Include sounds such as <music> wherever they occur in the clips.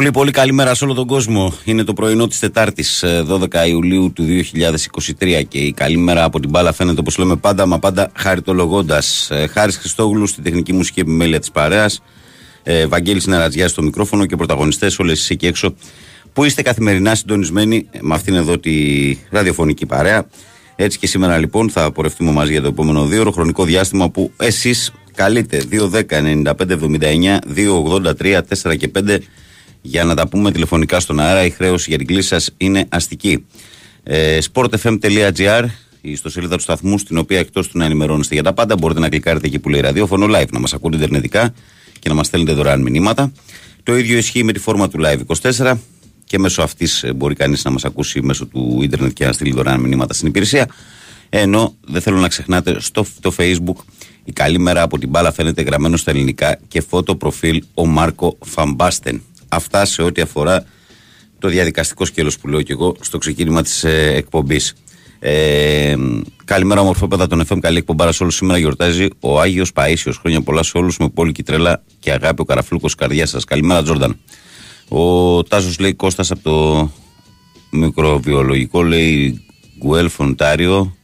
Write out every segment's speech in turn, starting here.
Πολύ πολύ καλημέρα σε όλο τον κόσμο. Είναι το πρωινό της Τετάρτης 12 ε, Ιουλίου του 2023 και η καλημέρα από την μπάλα φαίνεται όπως λέμε πάντα μα πάντα χαριτολογώντας. Ε, Χάρης Χριστόγλου στην τεχνική μουσική επιμέλεια της παρέας. Ε, Βαγγέλης Νερατζιάς στο μικρόφωνο και πρωταγωνιστές όλες εσείς εκεί έξω που είστε καθημερινά συντονισμένοι με αυτήν εδώ τη ραδιοφωνική παρέα. Έτσι και σήμερα λοιπόν θα πορευτούμε μαζί για το επόμενο δύο ώρο χρονικό διάστημα που εσείς καλείτε 210 95 79 283 4 και 5 για να τα πούμε τηλεφωνικά στον αέρα. Η χρέωση για την κλίση σας είναι αστική. Ε, sportfm.gr η ιστοσελίδα του σταθμού, στην οποία εκτός του να ενημερώνεστε για τα πάντα, μπορείτε να κλικάρετε εκεί που λέει ραδιόφωνο live, να μας ακούτε ιντερνετικά και να μας στέλνετε δωρεάν μηνύματα. Το ίδιο ισχύει με τη φόρμα του Live 24 και μέσω αυτής ε, μπορεί κανείς να μας ακούσει μέσω του ίντερνετ και να στείλει δωρεάν μηνύματα στην υπηρεσία. Ενώ δεν θέλω να ξεχνάτε στο το Facebook η καλή μέρα από την μπάλα φαίνεται γραμμένο στα ελληνικά και φώτο προφίλ ο Μάρκο Φαμπάστεν. Αυτά σε ό,τι αφορά το διαδικαστικό σκέλος που λέω και εγώ στο ξεκίνημα της ε, εκπομπής. Ε, καλημέρα, ομορφόπεδα των FM. Καλή εκπομπάρα σε όλους. Σήμερα γιορτάζει ο Άγιος Παίσιος. Χρόνια πολλά σε όλους με πόλη τρέλα και αγάπη ο καραφλούκος καρδιά σας. Καλημέρα, Τζόρνταν. Ο Τάσος λέει Κώστας από το μικροβιολογικό λέει Γκουέλ Φοντάριο.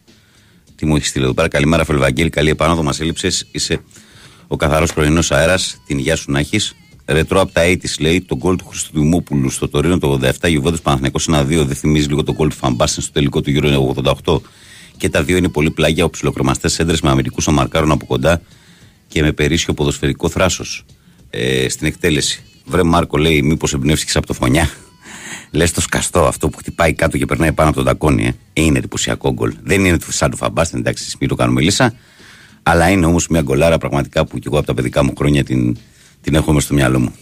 Τι μου έχεις στείλει εδώ πέρα. Καλημέρα, Φελβαγγέλη. Καλή επάνωδο. Μας έλειψες. Είσαι ο καθαρός πρωινός αέρας. Την υγεία σου να έχεις. Ρετρό από τα 80 λέει το γκολ του Χριστοδημόπουλου στο Τωρίνο το 87. Γιουβέντε Παναθυνακό 1-2. Δεν θυμίζει λίγο το γκολ του Φαμπάστεν στο τελικό του γύρω 88. Και τα δύο είναι πολύ πλάγια ο ψιλοκρομαστέ έντρε με αμυντικού αμαρκάρων από κοντά και με περίσσιο ποδοσφαιρικό θράσος ε, στην εκτέλεση. Βρε Μάρκο λέει, μήπως εμπνεύστηκες από το φωνιά. <laughs> Λες το σκαστό αυτό που χτυπάει κάτω και περνάει πάνω από τον τακόνι. Ε. Είναι εντυπωσιακό γκολ. Δεν είναι σαν του Φαμπάστεν, εντάξει, μην το κάνουμε λύσα. Αλλά είναι όμως μια γκολάρα πραγματικά που κι εγώ από τα παιδικά μου χρόνια την, την έχω μέσα στο μυαλό μου.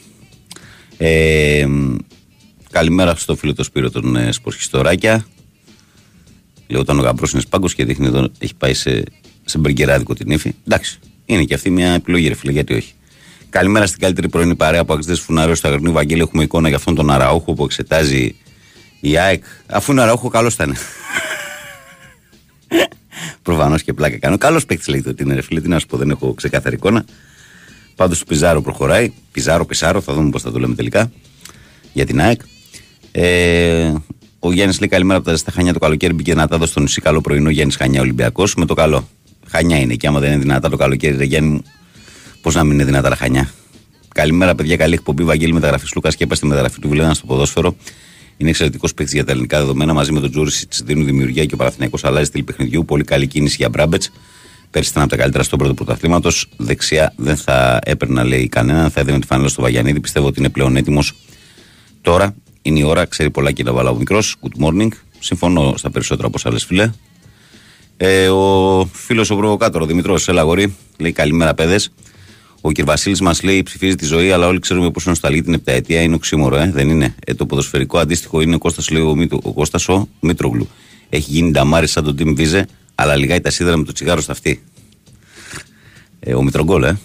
Ε, καλημέρα στο φίλο του Σπύρο των ε, Σπορχιστοράκια. Λέω όταν ο γαμπρός είναι σπάγκος και δείχνει εδώ έχει πάει σε, σε μπεργκεράδικο την ύφη. Εντάξει, είναι και αυτή μια επιλογή, ρε φίλε, γιατί όχι. Καλημέρα στην καλύτερη πρωινή παρέα που αξίζει φουνάριο στο Αγρινού Βαγγέλη. Έχουμε εικόνα για αυτόν τον Αραούχο που εξετάζει η ΑΕΚ. Αφού είναι Αραούχο, καλός ήταν. <laughs> Προφανώς και πλάκα κάνω. Καλός παίκτης λέγεται ότι είναι ρε φίλε. Τι να σου πω, δεν έχω ξεκάθαρη εικόνα. Πάντως του Πιζάρο προχωράει. Πιζάρο, Πισάρο, θα δούμε πώς θα το λέμε τελικά. Για την ΑΕΚ. Ε, ο Γιάννης λέει καλημέρα από τα ζεστά Χανιά το καλοκαίρι. Μπήκε δυνατά εδώ στο νησί. Καλό πρωινό Γιάννης Χανιά Ολυμπιακός. Με το καλό. Χανιά είναι και άμα δεν είναι δυνατά το καλοκαίρι, ρε Γιάννη, πώς να μην είναι δυνατά τα Χανιά. Καλημέρα, παιδιά. Καλή εκπομπή. Βαγγέλη μεταγραφής Λούκας και έπα στη μεταγραφή του Βιλένα στο ποδόσφαιρο. Είναι εξαιρετικός παίκτης για τα ελληνικά δεδομένα. Μαζί με τον Τζούρι δίνουν δημιουργία και ο Παραθυνιακό αλλάζει στυλ παιχνιδιού. Πολύ καλή κίνηση για Μπράμπετς. Πέρσι ήταν από τα καλύτερα στον πρώτο πρωταθλήματος. Δεξιά δεν θα έπαιρνα, λέει κανέναν. Θα έδινε τη φανέλα στο Βαγιανίδη. Πιστεύω ότι είναι πλέον έτοιμος τώρα. Είναι η ώρα. Ξέρει πολλά και τα βάλα ο μικρός. Good morning. Συμφωνώ στα περισσότερα από άλλε φίλε. Ε, ο φίλος ο προβοκάτορο, ο Δημητρός Ελαγορή, λέει καλημέρα, παιδες. Ο κ. Βασίλης μας λέει ψηφίζει τη ζωή, αλλά όλοι ξέρουμε πώ είναι σταλή την επταετία. Είναι οξύμορο, ε, δεν είναι. Ε, το ποδοσφαιρικό αντίστοιχο είναι ο Κώστας, λέει ο, ο, Κώστας, ο Μήτρογλου. Έχει γίνει νταμάρι σαν τον Τιμ Βίζε, αλλά λιγάει τα σίδερα με το τσιγάρο στα αυτή. Ε, ο Μητρογκόλ, ε.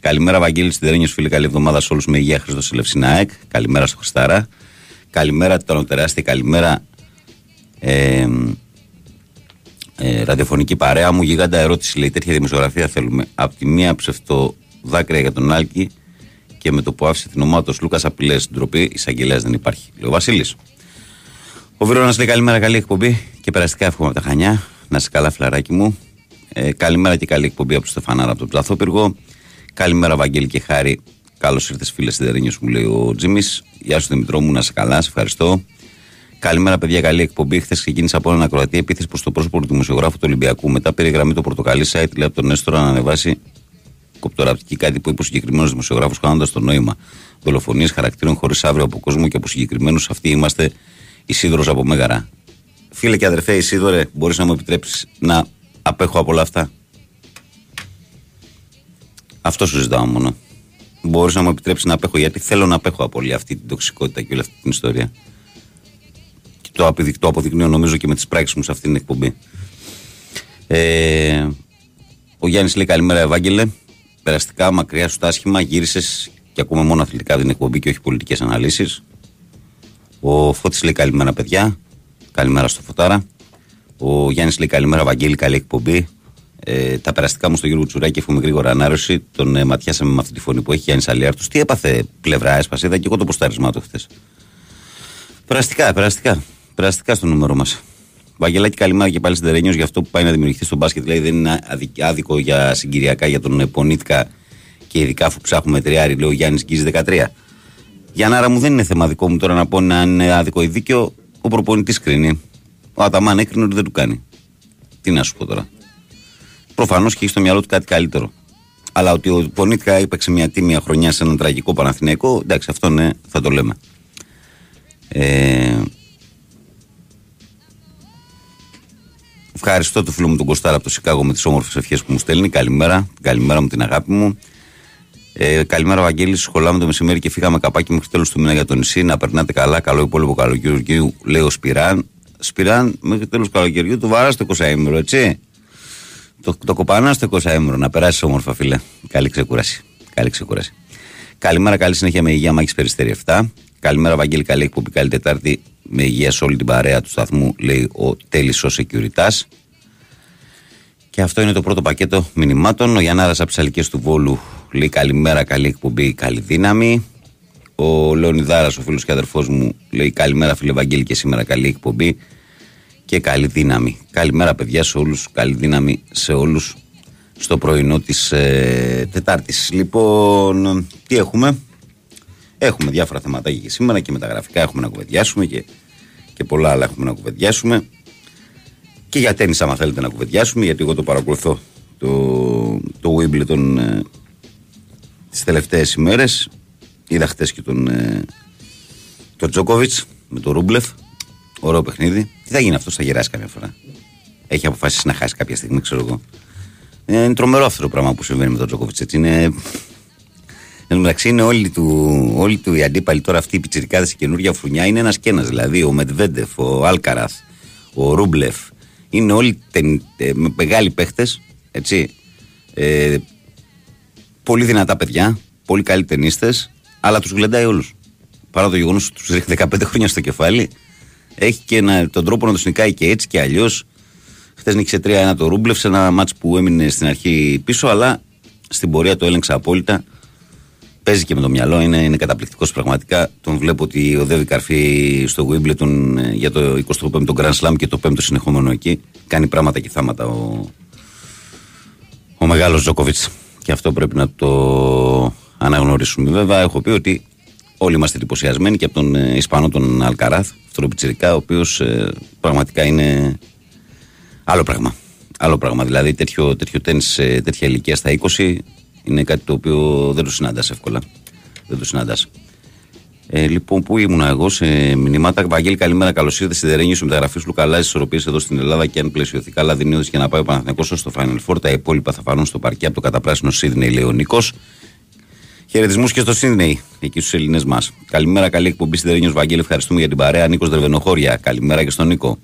Καλημέρα, Βαγγέλη Σιδερένιο, φίλοι. Καλή εβδομάδα σε όλους με υγεία Χριστό Ελευσινάεκ. Καλημέρα στο Χριστάρα. Καλημέρα, ήταν τεράστια. Καλημέρα, ε, ε, ραδιοφωνική παρέα μου. Γιγάντα ερώτηση λέει: Τέτοια δημοσιογραφία θέλουμε. Απ' τη μία ψευτό δάκρυα για τον Άλκη και με το που άφησε την ομάδα του Λούκας απειλές στην τροπή, εισαγγελέας δεν υπάρχει. Λέει ο Βασίλης. Ο Βίρονας λέει: Καλημέρα, καλή εκπομπή και περαστικά εύχομαι από τα χανιά. Να σε καλά, φλαράκι μου. Ε, καλημέρα και καλή εκπομπή από τον Στεφανάρα από τον Πλαθόπυργο. Καλημέρα, Βαγγέλη και Χάρη. Καλώς ήρθες, φίλε Σιδερένιο, μου λέει ο Τζίμι. Γεια σου, Δημητρό μου, να σε καλά, σε ευχαριστώ. Καλημέρα, παιδιά, καλή εκπομπή. Χθες ξεκίνησα από ένα ακροατή επίθεση προς το πρόσωπο του δημοσιογράφου του Ολυμπιακού. Μετά πήρε γραμμή το πορτοκαλί site, λέει από τον Έστορα να ανεβάσει κοπτοραπτική κάτι που είπε ο συγκεκριμένος δημοσιογράφος, κάνοντα το νόημα δολοφονίες χαρακτήρων χωρίς αύριο από κόσμο και από συγκεκριμένους. Αυτοί είμαστε Ισίδωρο από Μέγαρα. Φίλε και αδερφέ Ισίδωρε, μπορείς να μου επιτρέψεις να απέχω από όλα αυτά; Αυτό σου ζητάω μόνο. Μπορείς να μου επιτρέψεις να απέχω, γιατί θέλω να απέχω από όλη αυτή την τοξικότητα και όλη αυτή την ιστορία. Και το, το αποδεικνύω νομίζω και με τις πράξεις μου σε αυτή την εκπομπή. Ε, ο Γιάννης λέει καλημέρα, Ευάγγελε. Περαστικά μακριά σου τα άσχημα, γύρισες και ακούμε μόνο αθλητικά την εκπομπή και όχι πολιτικές αναλύσεις. Ο Φώτης λέει καλημέρα, παιδιά. Καλημέρα στο Φωτάρα. Ο Γιάννης λέει καλημέρα, Βαγγέλη, καλή εκπομπή. ε, τα περαστικά μου στο Γιώργο Τσουράκη, εύχομαι γρήγορα ανάρρωση. Τον ε, ματιάσαμε με αυτή τη φωνή που έχει Γιάννης Αλιάρτου. Τι έπαθε πλευρά, έσπασε. Είδα και εγώ το ποστάρισμά του χθες. Περαστικά, περαστικά. Περαστικά στο νούμερο μας. Βαγγελάκη, καλημέρα και πάλι στην για αυτό που πάει να δημιουργηθεί στο μπάσκετ. Δηλαδή δεν είναι άδικο για συγκυριακά για τον Πονίτκα και ειδικά αφού ψάχνουμε τριάρι, λέει ο Γιάννης Γκίζη 13. Για να μου δεν είναι θέμα δικό μου τώρα να πω να είναι άδικο ή δίκαιο. Ο προπονητής κρίνει. Ο Αταμάν έκρινε ότι δεν του κάνει. Τι να σου πω τώρα. Προφανώς και έχει στο μυαλό του κάτι καλύτερο. Αλλά ότι ο Πονίτκα έπαιξε μια τίμια χρονιά σε έναν τραγικό Παναθηναϊκό, εντάξει, αυτό ναι, θα το λέμε. Ε, ευχαριστώ το φίλο μου τον Κωστάρα από το Σικάγο με τις όμορφες ευχές που μου στέλνει. Καλημέρα, καλημέρα μου την αγάπη μου. Ε, καλημέρα, Βαγγέλη. Σχολάμε το μεσημέρι και φύγαμε καπάκι μέχρι τέλος του μήνα για το νησί. Να περνάτε καλά. Καλό υπόλοιπο καλοκαιριού, λέει ο Σπυράν. Σπυράν, μέχρι τέλος καλοκαιριού του βαράς το 20 έτσι. Το, το κοπανάς στο 20 έμερο. Να περάσεις όμορφα, φίλε. Καλή ξεκούραση. Καλή ξεκούραση. Καλημέρα, καλή συνέχεια με υγεία Μάκης Περιστέρη 7. Καλημέρα, Βαγγέλη. Καλή εκπομπή. Καλή Τετάρτη με υγεία σε όλη την παρέα του σταθμού, λέει ο Τέλης ο Securitas. Και αυτό είναι το πρώτο πακέτο μηνυμάτων. Ο Γιάνναρας από τις του Βόλου λέει καλημέρα, καλή εκπομπή, καλή δύναμη. Ο Λεωνιδάρας, ο φίλος και αδερφός μου, λέει καλημέρα, φίλε Βαγγέλη, και σήμερα καλή εκπομπή και καλή δύναμη. Καλημέρα, παιδιά, σε όλους. Καλή δύναμη σε όλους στο πρωινό της ε, Τετάρτης. Λοιπόν, τι έχουμε; Έχουμε διάφορα θεματάκια και σήμερα και με τα γραφικά έχουμε να κουβεντιάσουμε και, και πολλά άλλα έχουμε να κουβεντιάσουμε. Και για τέννις άμα θέλετε να κουβεντιάσουμε, γιατί εγώ το παρακολουθώ το, το Wimbledon ε, τις τελευταίες ημέρες. Είδα χτες και τον, ε, τον Τζόκοβιτς με τον Ρούμπλεφ. Ωραίο παιχνίδι. Τι θα γίνει αυτό, θα γεράσει καμιά φορά. Έχει αποφασίσει να χάσει κάποια στιγμή, ξέρω εγώ. Ε, είναι τρομερό αυτό το πράγμα που συμβαίνει με τον Τζόκοβιτς. Είναι. Εν μεταξύ είναι όλοι του, όλοι του οι αντίπαλοι τώρα αυτοί οι πιτσιρικάδες η καινούργια φρουνιά είναι ένας και ένας. Δηλαδή ο Μετβέντεφ, ο Άλκαραθ, ο Ρούμπλεφ. Είναι όλοι τε, τε, με μεγάλοι παίχτες. Έτσι. Ε, πολύ δυνατά παιδιά. Πολύ καλοί ταινίστες. Αλλά τους γλεντάει όλους. Παρά το γεγονός ότι τους ρίχνει 15 χρόνια στο κεφάλι έχει και ένα, τον τρόπο να το συνικάει και έτσι και αλλιώς. Χθες νίκησε 3-1 το Ρούμπλεφ σε ένα μάτς που έμεινε στην αρχή πίσω, αλλά στην πορεία το έλεγξε απόλυτα. Παίζει και με το μυαλό, είναι, είναι καταπληκτικός πραγματικά. Τον βλέπω ότι οδεύει καρφί στο Wimbledon ε, για το 25ο Grand Slam και το 5ο συνεχόμενο εκεί. Κάνει πράγματα και θάματα ο, ο μεγάλος Ζόκοβιτ. Και αυτό πρέπει να το αναγνωρίσουμε. Βέβαια, έχω πει ότι όλοι είμαστε εντυπωσιασμένοι και από τον ε, Ισπανό τον Αλκαράθ τον Πιτσυρικά, ο οποίος ε, πραγματικά είναι άλλο πράγμα. Άλλο πράγμα. Δηλαδή τέτοιο, τέτοιο τέννις σε τέτοια ηλικία στα 20 είναι κάτι το οποίο δεν το συναντάς εύκολα. Δεν το συναντάς. Ε, λοιπόν, πού ήμουν εγώ σε μηνύματα. Βαγγέλη, καλημέρα. Καλώς ήρθατε στη Δερένιο σου μεταγραφή σου Λουκαλάζη ισορροπίε εδώ στην Ελλάδα και αν πλαισιωθεί καλά, δίνει για να πάει ο Παναθηνικό στο Final Four. Τα υπόλοιπα θα φανούν στο παρκέ από το καταπράσινο Σίδνεϊ Λεωνικό. Χαιρετισμούς και στο Σίδνεϊ, εκεί στους Ελληνές μας. Καλημέρα, καλή εκπομπή στην Τερένιο Βαγγέλη. Ευχαριστούμε για την παρέα. Νίκος Δερβενοχώρια. Καλημέρα και στον Νίκο.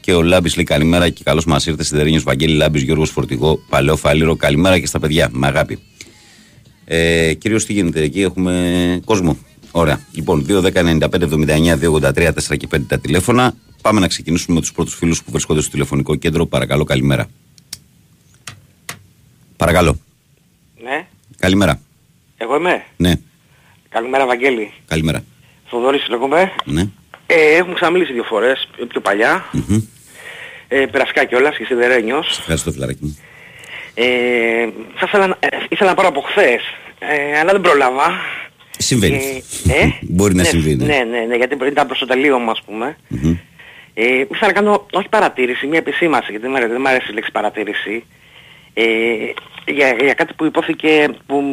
Και ο Λάμπης λέει καλημέρα και καλώς μας ήρθες στην Τερένιο Βαγγέλη. Λάμπης Γιώργος Φορτηγό, παλαιό φάλιρο. Καλημέρα και στα παιδιά, με αγάπη. Ε, Κυρίως τι γίνεται εκεί, έχουμε κόσμο. Ωραία. Λοιπόν, 2.10.95.79.283.4 και 5 τα τηλέφωνα. Πάμε να ξεκινήσουμε με τους πρώτους φίλους που βρίσκονται στο τηλεφωνικό κέντρο. Παρακαλώ, καλημέρα. Παρακαλώ. Ναι. Καλημέρα. Εγώ είμαι; Ναι. Καλημέρα Βαγγέλη. Καλημέρα. Θοδωρής λέγομαι. Ναι. Ε, έχουμε ξαναμιλήσει δύο φορές, πιο παλιά. Mm-hmm. Ε, περαστικά κιόλας και σιδερένιος. Ευχαριστώ φιλαράκι μου. Ε, θα ήθελα, ε, ήθελα να πάρω από χθες, ε, αλλά δεν προλάβα. Συμβαίνει. Ε, ε, Μπορεί να ναι, συμβεί. Ναι, ναι, ναι, ναι, γιατί ήταν προς το τελείωμα ας πούμε. Mm-hmm. Ε, ήθελα να κάνω, όχι παρατήρηση, μια επισήμαση, γιατί δεν μου αρέσει η λέξη παρατήρηση. Ε, για, για κάτι που υπόθηκε, που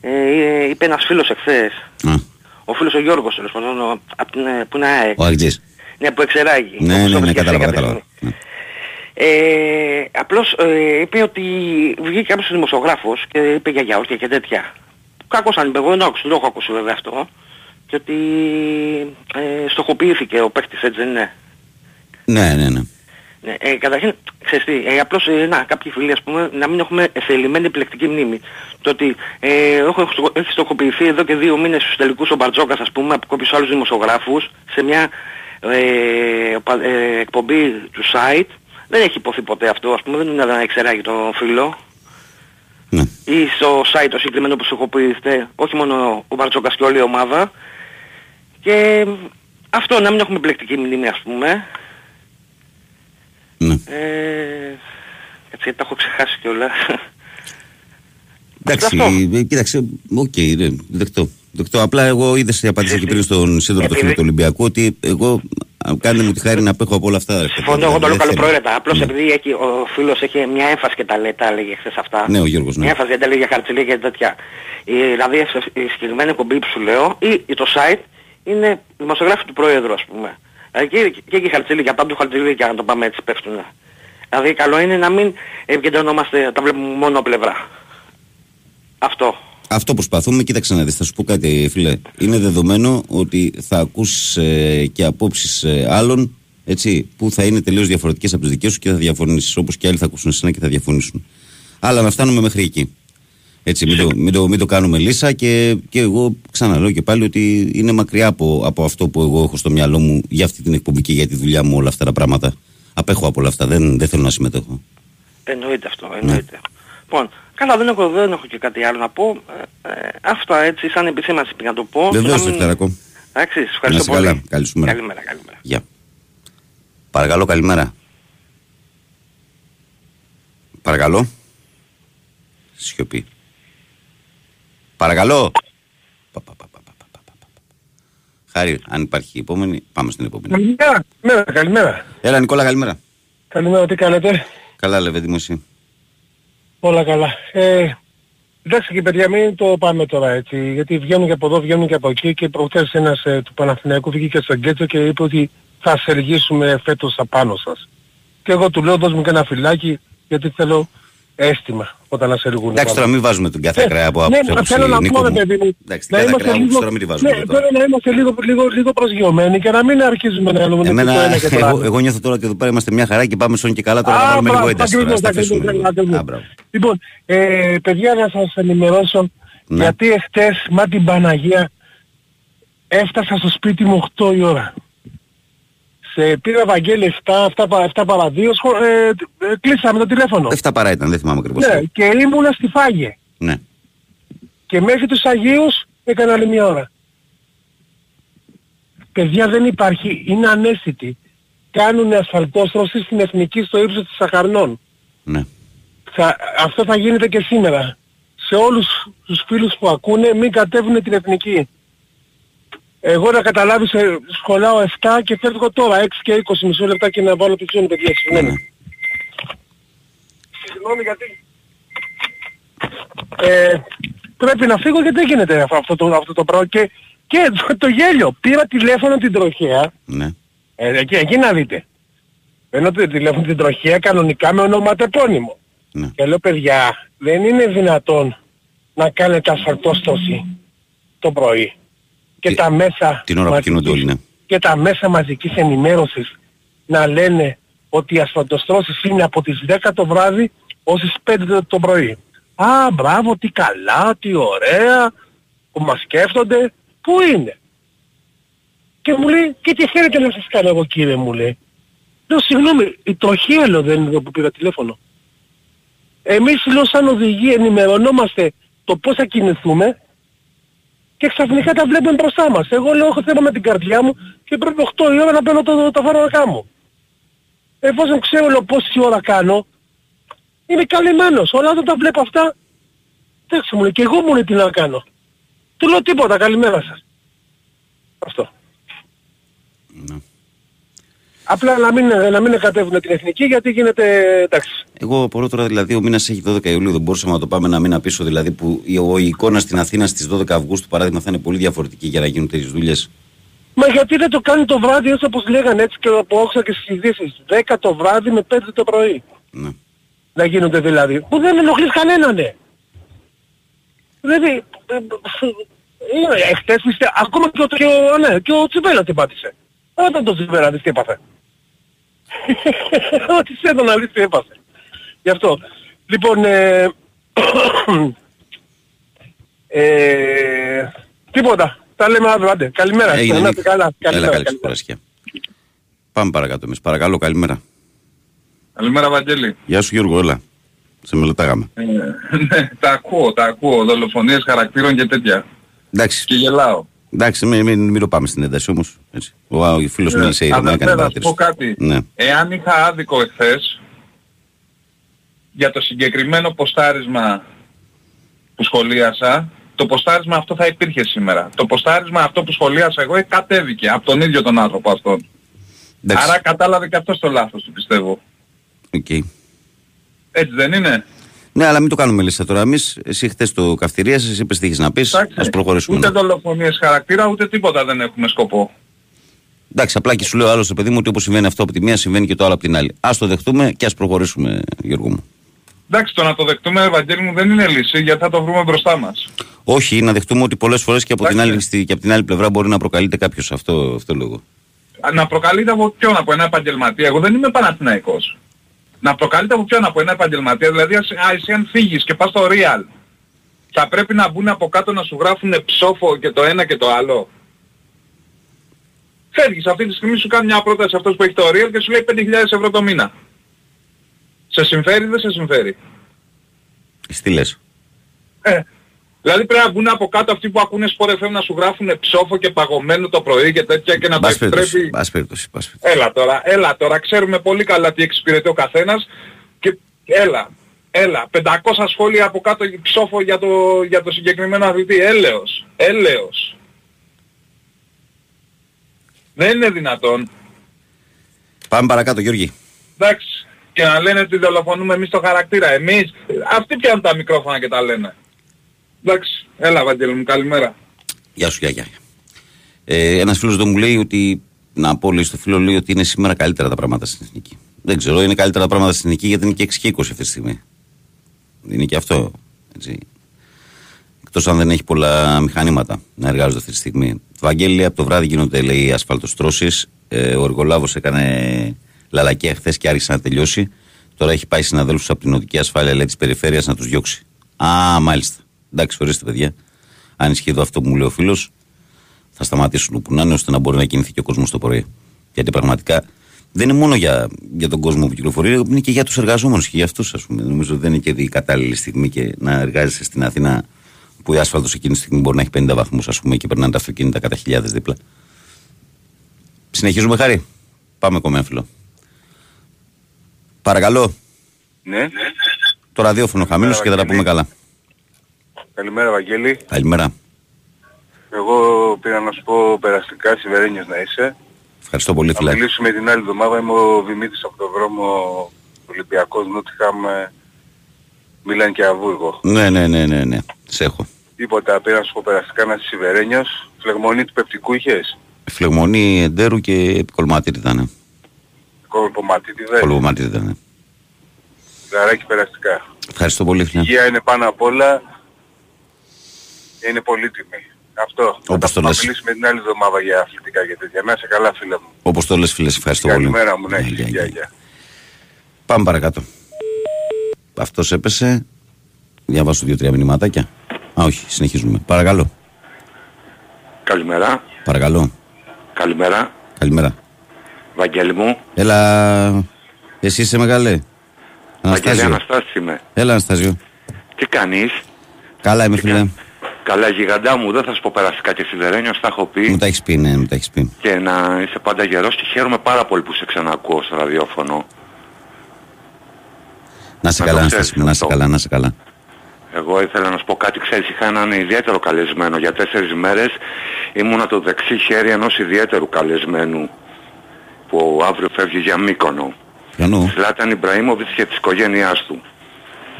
ε, είπε ένας φίλος εχθές. Ο φίλος ο Γιώργος, τέλος πάντων, που είναι ΑΕΚ. Ο Αγγλής. Ναι, που εξεράγει. Ναι, ναι, ναι, κατάλαβα, κατάλαβα. Ναι. Ε, απλώς ε, είπε ότι βγήκε κάποιος δημοσιογράφος και είπε για γιαούρτια και τέτοια. Κακώς αν είπε, εγώ δεν άκουσα, δεν έχω ακούσει βέβαια αυτό. Και ότι ε, στοχοποιήθηκε ο παίχτης έτσι δεν είναι. Ναι, ναι, ναι. Ναι, ε, καταρχήν, ξέρεις τι, ε, απλώς ε, να, κάποιοι φίλοι ας πούμε να μην έχουμε θελημένη επιλεκτική μνήμη. Το ότι ε, έχω, έχει στοχοποιηθεί εδώ και δύο μήνες στους τελικούς ο Μπαρτζόκας ας πούμε από κάποιους άλλους δημοσιογράφους σε μια ε, ε, εκπομπή του site δεν έχει υποθεί ποτέ αυτό, ας πούμε, δεν είναι ένα εξεράγει το φίλο. Ναι. Ή στο site το συγκεκριμένο που σου έχω πει, όχι μόνο ο Μπαρτσόκας και όλη η ομάδα. Και αυτό να μην έχουμε μπλεκτική μνήμη ας πούμε. Ναι. Ε, έτσι γιατί τα έχω ξεχάσει κιόλας. Εντάξει, Αυτό. ε, κοίταξε, οκ, ναι, δεκτό. Δεκτό. Απλά εγώ είδες η απάντηση και πριν στον σύνδρομο του Επειδή- φίλου του Ολυμπιακού ότι εγώ α, κάντε μου τη χάρη να απέχω από όλα αυτά. ρε παιδί. Συμφωνώ, εγώ το λέω Δεν θέλω. καλοπροαίρετα. Απλώς Ναι. επειδή έχει, ο φίλος έχει μια έμφαση και τα, λέει, τα έλεγε χθες αυτά. Ναι, ο Γιώργος, ναι. Μια έμφαση δεν τα λέγει για χαρτιλία και τέτοια. Η, δηλαδή η συγκεκριμένη εκπομπή που σου λέω ή, ή το site είναι δημοσιογράφοι του Πρόεδρου ας πούμε. Δηλαδή και, και εκεί χαρτιλία, για πάντου χαρτιλία για να το πάμε έτσι πέφτουν. Δηλαδή καλό είναι να μην επικεντρωνόμαστε, τα βλέπουμε μόνο πλευρά. Αυτό. Αυτό προσπαθούμε. Κοίταξε να δεις, θα σου πω κάτι, φίλε. Είναι δεδομένο ότι θα ακούς ε, και απόψεις ε, άλλων έτσι, που θα είναι τελείως διαφορετικές από τις δικές σου και θα διαφωνήσεις. Όπως και άλλοι θα ακούσουν εσένα και θα διαφωνήσουν. Αλλά να φτάνουμε μέχρι εκεί. Έτσι, μην το, μην το, μην το κάνουμε λύσα και, και εγώ ξαναλέω και πάλι ότι είναι μακριά από, από αυτό που εγώ έχω στο μυαλό μου για αυτή την εκπομπή και για τη δουλειά μου όλα αυτά τα πράγματα. Απέχω από όλα αυτά, δεν, δεν θέλω να συμμετέχω. Εννοείται αυτό, Ναι. εννοείται. Λοιπόν, καλά δεν έχω, δεν έχω και κάτι άλλο να πω. Ε, ε, αυτά έτσι σαν επισήμανση πήγα να το πω. Βεβαίως, Να μην- Δευτέρακο. Εντάξει, σας Να ευχαριστώ είσαι πολύ. καλά. Καλή σου μέρα. Καλημέρα, καλημέρα. Γεια. Παρακαλώ, καλημέρα. Παρακαλώ. Σιωπή. Παρακαλώ. Πα, πα, πα, πα, πα, πα, πα, πα. Χάρη, αν υπάρχει η επόμενη, πάμε στην επόμενη. Καλημέρα. Ναι, καλημέρα. Έλα, Νικόλα, καλημέρα. Καλημέρα, τι κάνετε; Καλά, Λεβέντη μου, εσύ. Όλα καλά. Ε, εντάξει και παιδιά μην το πάμε τώρα έτσι, γιατί βγαίνουν και από εδώ, βγαίνουν και από εκεί και προχθές ένας ε, του Παναθηναϊκού βγήκε στο γκέτσο και είπε ότι θα σεργήσουμε φέτος απάνω σας. Και εγώ του λέω δώσ' μου και ένα φυλάκι γιατί θέλω αίσθημα όταν ασεργούν. Εντάξει, τώρα μην βάζουμε τον κάθε ακραία από ναι, άποψη. μα άποψη, θέλω να Νίκο πω, ρε μου. παιδί μου, Εντάξει, την να κάθε είμαστε ακραία άποψη λίγο- τώρα μην τη βάζουμε ναι, εδώ τώρα. πρέπει να είμαστε λίγο, λίγο, λίγο προσγειωμένοι και να μην αρχίζουμε να λέμε Εμένα, το ένα και το εγώ, άλλο. εγώ νιώθω τώρα ότι εδώ πέρα είμαστε μια χαρά και πάμε σόν και καλά τώρα να Α, βάλουμε λίγο μπράβο, ένταση. Τώρα, ακριβώς, στα ακριβώς, αφήσουμε λίγο. ακριβώς. Α, μπράβο. Λοιπόν, ε, παιδιά να σας ενημερώσω Ναι. γιατί εχθές μα την Παναγία έφτασα στο σπίτι μου 8 η ώρα. Σε πήρα Βαγγέλη 7, 7, πα- 7 παρα 2, σχο- ε, ε, κλείσαμε το τηλέφωνο. Εφτά παρά ήταν, δεν θυμάμαι ακριβώς. Ναι, και ήμουνα στη Φάγε. Ναι. Και μέχρι τους Αγίους έκανα άλλη μια ώρα. Παιδιά δεν υπάρχει, είναι ανέστητοι. Κάνουν ασφαλτόστρωση στην εθνική στο ύψος της Σαχαρνών. ναι. θα, αυτό θα γίνεται και σήμερα. Σε όλους τους φίλους που ακούνε μην κατέβουν την εθνική. Εγώ να καταλάβεις ε, σχολάω 7 και φεύγω τώρα 6 και 20 μισό λεπτά και να βάλω τη ζώνη παιδιά. ναι. Συγγνώμη. Συγγνώμη γιατί... Ε, πρέπει να φύγω γιατί δεν γίνεται αυτό, αυτό, το, αυτό το πράγμα. Και, και το, το γέλιο. Πήρα τηλέφωνο την τροχέα. ναι. Ε, εκεί, εκεί να δείτε. Παίρνω το τηλέφωνο την τροχέα κανονικά με ονοματεπώνυμο. ναι. Και λέω παιδιά, δεν είναι δυνατόν να κάνετε ασφαλτόστοση το πρωί. Και Τι- τα μέσα την ώρα που μαζικής- κινούνται όλοι, ναι. και τα μέσα μαζικής ενημέρωσης να λένε ότι οι ασφαλτοστρώσεις είναι από τις 10 το βράδυ ως τις 5 το πρωί. Α, μπράβο, τι καλά, τι ωραία, που μας σκέφτονται. Πού είναι; Και μου λέει, και τι θέλετε να σας κάνω εγώ κύριε μου λέει. Λέω, συγγνώμη, η τροχία λέω δεν είναι εδώ που πήρα τηλέφωνο. Εμείς λέω σαν οδηγοί ενημερωνόμαστε το πώς θα κινηθούμε και ξαφνικά τα βλέπουμε μπροστά μας. Εγώ λέω έχω θέμα με την καρδιά μου και πρέπει 8 η ώρα να παίρνω το, τα φάρμακά μου. Εφόσον ξέρω λέω πόση ώρα κάνω, είμαι καλυμμένος. Όλα όταν τα βλέπω αυτά, εντάξει μου λέει και εγώ μου λέει τι να κάνω. Του λέω τίποτα, καλημέρα σας. Αυτό. Ναι. Απλά να μην, να μην κατέβουν την εθνική γιατί γίνεται εντάξει. Εγώ απορώ τώρα δηλαδή ο μήνα έχει 12 Ιουλίου. Δεν μπορούσαμε να το πάμε ένα μήνα πίσω. Δηλαδή που η, ο- η εικόνα στην Αθήνα στι 12 Αυγούστου παράδειγμα θα είναι πολύ διαφορετική για να γίνουν τέτοιε δουλειέ. Μα γιατί δεν το κάνει το βράδυ έτσι όπως λέγανε έτσι και από άκουσα και στις ειδήσεις. 10 το βράδυ με 5 το πρωί. Ναι. Να γίνονται δηλαδή. Που δεν ενοχλείς κανέναν ναι. Δηλαδή, ε, ε, ε, εχθές πιστε, ακόμα και ο, και ο, ναι, και ο Τσιβέλα τι πάτησε. Όταν το Τσιβέλα δεις τι έπαθε. <laughs> Ό,τι σε να δεις τι έπαθε. Γι' αυτό. Λοιπόν, ε, <coughs> ε, τίποτα. Τα λέμε αύριο, άντε. Καλημέρα. Έγινε, Να Νίκ. είστε καλά. Έλα, Καλημέρα. καλή σου καλημέρα. Παρασκευή. Πάμε παρακάτω εμείς. Παρακαλώ, καλημέρα. Καλημέρα Βαγγέλη. Γεια σου Γιώργο, έλα. Σε μελετάγαμε. Ε, ναι, τα ακούω, τα ακούω. Δολοφονίες χαρακτήρων και τέτοια. Εντάξει. Και γελάω. Εντάξει, μην, μην, μην το πάμε στην ένταση όμως. Έτσι. Ο, ο φίλος Ε, μίλησε ήδη, αδερφέ, έκανε να σου παρατήρηση. πω κάτι. Ναι. Εάν είχα άδικο εχθές για το συγκεκριμένο ποστάρισμα που σχολίασα, το ποστάρισμα αυτό θα υπήρχε σήμερα. Το ποστάρισμα αυτό που σχολίασα εγώ κατέβηκε από τον ίδιο τον άνθρωπο αυτόν. Εντάξει, Άρα κατάλαβε και αυτός το λάθος του πιστεύω. οκ. Έτσι δεν είναι; Ναι, αλλά μην το κάνουμε λίστα τώρα. Εμείς, εσύ χτες το καυτηρίασες, εσύ είπες τι έχεις να πεις, Εντάξει, ας προχωρήσουμε. Ούτε δολοφονίες χαρακτήρα, ούτε τίποτα δεν έχουμε σκοπό. Εντάξει, απλά και σου λέω άλλο, παιδί μου, ότι όπως συμβαίνει αυτό από τη μία, συμβαίνει και το άλλο από την άλλη. Ας το δεχτούμε και ας προχωρήσουμε, Γιώργο μου. Εντάξει, το να το δεχτούμε, Βαγγέλη μου, δεν είναι λύση, γιατί θα το βρούμε μπροστά μας. Όχι, να δεχτούμε ότι πολλές φορές και από, την Εντάξει. άλλη, στη- και από την άλλη πλευρά μπορεί να προκαλείται κάποιος. Αυτό, αυτό λέω. Να προκαλείται από ποιον, από ένα επαγγελματία. Εγώ δεν είμαι Παναθηναϊκός. Να προκαλείται από ποιον, από ένα επαγγελματία. Δηλαδή, ας- α, εσύ αν φύγεις και πας στο Real, θα πρέπει να μπουν από κάτω να σου γράφουν ψόφο και το ένα και το άλλο. Φεύγεις αυτή τη στιγμή σου κάνει μια πρόταση αυτός που έχει το Real και σου λέει 5.000 ευρώ το μήνα. Σε συμφέρει ή δεν σε συμφέρει; Εσύ τι λες; Ε, δηλαδή πρέπει να μπουν από κάτω αυτοί που ακούνε σπορ FM να σου γράφουν ψόφο και παγωμένο το πρωί και τέτοια και να το Μπας περιπτώσει, επιτρέπει. μπας περιπτώσει, μπας περιπτώσει. Έλα τώρα, έλα τώρα, ξέρουμε πολύ καλά τι εξυπηρετεί ο καθένας και έλα, έλα, 500 σχόλια από κάτω ψόφο για το, για το συγκεκριμένο αθλητή, έλεος, έλεος. Δεν είναι δυνατόν, Πάμε παρακάτω, Γιώργη. εντάξει, και να λένε ότι δολοφονούμε εμείς το χαρακτήρα, εμείς, αυτοί πιάνουν τα μικρόφωνα και τα λένε. Εντάξει, έλα Βαγγέλη μου, καλημέρα. Γεια σου, γεια, γεια. Ε, Ένας φίλος εδώ μου λέει ότι. Να πω λέει στο φίλο λέει ότι είναι σήμερα καλύτερα τα πράγματα στην εθνική. Δεν ξέρω, είναι καλύτερα τα πράγματα στην εθνική γιατί είναι και 6 και 20 αυτή τη στιγμή. Είναι και αυτό. Έτσι. Εκτός αν δεν έχει πολλά μηχανήματα να εργάζονται αυτή τη στιγμή. Βαγγέλη, από το βράδυ γίνονται λέει ασφαλτοστρώσεις. Ε, ο εργολάβος έκανε λαλακία χθες και άρχισε να τελειώσει. Τώρα έχει πάει συναδέλφους από την οδική ασφάλεια λέει, της περιφέρειας να τους διώξει. Α, μάλιστα. Εντάξει, ορίστε, παιδιά. Αν ισχύει εδώ αυτό που μου λέει ο φίλος, θα σταματήσουν όπου να είναι ώστε να μπορεί να κινηθεί και ο κόσμος το πρωί. Γιατί πραγματικά δεν είναι μόνο για, για τον κόσμο που κυκλοφορεί, είναι και για τους εργαζόμενους και για αυτούς, ας πούμε. Νομίζω ότι δεν είναι και η κατάλληλη στιγμή και να εργάζεσαι στην Αθήνα που η άσφαλτος εκείνη τη στιγμή μπορεί να έχει 50 βαθμούς, ας πούμε, και περνάνε τα αυτοκίνητα κατά χιλιάδες δίπλα. Συνεχίζουμε, χάρη. Πάμε κομμέφυλο. Παρακαλώ. Ναι. Το ραδιόφωνο χαμήλω και θα τα πούμε καλά. Καλημέρα Βαγγέλη. Καλημέρα. Εγώ πήρα να σου πω περαστικά Σιβερένιος να είσαι. Ευχαριστώ πολύ, Θα φιλάκι. μιλήσουμε την άλλη εβδομάδα. Είμαι ο Δημήτρης από τον δρόμο Ολυμπιακός Νότιχαμ ε, Μίλαν και Αβούργο. Ναι, ναι, ναι, ναι, ναι. Σε έχω. Τίποτα πήρα να σου πω περαστικά να είσαι Σιβερένιος. Φλεγμονή του πεπτικού είχες; Φλεγμονή εντέρου και επικολματήρι ήταν. Κολποματίτιδε. Κολομματήρι ήταν. Γαράκι περαστικά. Ευχαριστώ πολύ, φίλε. Η υγεία είναι πάνω απ' όλα. Είναι πολύτιμη. Αυτό. Όπως θα το λες. θα μιλήσουμε την άλλη εβδομάδα για αθλητικά και τέτοια. Να είσαι καλά φίλε μου. Όπως το λες, φίλε, σε ευχαριστώ πολύ. Καλημέρα μου. Ναι, Γεια, γεια, γεια, γεια. γεια. Πάμε παρακάτω. Αυτός έπεσε. Διαβάσω δύο-τρία μηνυματάκια. Α, όχι, συνεχίζουμε. Παρακαλώ. Καλημέρα. Παρακαλώ. Καλημέρα. Καλημέρα. Βαγγέλη μου. Έλα. Εσύ είσαι μεγάλε. Βαγγέλη Αναστάζιο. Αναστάση είμαι. Έλα, Αναστάζιο. Τι κάνεις; Καλά είμαι, φίλε. Καλά γιγαντά μου. Δεν θα σου πω περαστικά και σιδερένιος. Τα έχω πει. Μου τα έχεις πει, ναι, μου τα έχεις πει. Και να είσαι πάντα γερός και χαίρομαι πάρα πολύ που σε ξανακούω στο ραδιόφωνο. Να σε Να το καλά, ξέρεις Αναστάζιο. Να σε αυτό. καλά, να σε καλά. Εγώ ήθελα να σου πω κάτι, ξέρεις, είχα έναν ιδιαίτερο καλεσμένο για τέσσερις μέρες. Ήμουνα το δεξί χέρι ενός ιδιαίτερου καλεσμένου που αύριο φεύγει για Μύκονο. Πιανού. Σλάταν Ιμπραήμοβιτς και της οικογένειάς του.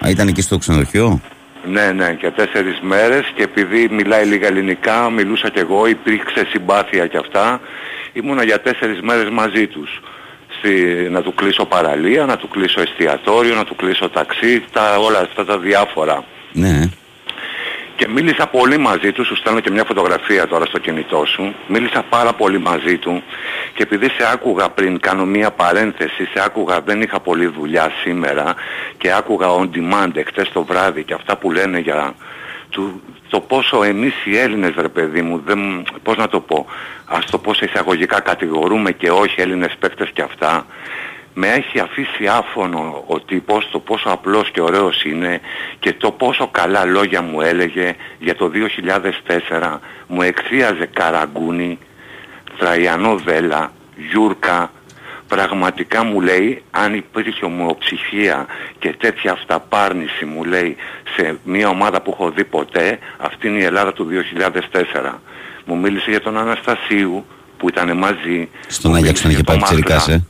Α, ήταν εκεί στο ξενοδοχείο; Ναι, ναι, για τέσσερις μέρες και επειδή μιλάει λίγα ελληνικά, μιλούσα κι εγώ, υπήρξε συμπάθεια κι αυτά. Ήμουνα για τέσσερις μέρες μαζί τους. Στη, να του κλείσω παραλία, να του κλείσω εστιατόριο, να του κλείσω ταξί, τα, όλα αυτά τα διάφορα. Ναι. Και μίλησα πολύ μαζί τους, σου στέλνω και μια φωτογραφία τώρα στο κινητό σου. Μίλησα πάρα πολύ μαζί του και επειδή σε άκουγα πριν, κάνω μια παρένθεση, σε άκουγα, δεν είχα πολλή δουλειά σήμερα και άκουγα on demand εχθές το βράδυ και αυτά που λένε για του, το πόσο εμείς οι Έλληνες ρε παιδί μου, δεν, πώς να το πω, ας το πω σε εισαγωγικά κατηγορούμε και όχι Έλληνες παίκτες και αυτά, με έχει αφήσει άφωνο ο τύπος το πόσο απλός και ωραίος είναι και το πόσο καλά λόγια μου έλεγε για το 2004 μου εκθίαζε Καραγκούνη, Τραϊανό Βέλα, Γιούρκα. Πραγματικά μου λέει αν υπήρχε ομοψυχία και τέτοια αυταπάρνηση μου λέει σε μια ομάδα που έχω δει ποτέ αυτή είναι η Ελλάδα του 2004 μου μίλησε για τον Αναστασίου που ήταν μαζί. Στον Άγιαξ τον είχε πάει Πιτσιρικάς, ε.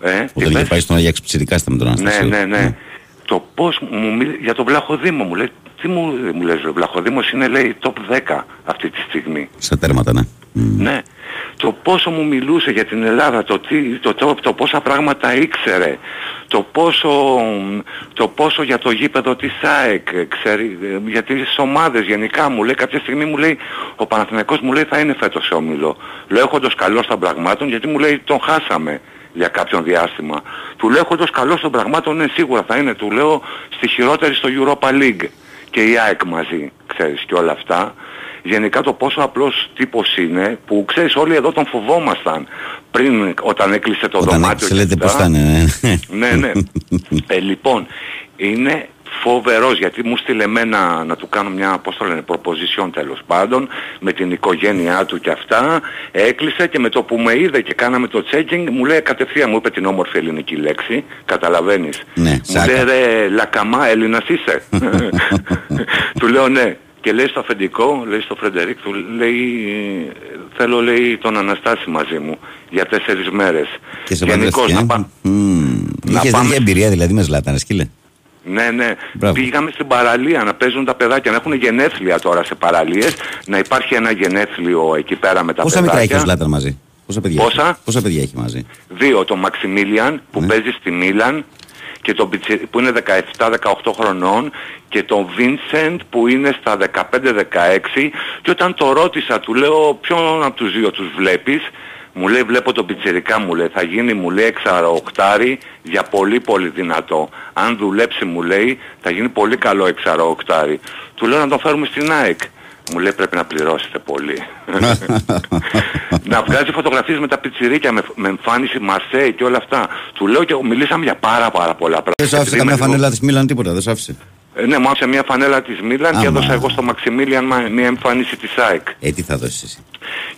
Ε, τι Όταν είχε πες; πάει στον Άγιαξ Πιτσιρικάς ήταν με τον Ναι, Αναστασίου. ναι, ναι. Το πώς μου μιλ... για τον Βλαχοδήμο μου λέει, τι μου, μου λες, ο Βλαχοδήμος είναι λέει top 10 αυτή τη στιγμή. Στα τέρματα, ναι. Μμ. Ναι. Το πόσο μου μιλούσε για την Ελλάδα, το, τι, το, το, το πόσα πράγματα ήξερε, το πόσο, το πόσο για το γήπεδο της ΑΕΚ, ξέρει, ε, για τις ομάδες γενικά μου λέει, κάποια στιγμή μου λέει, ο Παναθηναϊκός μου λέει θα είναι φέτος σε όμιλο. Λέω έχοντας καλός των πραγμάτων γιατί μου λέει τον χάσαμε για κάποιον διάστημα. Του λέω έχοντας καλός των πραγμάτων, ναι σίγουρα θα είναι, του λέω στη χειρότερη στο Europa League και η ΑΕΚ μαζί, ξέρεις και όλα αυτά. Γενικά το πόσο απλός τύπος είναι που ξέρεις όλοι εδώ τον φοβόμασταν πριν όταν έκλεισε το Όταν δωμάτιο έκλεισε και λέτε αυτά. πώς θα είναι. ναι. Ναι, ναι. <laughs> ε, λοιπόν, είναι φοβερός γιατί μου στείλε εμένα να του κάνω μια, πώς το λένε, proposition τέλος πάντων με την οικογένειά του και αυτά. Έκλεισε και με το που με είδε και κάναμε το checking μου λέει κατευθείαν, μου είπε την όμορφη ελληνική λέξη, καταλαβαίνεις. Ναι, μου σάκα. λέει ρε Λακαμά Έλληνας είσαι. <laughs> του λέω ναι. Και λέει στο αφεντικό, λέει στο Φρεντερίκ, του λέει θέλω λέει τον Αναστάση μαζί μου για τέσσερις μέρες. Και σε Γενικώς, παντρεύτηκε. να ε. πά- Μμμ. να Είχες πάμε- τέτοια εμπειρία δηλαδή με Ζλάταν, σκύλε; Ναι, ναι. Μπράβο. Πήγαμε στην παραλία να παίζουν τα παιδάκια, να έχουν γενέθλια τώρα σε παραλίες, να υπάρχει ένα γενέθλιο εκεί πέρα με τα Πόσα μικρά παιδάκια. έχεις ο Ζλάταν μαζί; Πόσα παιδιά, Πόσα; Έχεις; Πόσα παιδιά έχεις μαζί; Δύο, τον Μαξιμίλιαν που Ναι. παίζει στη Μίλαν και τον Πιτσι- που είναι 17-18 χρονών και τον Βίνσεντ που είναι στα 15-16 και όταν το ρώτησα του λέω ποιον από τους δύο τους βλέπεις; Μου λέει βλέπω τον πιτσιρικά μου λέει θα γίνει μου λέει εξαροοκτάρι για πολύ πολύ δυνατό αν δουλέψει μου λέει θα γίνει πολύ καλό εξαροοκτάρι του λέω να τον φέρουμε στην ΑΕΚ μου λέει πρέπει να πληρώσετε πολύ <laughs> να βγάζει φωτογραφίες με τα πιτσιρίκια με, με εμφάνιση Μαρσέη και όλα αυτά. Του λέω και μιλήσαμε για πάρα πάρα πολλά πράγματα. Δεν σου άφησε Επειδή καμιά είμαι λίγο- φανέλα της Μίλαν τίποτα, δεν σου άφησε. Ε, ναι, μου άφησε μια φανέλα της Μίλαν και Άμα. έδωσα εγώ στο Μαξιμίλιαν μα- μια εμφάνιση της ΑΕΚ. Ε, τι θα δώσεις εσύ.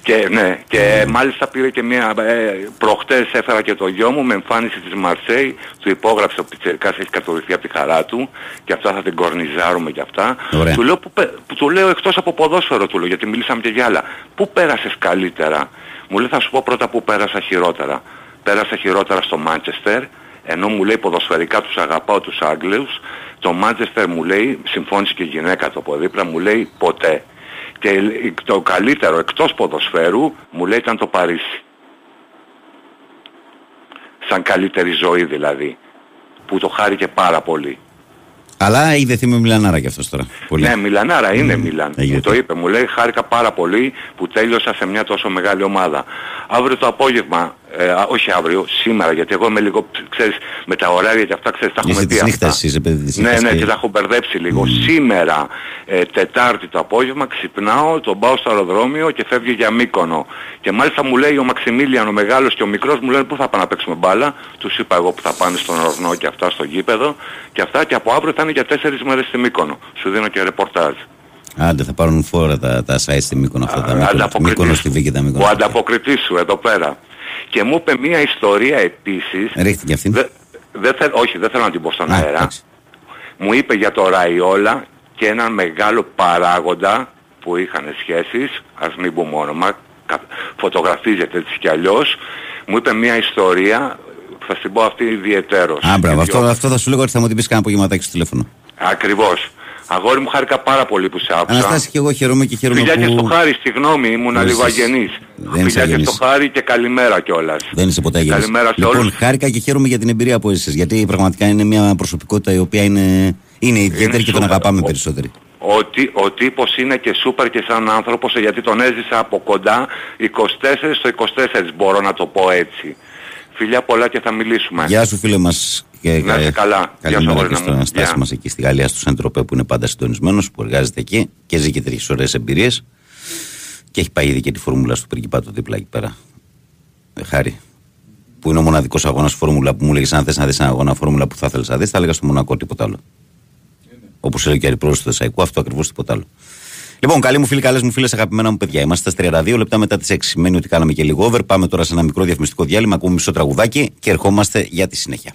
Και, ναι, και μάλιστα πήρε και μια... Ε, προχτές έφερα και το γιο μου με εμφάνιση της Μαρσέη. Του υπόγραψε ο Πιτσερικάς, έχει κατηγορηθεί από τη χαρά του. Και αυτά θα την κορνιζάρουμε και αυτά. Ωραία. Του λέω, που, πε- που του λέω εκτός από ποδόσφαιρο του λέω, γιατί μιλήσαμε και για άλλα. Πού πέρασες καλύτερα; Μου λέει θα σου πω πρώτα που πέρασα χειρότερα. Πέρασα χειρότερα στο Μάντσεστερ, ενώ μου λέει ποδοσφαιρικά τους αγαπάω τους Άγγλους. Το Μάντσεστερ μου λέει, συμφώνησε και η γυναίκα του από δίπλα, μου λέει ποτέ. Και το καλύτερο εκτός ποδοσφαίρου μου λέει ήταν το Παρίσι. Σαν καλύτερη ζωή δηλαδή. Που το χάρηκε πάρα πολύ. Αλλά έχει δεθεί με Μιλανάρα κι αυτός τώρα. Πολύ. Ναι, Μιλανάρα είναι Μμμ. Μιλάν. Έχει Μου το δεθεί. είπε. Μου λέει χάρηκα πάρα πολύ που τέλειωσα σε μια τόσο μεγάλη ομάδα. Αύριο το απόγευμα, ε, α, όχι αύριο, σήμερα, γιατί εγώ είμαι λίγο, ξέρεις, με τα ωράρια και αυτά, ξέρεις, τα έχουμε Είσαι πει της αυτά. νύχτας, είσαι παιδί της Ναι, νύχτας ναι, και- και τα έχω μπερδέψει λίγο. Σήμερα, ε, Τετάρτη το απόγευμα, ξυπνάω, τον πάω στο αεροδρόμιο και φεύγει για Μύκονο. Και μάλιστα μου λέει ο Μαξιμίλιαν, ο μεγάλος και ο μικρός, μου λένε πού θα πάνε να παίξουμε μπάλα; Τους είπα εγώ που θα πάνε στον Ορνό και αυτά στο γήπεδο. Και αυτά και από αύριο θα είναι για τέσσερις μέρες στη Μύκονο. Σου δίνω και ρεπορτάζ. Άντε θα πάρουν φόρα τα, τα site στη Μύκονο αυτά. Τα Μύκονο, Ανταποκριτής Μύκονο σου. στη Βίκη τα Μύκονο. Ο ανταποκριτής σου εδώ πέρα. Και μου είπε μία ιστορία επίσης. Ρίχτηκε αυτήν. Δε- δεν θέλ- όχι, δεν θέλω να την πω στον Α, αέρα. εντάξει. Μου είπε για το Ραϊόλα και έναν μεγάλο παράγοντα που είχαν σχέσεις, ας μην πούμε όνομα, κα- φωτογραφίζεται έτσι κι αλλιώς. Μου είπε μία ιστορία, θα στην πω αυτή ιδιαιτέρως. Α, μπράβο. Και Αυτό, δυο- αυτό θα σου λέγω ότι θα μου την πεις κάνα απογευματάκι στο τηλέφωνο. Ακριβώς. Αγόρι μου χάρηκα πάρα πολύ που σε άκουσα. Αναστάση και εγώ χαίρομαι και χαίρομαι Φιλιά και στο που... χάρη, στη γνώμη, ήμουνα Δεν λίγο είσαι- αγενής. δεν είσαι Φιλιά και αγενής. στο χάρη και καλημέρα κιόλας. Δεν είσαι ποτέ αγενής. Καλημέρα σε Λοιπόν, όλους. χάρηκα και χαίρομαι για την εμπειρία που έζησες. Γιατί πραγματικά είναι μια προσωπικότητα η οποία είναι, είναι ιδιαίτερη και τον σούπερ. αγαπάμε Ο- περισσότεροι. Ο, τι- ο τύπος είναι και σούπερ και σαν άνθρωπος γιατί τον έζησα από κοντά 24 στο 24 μπορώ να το πω έτσι. Φιλιά πολλά και θα μιλήσουμε. Γεια σου φίλε μας και Να είσαι καλά. Γεια σου, καλημέρα αγόρι και μου. στον Αναστάση Γεια. μας εκεί στη Γαλλία στο Σεντροπέ που είναι πάντα συντονισμένος που εργάζεται εκεί και ζει και τέτοιες ωραίες εμπειρίες και έχει πάει ήδη και τη φορμούλα στο Πριγκιπάτο δίπλα εκεί πέρα. Ε, χάρη. που είναι ο μοναδικός αγώνας Φόρμουλα που μου λέγε αν θες να δεις ένα αγώνα Φόρμουλα που θα ήθελε να δεις, θα έλεγα στο Μονακό τίποτα άλλο. Όπως έλεγε και ο του Θεσσαϊκού, αυτό ακριβώς τίποτα άλλο. Λοιπόν, καλή μου φίλη, καλές μου φίλες, αγαπημένα μου παιδιά. Είμαστε στα 32 λεπτά μετά τις 6. Σημαίνει ότι κάναμε και λίγο over. Πάμε τώρα σε ένα μικρό διαφημιστικό διάλειμμα, ακούμε μισό τραγουδάκι και ερχόμαστε για τη συνέχεια.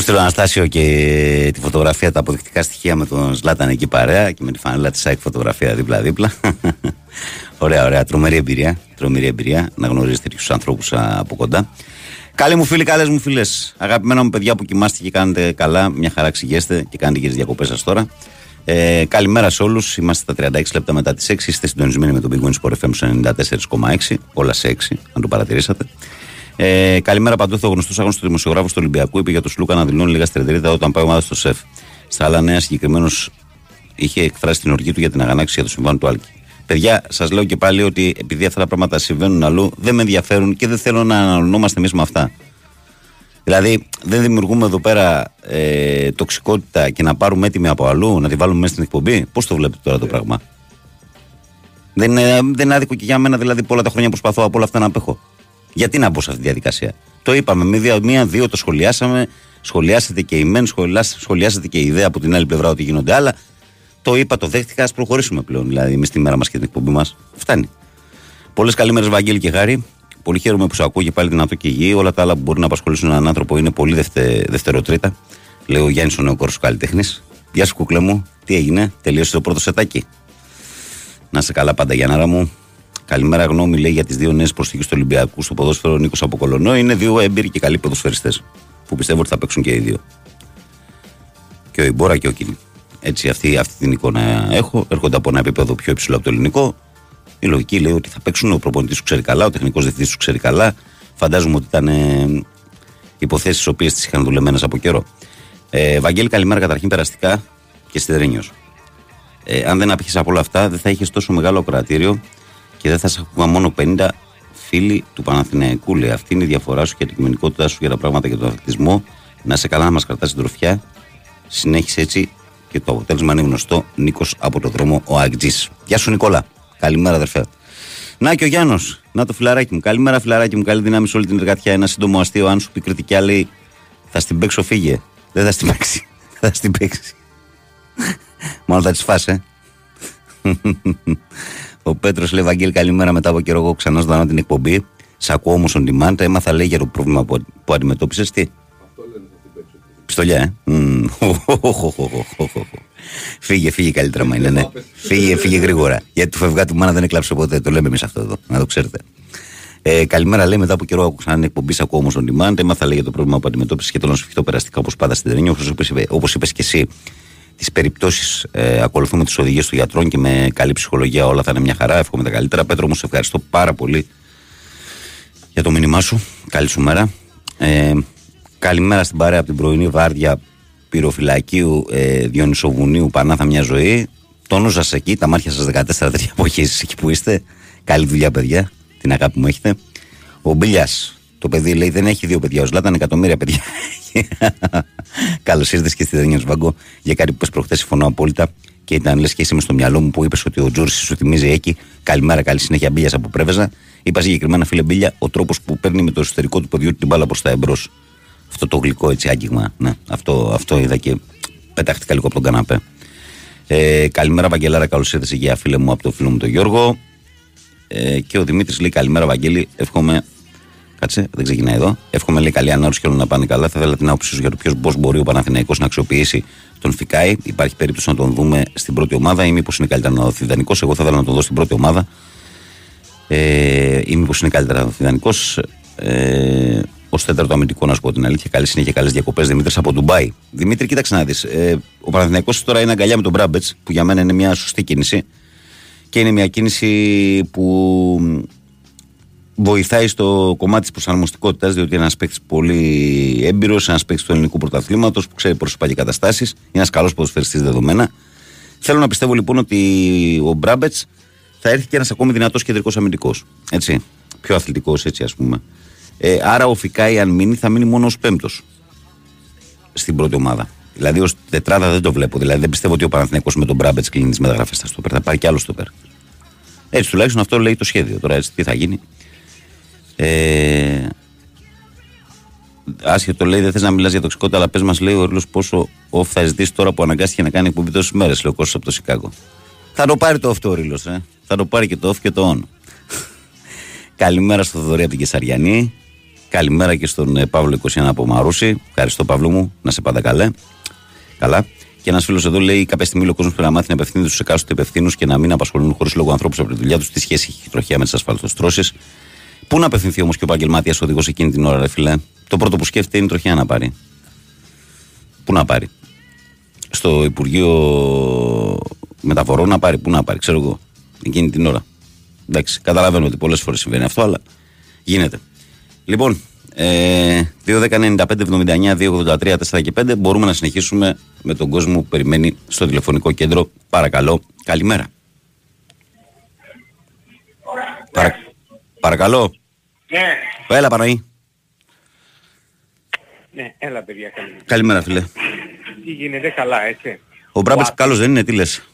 στείλω Αναστάσιο και τη φωτογραφία, τα αποδεικτικά στοιχεία με τον Σλάταν εκεί παρέα και με τη φανέλα της ΣΑΙΚ φωτογραφία δίπλα-δίπλα. <laughs> ωραία, ωραία. Τρομερή εμπειρία. Τρομερή εμπειρία να γνωρίζεις τέτοιους ανθρώπους από κοντά. Καλή μου φίλοι, καλές μου φίλες. Αγαπημένα μου παιδιά που κοιμάστε και κάνετε καλά, μια χαρά ξηγέστε και κάνετε και τις διακοπές σας τώρα. Ε, καλημέρα σε όλους. Είμαστε στα 36 λεπτά μετά τις 6. Είστε συντονισμένοι με τον Big Win Sport FM 94,6. Όλα σε 6, αν το παρατηρήσατε. Ε, καλημέρα παντού. Ο γνωστός άγνωστος δημοσιογράφος του Ολυμπιακού είπε για τον Σλούκα να δηλώνει λίγα στερετρίδα όταν πάει ομάδα στο σεφ. Στα άλλα νέα, συγκεκριμένος είχε εκφράσει την οργή του για την αγανάκτηση για το συμβάν του Άλκη. Παιδιά, σας λέω και πάλι ότι επειδή αυτά τα πράγματα συμβαίνουν αλλού, δεν με ενδιαφέρουν και δεν θέλω να αναλωνόμαστε εμείς με αυτά. Δηλαδή, δεν δημιουργούμε εδώ πέρα ε, τοξικότητα και να πάρουμε έτοιμη από αλλού, να τη βάλουμε μέσα στην εκπομπή. Πώς το βλέπετε τώρα το πράγμα; Δεν είναι, δεν είναι άδικο και για μένα δηλαδή πολλά τα χρόνια προσπαθώ από όλα αυτά να απέχω. Γιατί να μπω σε αυτή τη διαδικασία; Το είπαμε, με μία-δύο το σχολιάσαμε. Σχολιάσατε και η μεν, σχολιάσατε και η ιδέα από την άλλη πλευρά ότι γίνονται άλλα. Το είπα, το δέχτηκα, ας προχωρήσουμε πλέον. Δηλαδή, με στη μέρα μας και την εκπομπή μας. Φτάνει. Πολλές καλημέρες, Βαγγέλη και Χάρη. Πολύ χαίρομαι που σου ακούω και πάλι δυνατό και γη. Όλα τα άλλα που μπορεί να απασχολήσουν έναν άνθρωπο είναι πολύ δευτε, δευτεροτρίτα. Λέω ο Γιάννης ο νέο κόρσο καλλιτέχνης. Γεια σου, κούκλε μου. Τι έγινε, τελείωσε το πρώτο σετάκι. Να σε καλά πάντα, Γιάνναρα μου. Καλημέρα γνώμη λέει για τις δύο νέες προσθήκες του Ολυμπιακού στο ποδόσφαιρο Νίκος από Κολονό. Είναι δύο έμπειροι και καλοί ποδοσφαιριστές που πιστεύω ότι θα παίξουν και οι δύο. Και ο Ιμπόρα και ο Κίνη. Έτσι, αυτή, αυτή την εικόνα έχω. Έρχονται από ένα επίπεδο πιο υψηλό από το ελληνικό. Η λογική λέει ότι θα παίξουν. Ο προπονητής του ξέρει καλά, ο τεχνικός διευθυντής του ξέρει καλά. Φαντάζομαι ότι ήταν ε, υποθέσεις τι οποίες τις είχαν δουλεμένες από καιρό. Ε, Βαγγέλη, καλημέρα καταρχήν περαστικά και σιδερένιος. Ε, αν δεν απήχε από όλα αυτά, δεν θα είχες τόσο μεγάλο κρατήριο και δεν θα σε ακούγα μόνο 50 φίλοι του Παναθηναϊκού. Λέει αυτή είναι η διαφορά σου και η αντικειμενικότητά σου για τα πράγματα και τον αθλητισμό. Να σε καλά να μας κρατάς τροφιά. Συνέχισε έτσι και το αποτέλεσμα είναι γνωστό. Νίκος από το δρόμο ο Αγτζή. Γεια σου Νικόλα. Καλημέρα αδερφέ. Να και ο Γιάννος. Να το φιλαράκι μου. Καλημέρα φιλαράκι μου. Καλή δύναμη σε όλη την εργατιά. Ένα σύντομο αστείο. Αν σου πει κριτικά λέει θα στην παίξω φύγε. Δεν θα στην παίξει. <laughs> θα στην παίξει. Μάλλον θα τη φάσε. Ο Πέτρος λέει: Βαγγέλη, καλημέρα μετά από καιρό. Εγώ ξανά ζωντανά την εκπομπή. Σ' ακούω όμως on demand. Έμαθα λέει για το πρόβλημα που, που αντιμετώπισες. Τι; Πιστολιά, ε; <laughs> Φύγε, φύγε καλύτερα, μα είναι, ναι. Φύγε, φύγε γρήγορα. Γιατί του φευγά του μάνα δεν έκλαψε ποτέ. Το λέμε εμείς αυτό εδώ, να το ξέρετε. Ε, καλημέρα, λέει μετά από καιρό άκουσα την εκπομπή. Σ' ακούω όμως on demand. Έμαθα λέει για το πρόβλημα που αντιμετώπισες και το να σου φύγει περαστικά όπως πάντα στην Τερνιό. Όπως είπες και εσύ, τις περιπτώσεις ε, ακολουθούμε τις οδηγίες των γιατρών και με καλή ψυχολογία όλα θα είναι μια χαρά. Εύχομαι τα καλύτερα. Πέτρο, μου σε ευχαριστώ πάρα πολύ για το μήνυμά σου. Καλή σου μέρα. Ε, καλημέρα στην παρέα από την πρωινή βάρδια πυροφυλακίου ε, Διονυσοβουνίου Πανάθα μια ζωή. τόνο σα εκεί, τα μάτια σας 14 <laughs> τέτοια εποχή εκεί που είστε. Καλή δουλειά, παιδιά. Την αγάπη μου έχετε. Ο Μπίλιας, το παιδί λέει δεν έχει δύο παιδιά. Ο Ζλάταν εκατομμύρια παιδιά. Καλώς ήρθες και στη Δανία Βαγκό για κάτι που πες προχθές. Συμφωνώ απόλυτα και ήταν λες και είσαι μες στο μυαλό μου που είπες ότι ο Τζούρι σου θυμίζει εκεί. Καλημέρα, καλή συνέχεια μπίλιας από πρέβεζα. Είπα συγκεκριμένα, φίλε Μπίλια, ο τρόπος που παίρνει με το εσωτερικό του ποδιού την μπάλα προς τα εμπρός. Αυτό το γλυκό έτσι άγγιγμα. Ναι, αυτό, αυτό είδα και πετάχτηκα λίγο από τον καναπέ. Ε, καλημέρα, Βαγγελάρα, καλώς ήρθες για φίλε μου από το φίλο μου τον Γιώργο. Ε, και ο Δημήτρης λέει καλημέρα, Βαγγέλη. Εύχομαι. Κάτσε, δεν ξεκινάει εδώ. Εύχομαι λέει καλή ανάρρωση και όλα να πάνε καλά. Θα ήθελα την άποψή σου για το ποιος πώς μπορεί ο Παναθηναϊκός να αξιοποιήσει τον Φικάη. Υπάρχει περίπτωση να τον δούμε στην πρώτη ομάδα ή μήπως είναι καλύτερα να δοθεί ιδανικό. Εγώ θα ήθελα να τον δω στην πρώτη ομάδα. Ε, ή μήπως είναι καλύτερα να δοθεί ιδανικό. Ε, ως τέταρτο αμυντικό, να σου πω την αλήθεια. Καλή συνέχεια, καλές διακοπές. Δημήτρης από Ντουμπάι. Δημήτρη, κοίταξε να δεις. Ε, ο Παναθηναϊκός τώρα είναι αγκαλιά με τον Μπράμπετς, που για μένα είναι μια σωστή κίνηση. Και είναι μια κίνηση που βοηθάει στο κομμάτι της προσαρμοστικότητας, διότι είναι ένας παίκτης πολύ έμπειρος, ένας παίκτης του ελληνικού πρωταθλήματος που ξέρει πρόσωπα και καταστάσεις. Είναι ένας καλός ποδοσφαιριστής δεδομένα. Θέλω να πιστεύω λοιπόν ότι ο Μπράμπετς θα έρθει και ένας ακόμη δυνατός κεντρικός αμυντικός. Έτσι. Πιο αθλητικός, έτσι ας πούμε. Ε, άρα ο Φικάη, αν μείνει, θα μείνει μόνο ως πέμπτος στην πρώτη ομάδα. Δηλαδή ως τετράδα δεν το βλέπω. Δηλαδή δεν πιστεύω ότι ο Παναθηναϊκός με τον Μπράμπετς κλείνει τις μεταγραφές στα στόπερ. Θα πάρει κι άλλο στόπερ. Έτσι τουλάχιστον αυτό λέει το σχέδιο. Τώρα έτσι τι θα γίνει. Ε, άσχετο λέει, δεν θες να μιλάς για τοξικότητα, αλλά πες μας, λέει ο Ρίλος, πόσο off θα ζητήσει τώρα που αναγκάστηκε να κάνει εκπομπή τόσες μέρες, λέει ο Κώστας από το Σικάγο. Θα το πάρει το off το Ρίλος, ε. θα το πάρει και το off και το on. <laughs> Καλημέρα στο Θοδωρή από την Κεσαριανή. Καλημέρα και στον ε, Παύλο 21 από Μαρούση. Ευχαριστώ, Παύλο μου, να σε πάντα καλέ. Καλά. Και ένας φίλος εδώ λέει: Κάποια στιγμή ο κόσμος πρέπει να μάθει να απευθύνεται στου εκάστοτε υπευθύνους και να μην απασχολούν χωρίς λόγο ανθρώπους από τη δουλειά τους. Τι σχέση έχει η τροχιά με τις ασφαλτοστρώσεις. Πού να απευθυνθεί όμως και ο επαγγελματίας οδηγός εκείνη την ώρα, ρε φιλέ. Το πρώτο που σκέφτεται είναι η τροχιά να πάρει. Πού να πάρει; Στο Υπουργείο Μεταφορών να πάρει. Πού να πάρει, ξέρω εγώ. Εκείνη την ώρα. Εντάξει, καταλαβαίνω ότι πολλές φορές συμβαίνει αυτό, αλλά γίνεται. Λοιπόν, ε, 2.195.79.283.4 και 5 μπορούμε να συνεχίσουμε με τον κόσμο που περιμένει στο τηλεφωνικό κέντρο. Παρακαλώ, καλημέρα. Παρα... Παρακαλώ. Ναι. Έλα, Παναγή. Ναι, έλα παιδιά καλημέρα. Καλημέρα, φίλε. Τι γίνεται καλά, έτσι. Ο Μπράμπετς Ο- καλός δεν είναι, τι λες;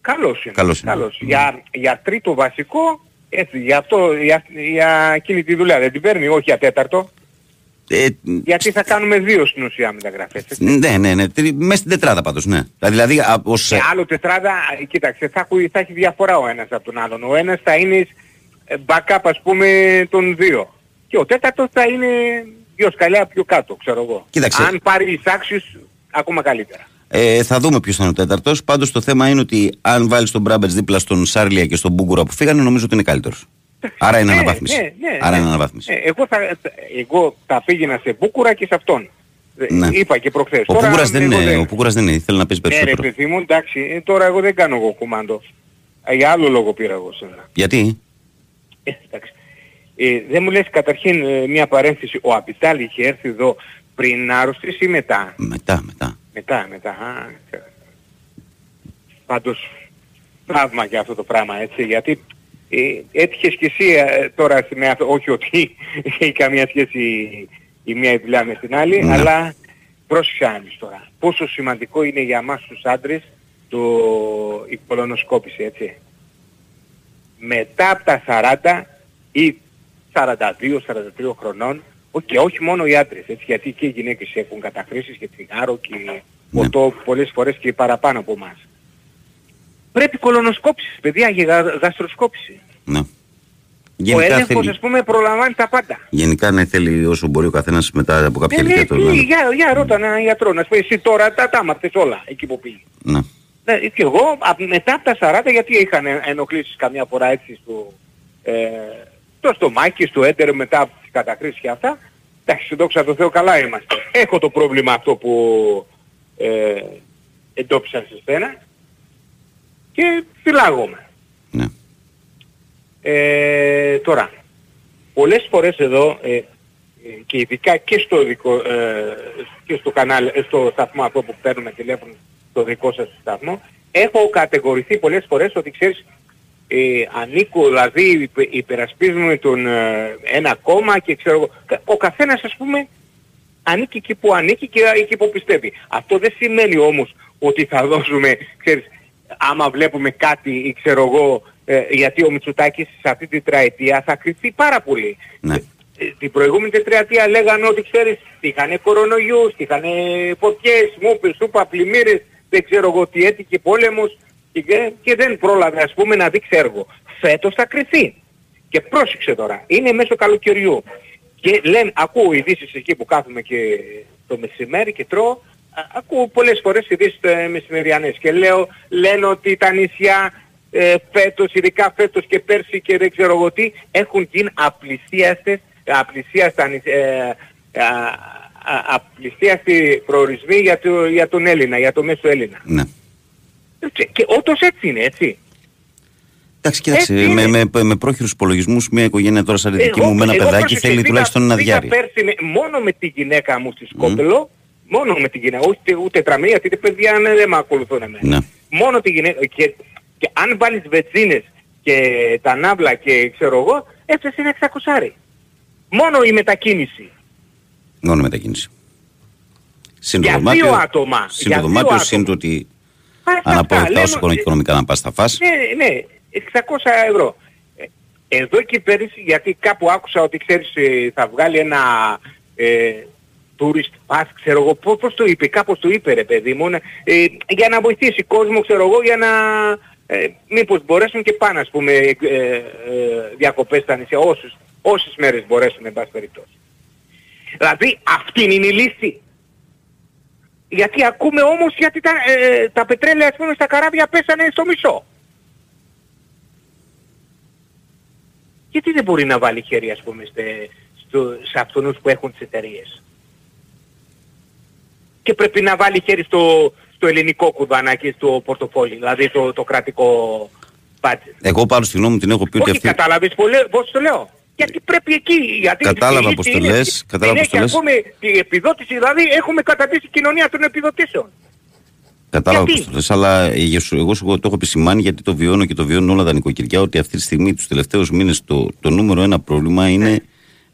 Καλός είναι. Καλός είναι. Καλός. Για, για τρίτο βασικό, έτσι, για, αυτό, για, για εκείνη τη δουλειά δεν την παίρνει, όχι για τέταρτο. Ε, Γιατί θα κάνουμε δύο στην ουσία μεταγραφές. έτσι. ναι, ναι, ναι. τρι- Μέσα στην τετράδα πάντως, ναι. Δηλαδή, α, ως, Και άλλο τετράδα, ε, κοίταξε, θα, έχω- θα έχει διαφορά ο ένας από τον άλλον. Ο ένας θα είναι ε, backup ας πούμε των δύο. Και ο τέταρτος θα είναι δύο σκαλιά πιο κάτω, ξέρω εγώ. Κοίταξε. Αν πάρει εισάξεις, ακόμα καλύτερα. Ε, θα δούμε ποιος θα είναι ο τέταρτος. Πάντως το θέμα είναι ότι αν βάλει τον Μπράμπετ δίπλα στον Σάρλια και στον Μπούγκουρα που φύγανε, νομίζω ότι είναι καλύτερος. Άρα είναι Ναι, αναβάθμιση. ναι, ναι, Άρα ναι. είναι αναβάθμιση. Ε, εγώ, θα, εγώ θα πήγαινα σε Μπούκουρα και σε αυτόν. Ε, Ναι. Είπα και προχθές. Ο Τώρα, Μπούγκουρας δεν, εγώ είναι, ο Μπούγκουρας δεν είναι. Θέλει να παίζει Ναι ρε περισσότερο. παιδί μου, εντάξει, ε, τώρα εγώ δεν κάνω εγώ κουμάντο. Ε, Για άλλο λόγο πήρα εγώ σένα. Γιατί; Ε, εντάξει. Ε, δεν μου λες καταρχήν ε, μια παρένθεση. Ο Απιτάλ είχε έρθει εδώ πριν άρρωστης ή μετά; Μετά, μετά. Μετά, μετά. Α, ξέρω. Πάντως, θαύμα για αυτό το πράγμα, έτσι, γιατί ε, έτυχες και εσύ ε, τώρα με αυτό, όχι ότι <laughs> έχει καμία σχέση η μία η δουλειά με την άλλη, Ναι. αλλά πρόσεχε άνεις τώρα. Πόσο σημαντικό είναι για μας τους άντρες το, η κολονοσκόπηση, έτσι. Μετά από τα 40 ή 42-43 χρονών, ό- και όχι μόνο οι άντρες, έτσι, γιατί και οι γυναίκες έχουν καταχρήσεις και τσιγάρο και Ναι. ποτό πολλές φορές και παραπάνω από εμάς. Πρέπει κολονοσκόπησης, παιδιά, για γα- γαστροσκόπηση. Ναι. Ο Γενικά, έλεγχος, θέλει, ας πούμε, προλαμβάνει τα πάντα. γενικά ναι, θέλει όσο μπορεί ο καθένας μετά από κάποια Ε, ναι, ηλικία το. τι, Ναι. για, για ρώτα έναν γιατρό, να σου πει εσύ τώρα τα τα μάθες όλα εκεί που πήγες. ναι. Ναι, και εγώ απ- μετά από τα 40 γιατί είχαν ε- ενοχλήσεις καμιά φορά έτσι στο, ε, στο στομάχι, στο έντερο μετά από τις κατακρίσεις και αυτά. Εντάξει, δόξα τω Θεώ καλά είμαστε. Έχω το πρόβλημα αυτό που ε, εντόπισαν σε στένα και φυλάγομαι. ναι. Ε, τώρα, πολλές φορές εδώ ε, ε, και ειδικά και στο, δικό, ε, και στο κανάλι, ε, στο σταθμό αυτό που παίρνουμε τηλέφωνο, στο δικό σας σταθμό, έχω κατηγορηθεί πολλές φορές ότι ξέρεις ε, ανήκω, δηλαδή υπε- υπερασπίζουμε τον ε, ένα κόμμα και ξέρω εγώ. Κα- Ο καθένας ας πούμε ανήκει εκεί που ανήκει και εκεί που πιστεύει. Αυτό δεν σημαίνει όμως ότι θα δώσουμε, ξέρεις, άμα βλέπουμε κάτι ή ξέρω εγώ, ε, γιατί ο Μητσοτάκης σε αυτή τη τετραετία θα κρυφτεί πάρα πολύ. Ναι. Ε, την προηγούμενη τετραετία λέγανε ότι ξέρεις, είχανε κορονοϊούς, είχανε φωτιές, μούπες, σούπα, πλημμύρες, δεν ξέρω εγώ τι έτυχε πόλεμος και, και δεν πρόλαβε ας πούμε να δείξει έργο. Φέτος θα κρυφτεί. Και πρόσεξε τώρα, είναι μέσω καλοκαιριού. Και λένε, ακούω ειδήσεις εκεί που κάθομαι και το μεσημέρι και τρώω, α- ακούω πολλές φορές ειδήσεις ε, μεσημεριανές και λέω, λένε ότι τα νησιά ε, φέτος, ειδικά φέτος και πέρσι και δεν ξέρω εγώ τι, έχουν γίνει απλησίαστες, απλησίαστα νησ- ε, α, α, απλησίαστοι προορισμοί για, το, για τον Έλληνα, για το μέσο Έλληνα. Ναι. Και, και όντως έτσι είναι, έτσι. Εντάξει, κοίταξε, Έτσι με, είναι. με, με πρόχειρους υπολογισμούς μια οικογένεια τώρα σαν τη δική μου με ένα εγώ παιδάκι πρόσεξε, θέλει πήγα- τουλάχιστον ένα πήγα διάρρη. πέρσι με- μόνο με τη γυναίκα μου στη Σκόπελο, μόνο με τη γυναίκα, ούτε, ούτε τραμμή, γιατί τα παιδιά ναι, δεν με ακολουθούν εμένα. Ναι. Μόνο τη γυναίκα, και, και αν βάλεις βετσίνες και τα ναύλα και ξέρω εγώ, έφτασε ένα 600. Μόνο η μετακίνηση. Μόνο μετακίνηση. Συν το Για δωμάτιο, δύο άτομα. Συν Για το δύο δωμάτιο, άτομα. συν το ότι Α, αυτά, αναπόβλητα λέμε- όσο μπορεί οικονομικά να πας θα φας. Ναι, ναι, 600 ευρώ. Ε, Εδώ και πέρυσι, γιατί κάπου άκουσα ότι ξέρεις ε, θα βγάλει ένα ε, tourist pass, ξέρω εγώ, πώς, πώς το είπε, κάπως το είπε ρε παιδί μου, ε, για να βοηθήσει κόσμο, ξέρω εγώ, για να ε, μήπως μπορέσουν και πάνε, ας πούμε, ε, ε, ε, διακοπές στα νησιά, όσους, όσες μέρες μπορέσουν, εν πάση περιπτώσει. Δηλαδή, αυτή είναι η λύση. Γιατί ακούμε όμως γιατί τα, ε, τα πετρέλαια ας πούμε στα καράβια πέσανε στο μισό. Γιατί δεν μπορεί να βάλει χέρι ας πούμε στε, στο, σε αυτούς που έχουν τις εταιρείες; Και πρέπει να βάλει χέρι στο, στο ελληνικό κουβανάκι, στο πορτοφόλι, δηλαδή το, το κρατικό budget. Εγώ πάντως τη γνώμη μου την έχω πει ότι Όχι, αυτή... κατάλαβες πολύ, πώς το λέω; Γιατί πρέπει εκεί, γιατί Κατάλαβα η πώς λύση το είναι- λες, κατάλαβα είναι πώς το και λες. ακούμε τη επιδότηση, δηλαδή έχουμε καταντήσει κοινωνία των επιδοτήσεων. Κατάλαβα Γιατί; πώς το θες, αλλά ε, για σου- εγώ σου το έχω επισημάνει γιατί το βιώνω και το βιώνουν όλα τα νοικοκυριά ότι αυτή τη στιγμή τους τελευταίους μήνες το, το νούμερο ένα πρόβλημα είναι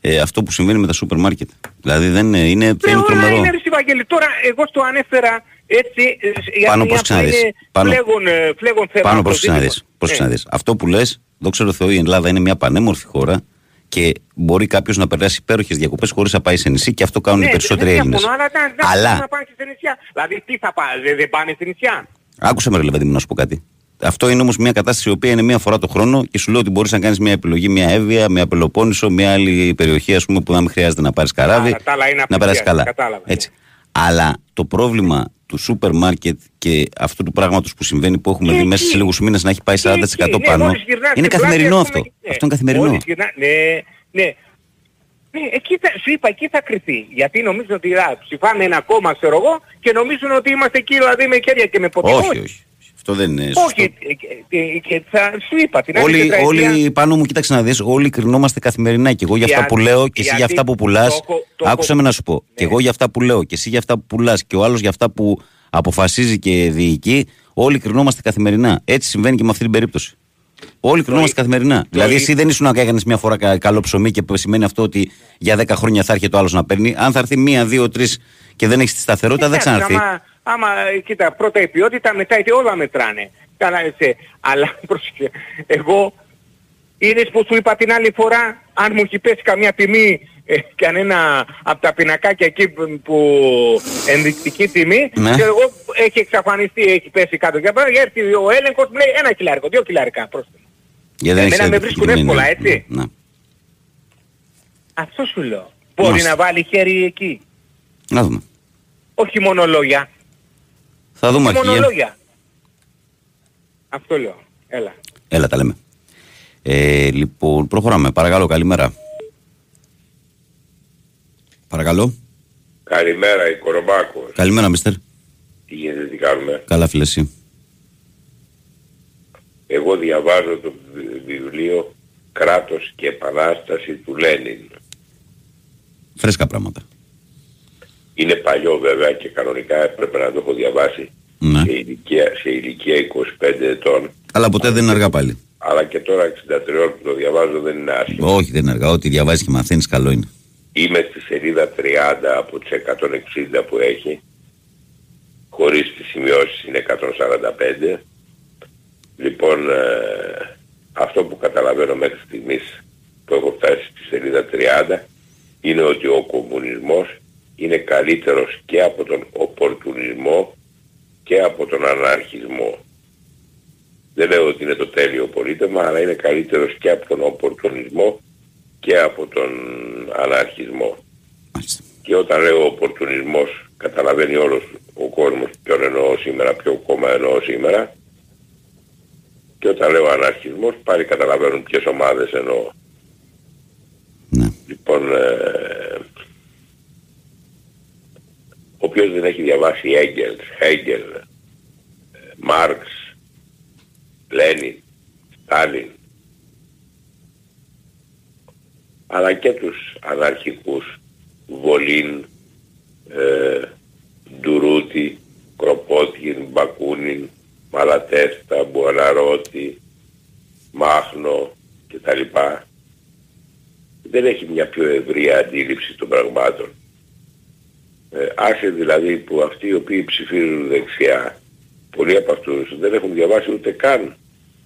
ε, αυτό που συμβαίνει με τα σούπερ μάρκετ. Δηλαδή δεν είναι, είναι, Ναι, είναι όλα τρομερό. είναι ρε Βαγγέλη. Τώρα εγώ στο ανέφερα έτσι ε, για Πάνω μια πώς που ξαναδείς. είναι Πάνω- φλέγον, ε, φλέγον θέμα. Πάνω το προς ζήτημα. ξαναδείς. Πώς Ε, ξαναδείς. Αυτό που λες, δόξα τω Θεώ η Ελλάδα είναι μια πανέμορφη χώρα και μπορεί κάποιος να περάσει υπέροχες διακοπές χωρίς να πάει σε νησί και αυτό κάνουν οι ναι, περισσότεροι δεν Έλληνες. διαφωνώ, Αλλά, να, να, Αλλά να πάνε και στα νησιά. Δηλαδή τι θα πάνε, δεν, δεν πάνε στα νησιά. Άκουσα με ρε παιδί μου να σου πω κάτι. Αυτό είναι όμως μια κατάσταση η οποία είναι μία φορά το χρόνο και σου λέω ότι μπορείς να κάνεις μια επιλογή, μια Εύβοια, μια Πελοπόννησο, μια άλλη περιοχή ας πούμε, που να μην χρειάζεται να πάρεις καράβι. Άρα, τα άλλα είναι να περάσεις απευθείας, καλά. κατάλαβα, ναι. Έτσι. Αλλά το πρόβλημα του σούπερ μάρκετ και αυτού του πράγματος που συμβαίνει που έχουμε Και δει εκεί. μέσα σε λίγους μήνες να έχει πάει 40% Και εκεί, ναι, πάνω. μόλις γυρνάς είναι στην καθημερινό πλάτη, αυτό. ας πούμε, ναι. Αυτό είναι καθημερινό. Μόλις γυρνά- ναι, ναι. Ναι, εκεί θα, σου είπα, εκεί θα κρυθεί. Γιατί νομίζουν ότι α, ψηφάνε ένα κόμμα, ξέρω εγώ, και νομίζουν ότι είμαστε εκεί δηλαδή με χέρια και με ποτέ. Όχι, όχι. Αυτό δεν είναι σωστό. Όχι, ε, και, και, και θα σου είπα την άλλη Όλοι, τετραετία- όλοι πάνω μου, κοίταξε να δεις, όλοι κρινόμαστε καθημερινά. Και εγώ για αυτά Για- που λέω και εσύ για γιατί αυτά που πουλάς, το έχω- το άκουσα έχω- με να σου πω. Και Ναι. εγώ για αυτά που λέω και εσύ για αυτά που πουλάς και ο άλλος για αυτά που αποφασίζει και διοικεί, όλοι κρινόμαστε καθημερινά. Έτσι συμβαίνει και με αυτή την περίπτωση. Όλοι κρινόμαστε καθημερινά. δηλαδή, εσύ δεν ήσουν να έκανε μια φορά κα- καλό ψωμί και σημαίνει αυτό ότι για 10 χρόνια θα έρχεται ο άλλος να παίρνει. Αν θα έρθει μία, δύο, τρεις και δεν έχεις τη σταθερότητα, δεν Εντάξει, ξαναρθεί. Άμα, άμα, ε, κοίτα, πρώτα η ποιότητα, μετά η- όλα μετράνε. Καλά, έτσι. Αλλά, <laughs> πρόσεχε, εγώ, είδες που σου είπα την άλλη φορά, αν μου έχει πέσει καμία τιμή, ε, κανένα από τα πινακάκια εκεί που, που ενδεικτική τιμή, Ναι. και εγώ έχει εξαφανιστεί, έχει πέσει κάτω. Για παράδειγμα, έρθει ο έλεγχος, μου λέει ένα χιλιάρικο, δύο χιλιάρικα πρόσθετα. Γιατί δεν Εμένα έχεις με ενδεικτική βρίσκουν τιμή, εύκολα, ναι. έτσι. Ναι. Αυτό σου λέω. Μπορεί Μάλιστα. να βάλει χέρι εκεί. Να δούμε. Όχι μόνο λόγια. Θα δούμε Όχι μόνο αρχηγέ. λόγια. Αυτό λέω. Έλα. Έλα, τα λέμε. Ε, λοιπόν, προχωράμε. Παρακαλώ, καλημέρα. Παρακαλώ. Καλημέρα, η Κορομάκος. Καλημέρα, μίστερ. Τι γίνεται, τι κάνουμε; Καλά, φίλε, εσύ. Εγώ διαβάζω το βι- βιβλίο «Κράτος και Επανάσταση» του Λένιν. Φρέσκα πράγματα. Είναι παλιό βέβαια και κανονικά έπρεπε να το έχω διαβάσει. Μ. Ναι. σε, ηλικία, σε ηλικία 25 ετών. Αλλά ποτέ δεν είναι αργά πάλι. Αλλά και τώρα 63 που το διαβάζω δεν είναι άσχημο. Όχι, δεν είναι αργά. Ό,τι διαβάζεις και μαθαίνεις, καλό είναι. Είμαι στη σελίδα 30 από τις 160 που έχει. Χωρίς τις σημειώσεις είναι 145. Λοιπόν, ε, αυτό που καταλαβαίνω μέχρι στιγμής που έχω φτάσει στη σελίδα 30 είναι ότι ο κομμουνισμός είναι καλύτερος και από τον οπορτουνισμό και από τον αναρχισμό. Δεν λέω ότι είναι το τέλειο πολίτευμα, αλλά είναι καλύτερος και από τον οπορτουνισμό και από τον αναρχισμό. Μάλιστα. Και όταν λέω οπορτουνισμός καταλαβαίνει όλος ο κόσμος ποιον εννοώ σήμερα, ποιο κόμμα εννοώ σήμερα. Και όταν λέω αναρχισμός πάλι καταλαβαίνουν ποιες ομάδες εννοώ. Ναι. Λοιπόν, ε, όποιος δεν έχει διαβάσει Έγγελ, Χέγγελ, Μάρξ, Λένιν, Στάλιν, αλλά και τους αναρχικούς Βολίν, ε, Ντουρούτη, Κροπότγιν, Μπακούνιν, Μαλατέστα, Μπουαναρότη, Μάχνο κτλ. Δεν έχει μια πιο ευρία αντίληψη των πραγμάτων. Ε, άσε δηλαδή που αυτοί οι οποίοι ψηφίζουν δεξιά, πολλοί από αυτούς δεν έχουν διαβάσει ούτε καν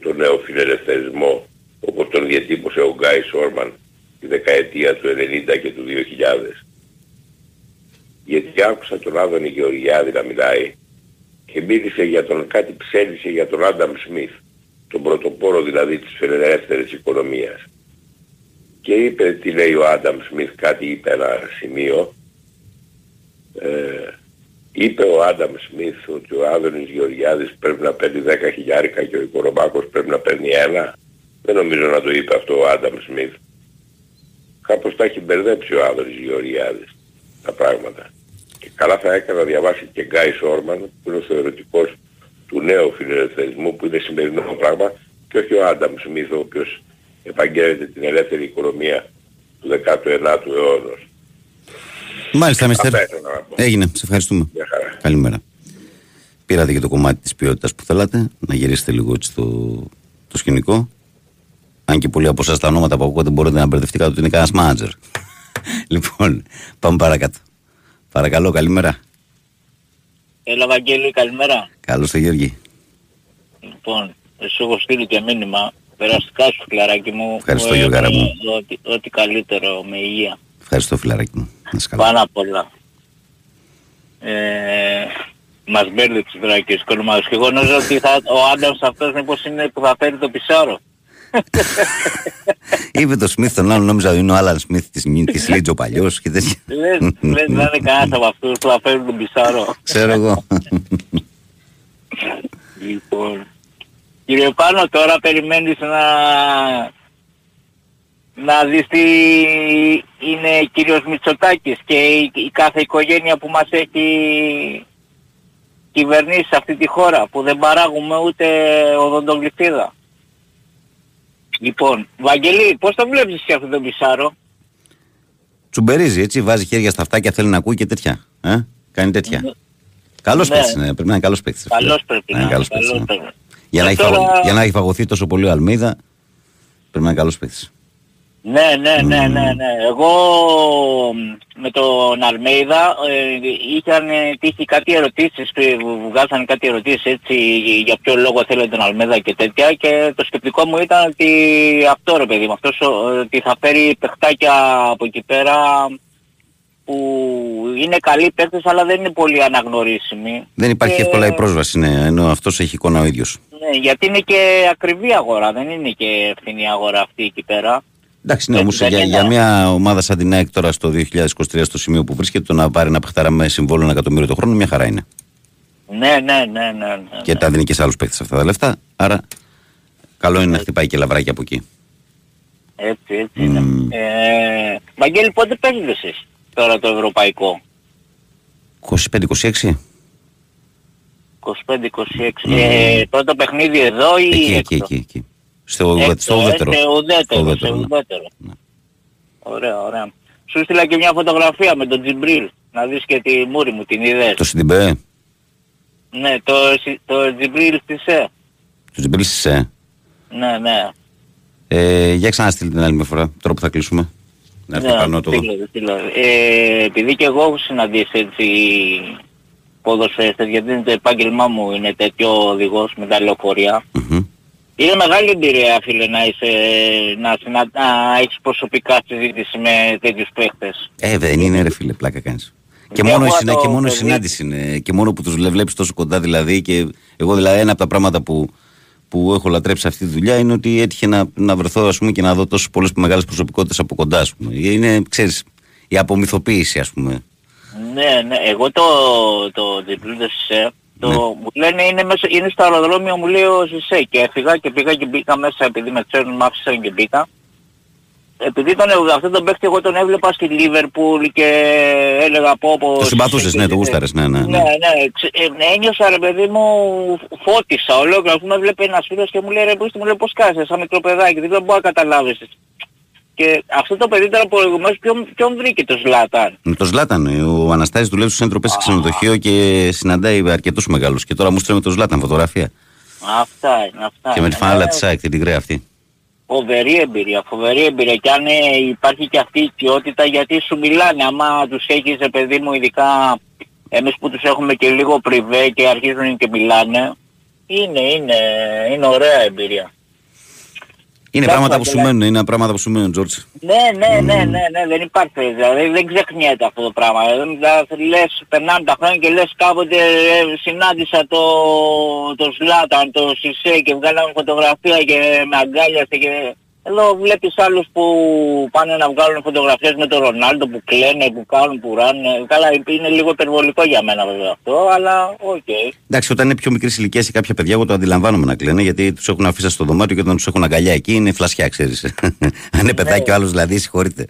τον νέο φιλελευθερισμό όπως τον διατύπωσε ο Γκάι Σόρμαν τη δεκαετία του 90 και του 2000. Γιατί άκουσα τον Άδωνη Γεωργιάδη να μιλάει και μίλησε για τον κάτι ψέλισε για τον Άνταμ Σμιθ, τον πρωτοπόρο δηλαδή της φιλελεύθερης οικονομίας. Και είπε τι λέει ο Άνταμ Σμιθ, κάτι είπε ένα σημείο. Ε, είπε ο Άνταμ Σμιθ ότι ο Άδωνης Γεωργιάδης πρέπει να παίρνει 10 χιλιάρικα και ο Οικονομάκος πρέπει να παίρνει ένα. Δεν νομίζω να το είπε αυτό ο Άνταμ Σμιθ. Κάπως τα έχει μπερδέψει ο Άδωνης Γεωργιάδης τα πράγματα. Και καλά θα έκανε να διαβάσει και Γκάι Σόρμαν που είναι ο θεωρητικός του νέου φιλελευθερισμού που είναι σημερινό πράγμα και όχι ο Άνταμ Σμιθ ο οποίος επαγγέλλεται την ελεύθερη οικονομία του 19ου αιώνα. Μάλιστα, Μίστερ. Αυτά ήθελα να πω. Έγινε. Σε ευχαριστούμε. Μια χαρά. Καλημέρα. Πήρατε και το κομμάτι της ποιότητας που θέλατε, να γυρίσετε λίγο έτσι το, το σκηνικό. Αν και πολλοί από εσάς τα ονόματα που ακούγονται μπορείτε να μπερδευτείτε ότι είναι κανένας μάνατζερ. <laughs> λοιπόν, πάμε παρακάτω. Παρακαλώ, καλημέρα. Έλα, Βαγγέλη, καλημέρα. Καλώς το Γιώργη. Λοιπόν, σου έχω στείλει και μήνυμα. Περαστικά σου, φιλαράκι μου. Ευχαριστώ, Μου Γιώργαρα εύχομαι μου. Ό,τι, ό,τι καλύτερο, με υγεία. Ευχαριστώ, φιλαράκι μου. Να είσαι καλά. Πάνω απ' όλα. Ε, μας μπέρδεψε τώρα και ο οικονομάδος. Και εγώ νόμιζα ότι θα, ο Άνταμς αυτός μήπως είναι που θα φέρει το Πισάρο. <laughs> Είπε το Σμιθ τον άλλο, νόμιζα ότι είναι ο Άλαν Σμιθ της, της Λίτζο παλιός και τέτοια. Λες, λες να είναι κανένας από αυτούς που θα φέρουν τον Πισάρο. Ξέρω εγώ. Λοιπόν, κύριε Πάνο, τώρα περιμένεις να, να δεις τι είναι κύριος Μητσοτάκης και η, η κάθε οικογένεια που μας έχει κυβερνήσει σε αυτή τη χώρα, που δεν παράγουμε ούτε οδοντογλυφίδα. Λοιπόν, Βαγγελή, πώς το βλέπεις εσύ αυτό το Πισάρο. Τσουμπερίζει έτσι, βάζει χέρια στα αυτάκια, θέλει να ακούει και τέτοια. Ε; Κάνει τέτοια. Καλός Ναι. παίκτης είναι, πρέπει να είναι καλός παίκτης. ρε φίλε. Καλός πρέπει να είναι, καλός παίκτης, καλός ναι. πρέπει. Για, να Και έχει τώρα- φαγω- για να έχει φαγωθεί τόσο πολύ ο Αλμίδα, πρέπει να είναι καλός παίκτης. Ναι, ναι, ναι, ναι, ναι. Εγώ μ, με τον Αλμέιδα ε, είχαν ε, τύχει κάτι ερωτήσεις, ε, βγάζανε κάτι ερωτήσεις έτσι για ποιο λόγο θέλει τον Αλμέιδα και τέτοια και το σκεπτικό μου ήταν ότι αυτό ρε παιδί μου, αυτός ο- ότι θα φέρει παιχτάκια από εκεί πέρα που είναι καλοί παίκτες αλλά δεν είναι πολύ αναγνωρίσιμοι. Δεν υπάρχει Και- εύκολα η πρόσβαση, ναι, ενώ αυτός έχει εικόνα ο ίδιος. Ναι, γιατί είναι και ακριβή αγορά, δεν είναι και φθηνή αγορά αυτή εκεί πέρα. Εντάξει, ναι, Δεν- όμως δεν για, είναι. για μια ομάδα σαν την ΑΕΚ τώρα στο 2023 στο σημείο που βρίσκεται, το να πάρει ένα παιχτάρα με συμβόλαιο ένα εκατομμύριο το χρόνο, μια χαρά είναι. Ναι, ναι, ναι, ναι. ναι. Και τα δίνει και σε άλλους παίκτες αυτά τα λεφτά, άρα καλό είναι να χτυπάει και λαβράκι από εκεί. Έτσι, έτσι Μμμ. είναι. Ε, Βαγγέλη, πότε παίζετε εσείς τώρα το ευρωπαϊκό; 25-26, 25-26. Ε, πρώτο παιχνίδι εδώ ή εκεί, έξω; εκεί, εκεί, εκεί. Στο, Έξω, στο ε, ουδέτερο. Σε ουδέτερο, Στο σε ουδέτερο, ναι. ουδέτερο. Ναι. Ωραία, ωραία. Σου στείλα και μια φωτογραφία με τον Τζιμπρίλ. Να δεις και τη μούρη μου, την είδες. Το Σιντιμπέ. Ναι, το, το Τζιμπρίλ Σισε. Του Τζιμπρίλ Σισε. Ναι, ναι. Ε, για ξαναστείλει την άλλη μια φορά, τώρα που θα κλείσουμε. Να έρθει Ναι, πάνω το... στείλω, στείλω. Ε, επειδή και εγώ έχω συναντήσει έτσι ποδοσφαίρες, γιατί είναι το επάγγελμά μου, είναι τέτοιο οδηγός με τα λεωφορεία. Μμμ. Είναι μεγάλη εμπειρία φίλε να, είσαι, να, συνα, να έχεις προσωπικά συζήτηση με τέτοιους παίχτες. Ε, δεν είναι ρε φίλε, πλάκα κάνεις. Και Και μόνο, η, εγώ συνα... το και μόνο η παιδί- συνάντηση είναι. Και μόνο που τους βλέπεις τόσο κοντά δηλαδή. Και εγώ δηλαδή ένα από τα πράγματα που, που έχω λατρέψει αυτή τη δουλειά είναι ότι έτυχε να, να βρεθώ ας πούμε, και να δω τόσο πολλές μεγάλες προσωπικότητες από κοντά. Ας πούμε. Είναι, ξέρεις, η απομυθοποίηση ας πούμε. Ναι, ναι, εγώ το, το διπλούδε Σισε, το, Ναι. μου λένε είναι, μέσα, είναι στο αεροδρόμιο μου λέει ο Σισε και έφυγα και πήγα και μπήκα μέσα επειδή με ξέρουν μ' άφησαν και μπήκα. Επειδή τον, αυτό τον παίχτη εγώ τον έβλεπα στη Λίβερπουλ και έλεγα πω πω... Το συμπαθούσες, ναι, το γούσταρες, ναι, ναι. Ναι, ναι. ναι, ξε- ε, ένιωσα ρε παιδί μου, φώτισα ολόκληρο, ας πούμε έβλεπε ένας φίλος και μου λέει ρε Μπούστη, μου λέει πως κάθεσαι σαν μικρό παιδάκι, δεν μπορώ να καταλάβεις. Και αυτό το παιδί τώρα προηγουμένως ποιον, ποιον βρήκε το Ζλάταν; Με το Ζλάταν, ε, ο Αναστάσης δουλεύει στο Σέντρο Πέση ξενοδοχείο και συναντάει αρκετούς μεγάλους. Και τώρα μου στέλνει το Ζλάταν φωτογραφία. Αυτά είναι, αυτά Και με τη είναι. φανέλα Ε, της ΑΕΚ, την τυγραία αυτή. Φοβερή εμπειρία, φοβερή εμπειρία. Και αν ε, υπάρχει και αυτή η οικειότητα γιατί σου μιλάνε, άμα τους έχεις ρε παιδί μου ειδικά εμείς που τους έχουμε και λίγο πριβέ και αρχίζουν και μιλάνε, είναι, είναι, είναι ωραία εμπειρία. Είναι Εντάξει, πράγματα που σου αλλά- μένουν, είναι πράγματα που σου μένουν, Τζόρτζ. Ναι, ναι, ναι, ναι, ναι, δεν υπάρχει, δηλαδή δεν ξεχνιέται αυτό το πράγμα. Δηλαδή λες, περνάνε τα χρόνια και λες κάποτε ε, συνάντησα το, τον Ζλάταν, τον Σισέ και βγάλαμε φωτογραφία και με αγκάλιασε και... Εδώ βλέπεις άλλους που πάνε να βγάλουν φωτογραφίες με τον Ρονάλντο που κλαίνε, που κάνουν, που ράνε. Καλά, είναι λίγο υπερβολικό για μένα βέβαια αυτό, αλλά οκ. Εντάξει, όταν είναι πιο μικρή ηλικία ή κάποια παιδιά, εγώ το αντιλαμβάνομαι να κλαίνε γιατί τους έχουν αφήσει στο δωμάτιο και όταν τους έχουν αγκαλιά εκεί είναι φλασιά, ξέρεις. <laughs> Αν είναι παιδάκι ο άλλος δηλαδή, συγχωρείτε.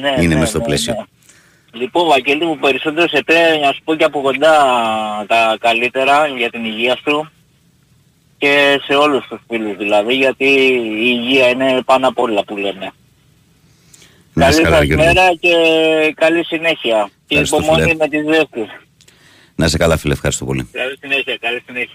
Ναι, Είναι ναι, μες στο ναι, πλαίσιο. ναι. Λοιπόν, Βαγγέλη μου, περισσότερο σε πέρα να σου πω και από κοντά τα καλύτερα για την υγεία σου και σε όλους τους φίλους δηλαδή, γιατί η υγεία είναι πάνω απ' όλα που λένε. Να είσαι καλή καλά, σας Γιώργο. μέρα και καλή συνέχεια. Και Ευχαριστώ, υπομονή φίλε. με τη ζέστη. Να είσαι καλά, φίλε, ευχαριστώ πολύ. Καλή συνέχεια, καλή συνέχεια.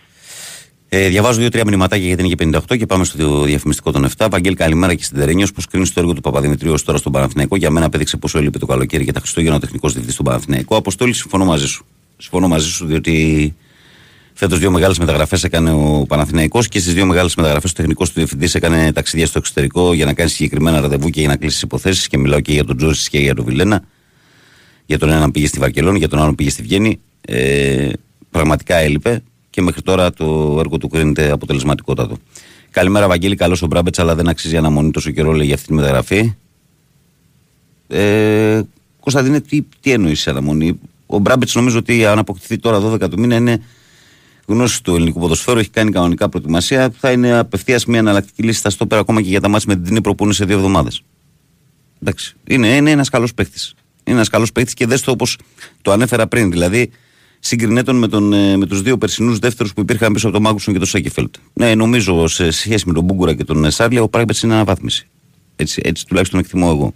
Ε, διαβάζω δύο-τρία μηνυματάκια γιατί είναι και 58 και πάμε στο διαφημιστικό των 7. Βαγγέλη, καλημέρα και στην Τερένιος. Πώς κρίνεις το έργο του Παπαδημητρίου ως τώρα στον Παναθηναϊκό; Για μένα απέδειξε πόσο έλειπε το καλοκαίρι και τα Χριστούγεννα ο τεχνικός διευθυντής στον Παναθηναϊκό. Αποστόλη, συμφωνώ μαζί σου. Συμφωνώ μαζί σου διότι φέτος δύο μεγάλες μεταγραφές έκανε ο Παναθηναϊκός και στις δύο μεγάλες μεταγραφές ο τεχνικός του διευθυντής έκανε ταξίδια στο εξωτερικό για να κάνει συγκεκριμένα ραντεβού και για να κλείσει υποθέσεις. Και μιλάω και για τον Τζόρι και για τον Βιλένα. Για τον έναν πήγε στη Βαρκελόνη, για τον άλλον πήγε στη Βιέννη. Ε, πραγματικά έλειπε και μέχρι τώρα το έργο του κρίνεται αποτελεσματικότατο. Καλημέρα, Βαγγέλη. Καλό ο Μπράμπετς, αλλά δεν αξίζει αναμονή τόσο καιρό λέει, για αυτή τη μεταγραφή. Ε, Κωνσταντίνε, τι, τι εννοείς αναμονή; Ο Μπράμπετς νομίζω ότι αν αποκτηθεί τώρα 12 του μήνα είναι γνώση του ελληνικού ποδοσφαίρου, έχει κάνει κανονικά προετοιμασία. Θα είναι απευθείας μια εναλλακτική λύση στα στόπερα ακόμα και για τα μάτια με την Τινίπρο που είναι σε δύο εβδομάδες. Εντάξει. Είναι, είναι ένας καλός παίκτης. Είναι ένας καλός παίκτης και δες το όπως το ανέφερα πριν. Δηλαδή, σύγκρινέ τον με, τον, ε, με τους δύο περσινούς δεύτερους που υπήρχαν πίσω από τον Μάγκουσον και τον Σέκεφελτ. Ναι, νομίζω σε σχέση με τον Μπούγκουρα και τον Σάρλια, ο Πράγματι είναι αναβάθμιση. Έτσι, έτσι τουλάχιστον εκτιμώ εγώ.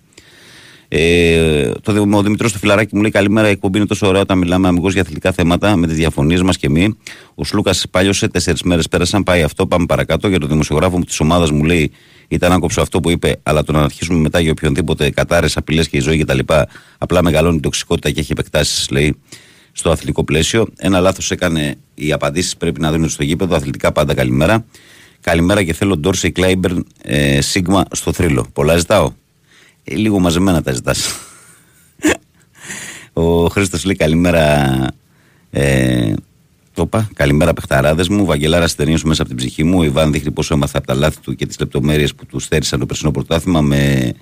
Ε, το, Δη- ο Δημητρός του Φιλαράκι μου λέει: Καλημέρα, η εκπομπή είναι τόσο ωραία όταν μιλάμε αμυγός για αθλητικά θέματα με τις διαφωνίες μας και μη. Ο Σλούκας πάλιωσε, τέσσερις μέρες πέρασαν, πάει αυτό, πάμε παρακάτω. Για τον δημοσιογράφο μου της ομάδας μου λέει: Ήταν άκοψο αυτό που είπε, αλλά το να αρχίσουμε μετά για οποιονδήποτε κατάρε, απειλές και η ζωή κτλ. Απλά μεγαλώνει η τοξικότητα και έχει επεκτάσεις, λέει, στο αθλητικό πλαίσιο. Ένα λάθος έκανε οι απαντήσεις, πρέπει να δίνουν στο γήπεδο. Αθλητικά πάντα καλημέρα. Καλημέρα και θέλω Ντόρσεϊ Κλάιμπερν ε, Σίγμα στο θρύλο. Πολλά ζητάω. Ε, λίγο μαζεμένα τα ζητάς. Ο Χρήστος λέει καλημέρα. Ε, το είπα. Καλημέρα, παιχταράδες μου. Βαγγελάρα Στερνίο μέσα από την ψυχή μου. Ο Ιβάν δείχνει πόσο έμαθα από τα λάθη του και τις λεπτομέρειες που του στέρισαν το περσινό πρωτάθλημα με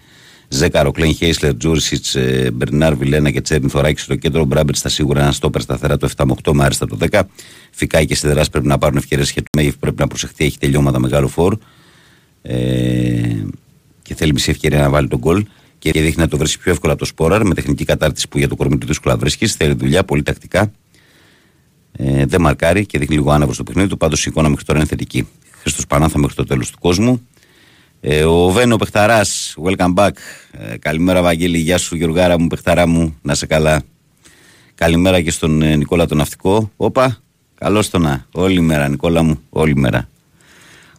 Ζέκαρο, Κλέν Χέισλερ, Τζούρισιτς, Μπερνάρ, Βιλένα και Τσέρνι Θωράκης στο κέντρο. Μπράμπερ στα σίγουρα ένα στόπερ σταθερά το 7 με 8 με άριστα το 10. Φυκάει και Σιδεράς πρέπει να πάρουν ευκαιρίες και το Μέγεφ πρέπει να προσεχτεί. Έχει τελειώματα μεγάλο φόρ. Ε, και θέλει μισή ευκαιρία να βάλει τον γκολ. Και δείχνει να το βρει πιο εύκολα από το Σπόραρ με τεχνική κατάρτιση που για το κορμί του δύσκολα βρίσκεις. Θέλει δουλειά, πολύ τακτικά. Ε, δεν μαρκάρει και δείχνει λίγο άνευρο στο παιχνίδι του. Πάντως η εικόνα μέχρι τώρα είναι θετική. Χρήστος Πανάθα μέχρι το τέλος του κόσμου. Ε, ο Βένο Πεχταράς, welcome back. Ε, καλημέρα, Βαγγέλη. Γεια σου, Γιωργάρα μου, Πεχταρά μου. Να σε καλά. Καλημέρα και στον ε, Νικόλα τον Ναυτικό. Όπα, Καλώς το να. Όλη μέρα, Νικόλα μου. Όλη μέρα.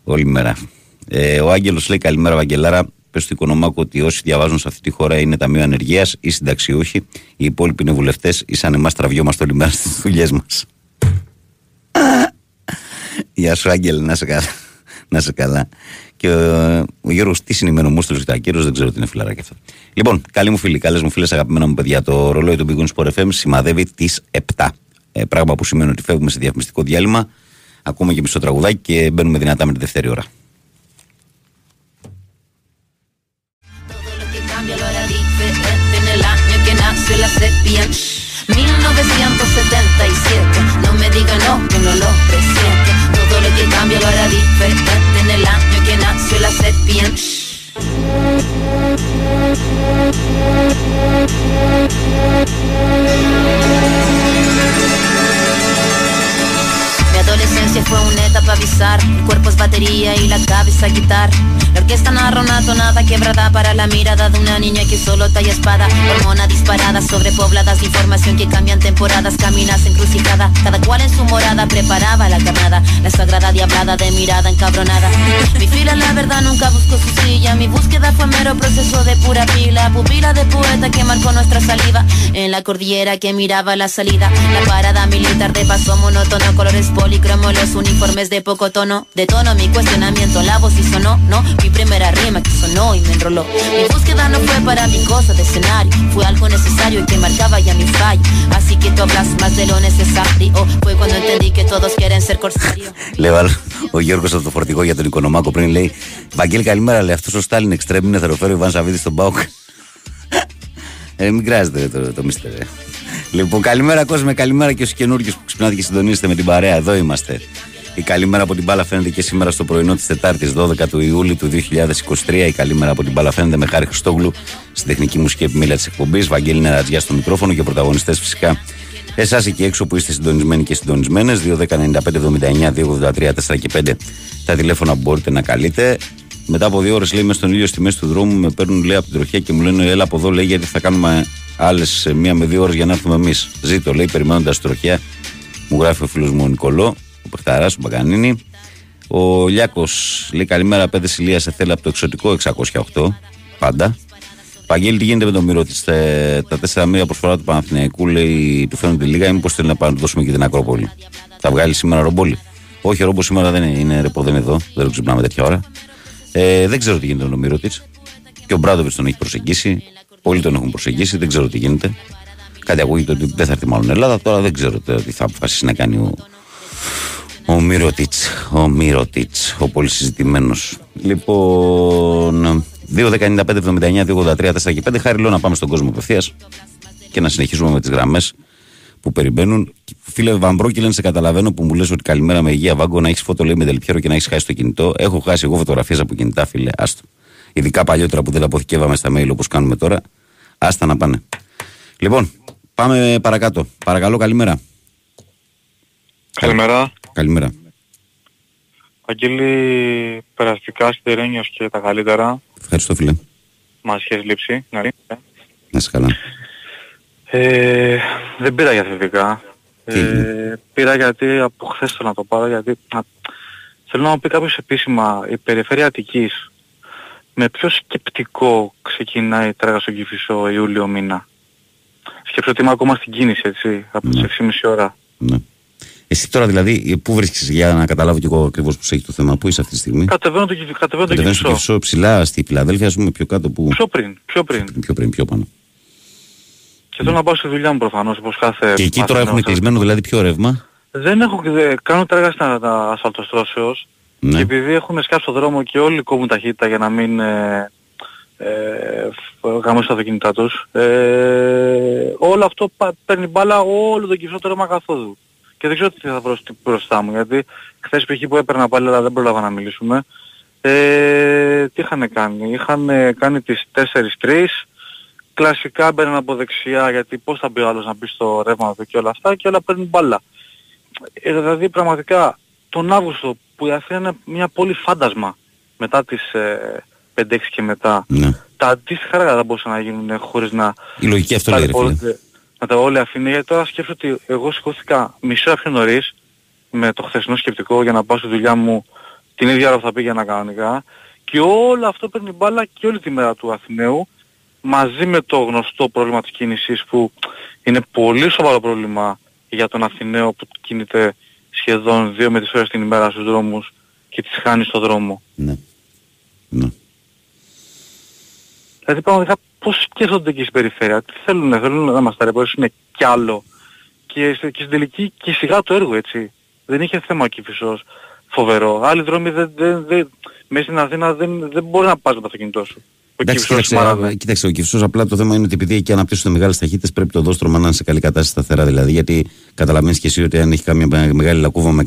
Όλη μέρα. Ε, ο Άγγελος λέει καλημέρα, Βαγγελάρα. Πες του Οικονομάκου ότι όσοι διαβάζουν σε αυτή τη χώρα είναι ταμείο ανεργίας ή συνταξιούχοι. Οι υπόλοιποι είναι βουλευτές ή σαν εμάς τραβιόμαστε όλη μέρα στις δουλειές μας. Γεια σου, Άγγελ, να σε καλά. να σε καλά. Και ο, ο Γιώργος, τι συνημένο μου στέλνει τα κύριος, δεν ξέρω τι είναι φιλαράκι αυτό. Λοιπόν, καλή μου φίλη, καλές μου φίλες, αγαπημένα μου παιδιά, το ρολόι του Big Sport FM σημαδεύει τις 7. Ε, πράγμα που σημαίνει ότι φεύγουμε σε διαφημιστικό διάλειμμα, ακούμε και μισό τραγουδάκι και μπαίνουμε δυνατά με τη δεύτερη ώρα. Sepia 1977, no me diga no, que no lo presiente. Todo lo que cambia lo hará diferente en el año que nació la sepia. adolescencia fue una etapa bizarra. El cuerpo es batería y la cabeza guitarra. Quebrada para la mirada de una niña que solo talla espada. Hormona disparada, sobrepobladas información que cambian temporadas, caminas encrucijada. Cada cual en su morada preparaba la carnada. La sagrada diablada de mirada encabronada. Mi fila, la verdad, nunca buscó su silla. Mi búsqueda fue mero proceso de pura pila. Pupila de poeta que marcó nuestra saliva. En la cordillera que miraba la salida. La parada militar de paso monótono, colores poli cromo los uniformes de poco tono. De tono mi cuestionamiento, la voz y sonó, no. Mi primera rima que sonó y me enroló. Mi búsqueda no fue para mi cosa de escenario, fue algo necesario y que marcaba ya mi fallo. Así que tú hablas más de lo necesario. Fue cuando entendí que todos quieren ser corsarios. Λεβάλ, ο Γιώργο από το φορτηγό για τον Οικονομάκο πριν λέει: Βαγγέλη, καλημέρα. Λέει αυτό ο Στάλιν εξτρέμει είναι θεροφέρει ο Ιβάν Σαββίδη στον Πάουκ. Ε, μην κράζετε το, το μίστερ. Λοιπόν, καλημέρα κόσμο, καλημέρα και στου καινούργιου που ξυπνάτε και συντονίζετε με την παρέα. Εδώ είμαστε. Η καλημέρα από την μπάλα φαίνεται και σήμερα στο πρωινό της Τετάρτης 12 του Ιούλη του 2023. Η καλημέρα από την μπάλα φαίνεται με Χάρη Χριστόγλου στην τεχνική μουσική επιμέλεια της εκπομπής. Βαγγέλη Νερατζιά στο μικρόφωνο και πρωταγωνιστές φυσικά Εσάς εκεί έξω που είστε συντονισμένοι και συντονισμένες, 2.195.79, 283, 4 και 5 τα τηλέφωνα που μπορείτε να καλείτε. Μετά από δύο ώρες λέει μες στον ήλιο στη μέση του δρόμου, με παίρνουν λέει από την τροχιά και μου λένε Έλα από εδώ λέει γιατί θα κάνουμε άλλες μία με δύο ώρες για να έρθουμε εμείς. Ζήτω λέει περιμένοντας τροχιά. Μου γράφει ο φίλος μου ο Νικολό, ο Πεχταρά, ο Μπαγκανίνη. Ο Λιάκος λέει καλημέρα, πέντε ηλία σε θέλει από το εξωτικό 608. Πάντα. Παγγέλη, τι γίνεται με τον Μύρο της. Τα τέσσερα μήνυα προσφορά του Παναθηναϊκού λέει του φαίνονται λίγα ή μήπως θέλει να πάμε δώσουμε και την Ακρόπολη. Θα βγάλει σήμερα ρομπόλι. Όχι, ο ρόμπο σήμερα δεν είναι, είναι ρεπό, δεν είναι εδώ. Δεν το ξυπνάμε τέτοια ώρα. Ε, δεν ξέρω τι γίνεται με τον Μύρο της. Και ο Μπράδοβιτς τον έχει προσεγγίσει. Πολλοί τον έχουν προσεγγίσει, δεν ξέρω τι γίνεται. Κάτι ακούγεται ότι δεν θα έρθει μάλλον Ελλάδα. Τώρα δεν ξέρω τι θα αποφασίσει να κάνει ο, ο Μύρωτιτ. Ο Μύρωτιτ, ο πολύ συζητημένος. Λοιπόν, 2.195.79, 2.83, 4 και 5. Χάρη λέω να πάμε στον κόσμο απευθείας και να συνεχίσουμε με τις γραμμές που περιμένουν. Φίλε Βαμπρόκη, λένε σε καταλαβαίνω που μου λες ότι καλημέρα με υγεία βάγκο να έχεις φωτο λέει με δελπιέρο και να έχεις χάσει το κινητό. Έχω χάσει εγώ φωτογραφίες από κινητά, φίλε. Άστο. Ειδικά παλιότερα που δεν τα αποθηκεύαμε στα mail όπως κάνουμε τώρα. Άστα να πάνε. Λοιπόν, πάμε παρακάτω. Παρακαλώ, καλημέρα. Καλημέρα. Καλημέρα. Αγγέλη, περαστικά σιδερένιος και τα καλύτερα. Ευχαριστώ, φίλε. Μας έχεις λείψει. Να είσαι καλά. Ε, δεν πήρα για θετικά. Ε, πήρα γιατί από χθες θέλω να το πάρω γιατί α, θέλω να μου πει κάποιος επίσημα η περιφέρεια Αττικής με ποιο σκεπτικό ξεκινάει η τράγα στον Κηφισό Ιούλιο μήνα; Σκέψω ότι είμαι ακόμα στην κίνηση έτσι από τις 6.30 ώρα. Ναι. Εσύ τώρα δηλαδή, πού βρίσκεσαι για να καταλάβω κι εγώ ακριβώς που έχει το θέμα, πού είσαι αυτή τη στιγμή; Κατεβαίνω το, κατεβαίνω το Κυφισό. Κυφισό ψηλά στη Φιλαδέλφια, ας πούμε πιο κάτω που. Πιο πριν, πιο πριν. Πιο πριν, πιο πάνω. Και θέλω να πάω στη δουλειά μου προφανώς, όπως κάθε... Και εκεί τώρα έχουν κλεισμένο δηλαδή πιο ρεύμα; Δεν έχω, κάνω τράγα στα ασφαλτοστρώσεως ναι. και επειδή έχουν σκάψει το δρόμο και όλοι κόβουν ταχύτητα για να μην ε, ε, γαμώσουν τα αυτοκίνητά τους, ε, όλο αυτό παίρνει μπάλα όλο το κυφισό το ρεύμα καθόδου και δεν ξέρω τι θα βρω μπροστά μου, γιατί χθες π.χ. που έπαιρνα πάλι αλλά δεν πρόλαβα να μιλήσουμε, ε, τι είχαν κάνει, είχαν κάνει τις 4-3, κλασικά μπαίνουν από δεξιά γιατί πώς θα μπει ο άλλος να μπει στο ρεύμα του και όλα αυτά και όλα παίρνουν μπάλα. Ε, δηλαδή πραγματικά τον Αύγουστο που η Αθήνα είναι μια πόλη φάντασμα μετά τις ε, 5-6 και μετά. Ναι. Τα αντίστοιχα έργα δεν μπορούσαν να γίνουν χωρίς να... Η λογική αυτό λέει ρε φίλε να τα όλοι αφήνει γιατί τώρα σκέφτομαι ότι εγώ σηκώθηκα μισή ώρα πιο νωρίς με το χθεσινό σκεπτικό για να πάω στη δουλειά μου την ίδια ώρα που θα πήγαινα κανονικά και όλο αυτό παίρνει μπάλα και όλη τη μέρα του Αθηναίου μαζί με το γνωστό πρόβλημα της κίνησης που είναι πολύ σοβαρό πρόβλημα για τον Αθηναίο που κινείται σχεδόν δύο με τις ώρες την ημέρα στους δρόμους και τις χάνει στο δρόμο. Ναι. Ναι. Δηλαδή πραγματικά πώς σκέφτονται εκεί στην περιφέρεια, τι θέλουν, θέλουν να μας ταρεπορήσουν κι άλλο και, και στην τελική και σιγά το έργο έτσι. Δεν είχε θέμα ο Κηφισός φοβερό. Άλλοι δρόμοι δεν, δεν, δεν, μέσα στην Αθήνα δεν, δεν μπορεί να πας με το αυτοκίνητό σου. Εντάξει, κοίταξε, α, κοίταξε, ο Κυφσός απλά το θέμα είναι ότι επειδή εκεί αναπτύσσονται μεγάλες ταχύτητες πρέπει το δόστρωμα να είναι σε καλή κατάσταση σταθερά δηλαδή. Γιατί καταλαβαίνεις και εσύ ότι αν έχει κάμια μεγάλη λακκούβα με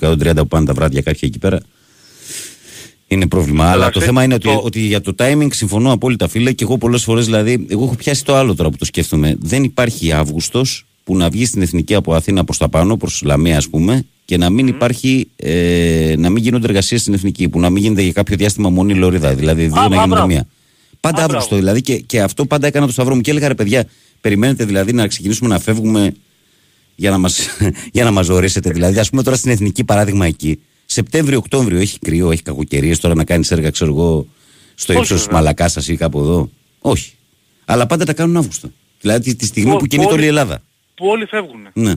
120-130 που πάνε τα βράδια κάποια εκεί πέρα είναι πρόβλημα. Αλλά το θέμα είναι ότι, ότι για το timing συμφωνώ απόλυτα, φίλε, και εγώ πολλές φορές δηλαδή. Εγώ έχω πιάσει το άλλο τώρα που το σκέφτομαι. Δεν υπάρχει Αύγουστος που να βγει στην εθνική από Αθήνα προς τα πάνω, προς Λαμία, ας πούμε, και να μην υπάρχει, ε, να μην γίνονται εργασίες στην εθνική, που να μην γίνεται για κάποιο διάστημα μονή λωρίδα, δηλαδή δύο να γίνονται μία. Πάντα Αύγουστο δηλαδή και, και αυτό πάντα έκανα το σταυρό μου και έλεγα ρε παιδιά, περιμένετε δηλαδή να ξεκινήσουμε να φεύγουμε για να μας, <laughs> για να μας ορίσετε. Δηλαδή, ας πούμε τώρα στην εθνική παράδειγμα εκεί, Σεπτέμβριο-Οκτώβριο έχει κρύο, έχει κακοκαιρίες τώρα να κάνεις έργα, ξέρω εγώ, στο ύψος της Μαλακάσα ή κάπου εδώ. Όχι. Αλλά πάντα τα κάνουν Αύγουστο. Δηλαδή τη στιγμή που κινείται όλη η Ελλάδα. Που όλοι φεύγουν. Ναι.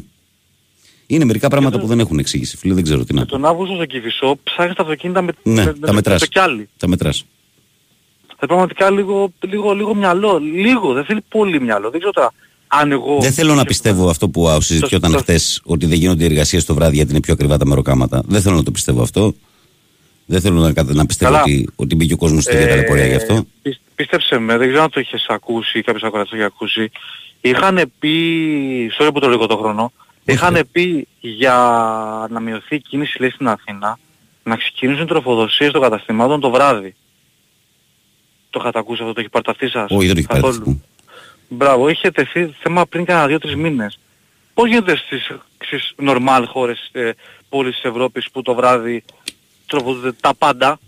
Είναι μερικά πράγματα που δεν έχουν εξήγηση, φίλε, δεν ξέρω τι να πω. Τον Αύγουστο στο Κιβισό ψάχνεις τα αυτοκίνητα με, ναι, με, τα μετράς. το κιάλι. Τα μετράς. Θα πραγματικά λίγο, λίγο, λίγο μυαλό. Λίγο, δεν θέλει πολύ μυαλό. Δεν ξέρω τώρα αν εγώ... Δεν θέλω να πιστεύω αυτό που συζητιόταν χθες ότι δεν γίνονται εργασίες το βράδυ γιατί είναι πιο ακριβά τα μεροκάματα. Δεν θέλω να το πιστεύω αυτό. Δεν θέλω να, να πιστεύω ότι, ότι μπήκε ο κόσμος στην ίδια ταλαιπωρία γι' αυτό. Ε, πίστεψε με, δεν ξέρω αν το είχες ακούσει ή κάποιος ακροατής το είχε ακούσει. Είχαν πει, sorry που το λίγο το χρόνο, είχαν πει για να μειωθεί η κίνηση λέει στην Αθήνα να ξεκινήσουν τροφοδοσίες των καταστημάτων το βράδυ. Το είχατε ακούσει αυτό, το έχει παρταυτεί σας; Όχι, δεν το έχει πάρει. Μπράβο, είχε τεθεί θέμα πριν κάνα δύο-τρεις μήνες. Πώς γίνεται στις, στις normal χώρες, ε, πόλεις της Ευρώπης που το βράδυ τροφοδοτούνται τα πάντα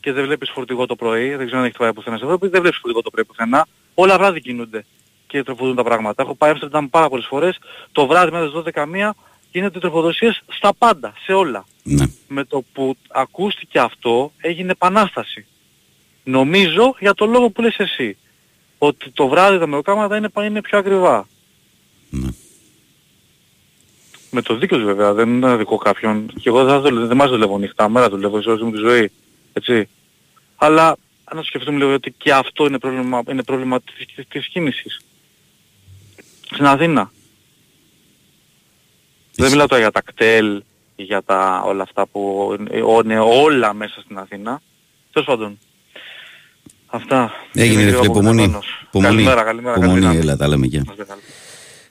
και δεν βλέπεις φορτηγό το πρωί, δεν ξέρω αν έχει πάει πουθενά στην Ευρώπη, δεν βλέπεις φορτηγό το πρωί πουθενά, όλα βράδυ κινούνται και τροφοδοτούν τα πράγματα. Έχω πάει Άμστερνταμ πάρα πολλές φορές, το βράδυ μέχρι τις 12 μία γίνεται τροφοδοσίες στα πάντα, σε όλα. Ναι. Με το που ακούστηκε αυτό έγινε επανάσταση. Νομίζω για το λόγο που λες εσύ ότι το βράδυ τα μεροκάματα είναι, είναι πιο ακριβά. Ναι. Με το δίκιο βέβαια, δεν είναι δικό κάποιον. Και εγώ δεν, δουλεύω, δεν μας δουλεύω νύχτα, μέρα δουλεύω, σε όλη μου τη ζωή. Έτσι. Αλλά αν σκεφτούμε λίγο ότι και αυτό είναι πρόβλημα, είναι πρόβλημα της, της κίνησης. Στην Αθήνα. Δεν μιλάω τώρα για τα κτέλ, για τα όλα αυτά που είναι όλα μέσα στην Αθήνα. Τέλος πάντων. Αυτά. Έγινε ρε φίλε, υπομονή. Καλημέρα, καλημέρα. Υπομονή, έλα, τα λέμε και.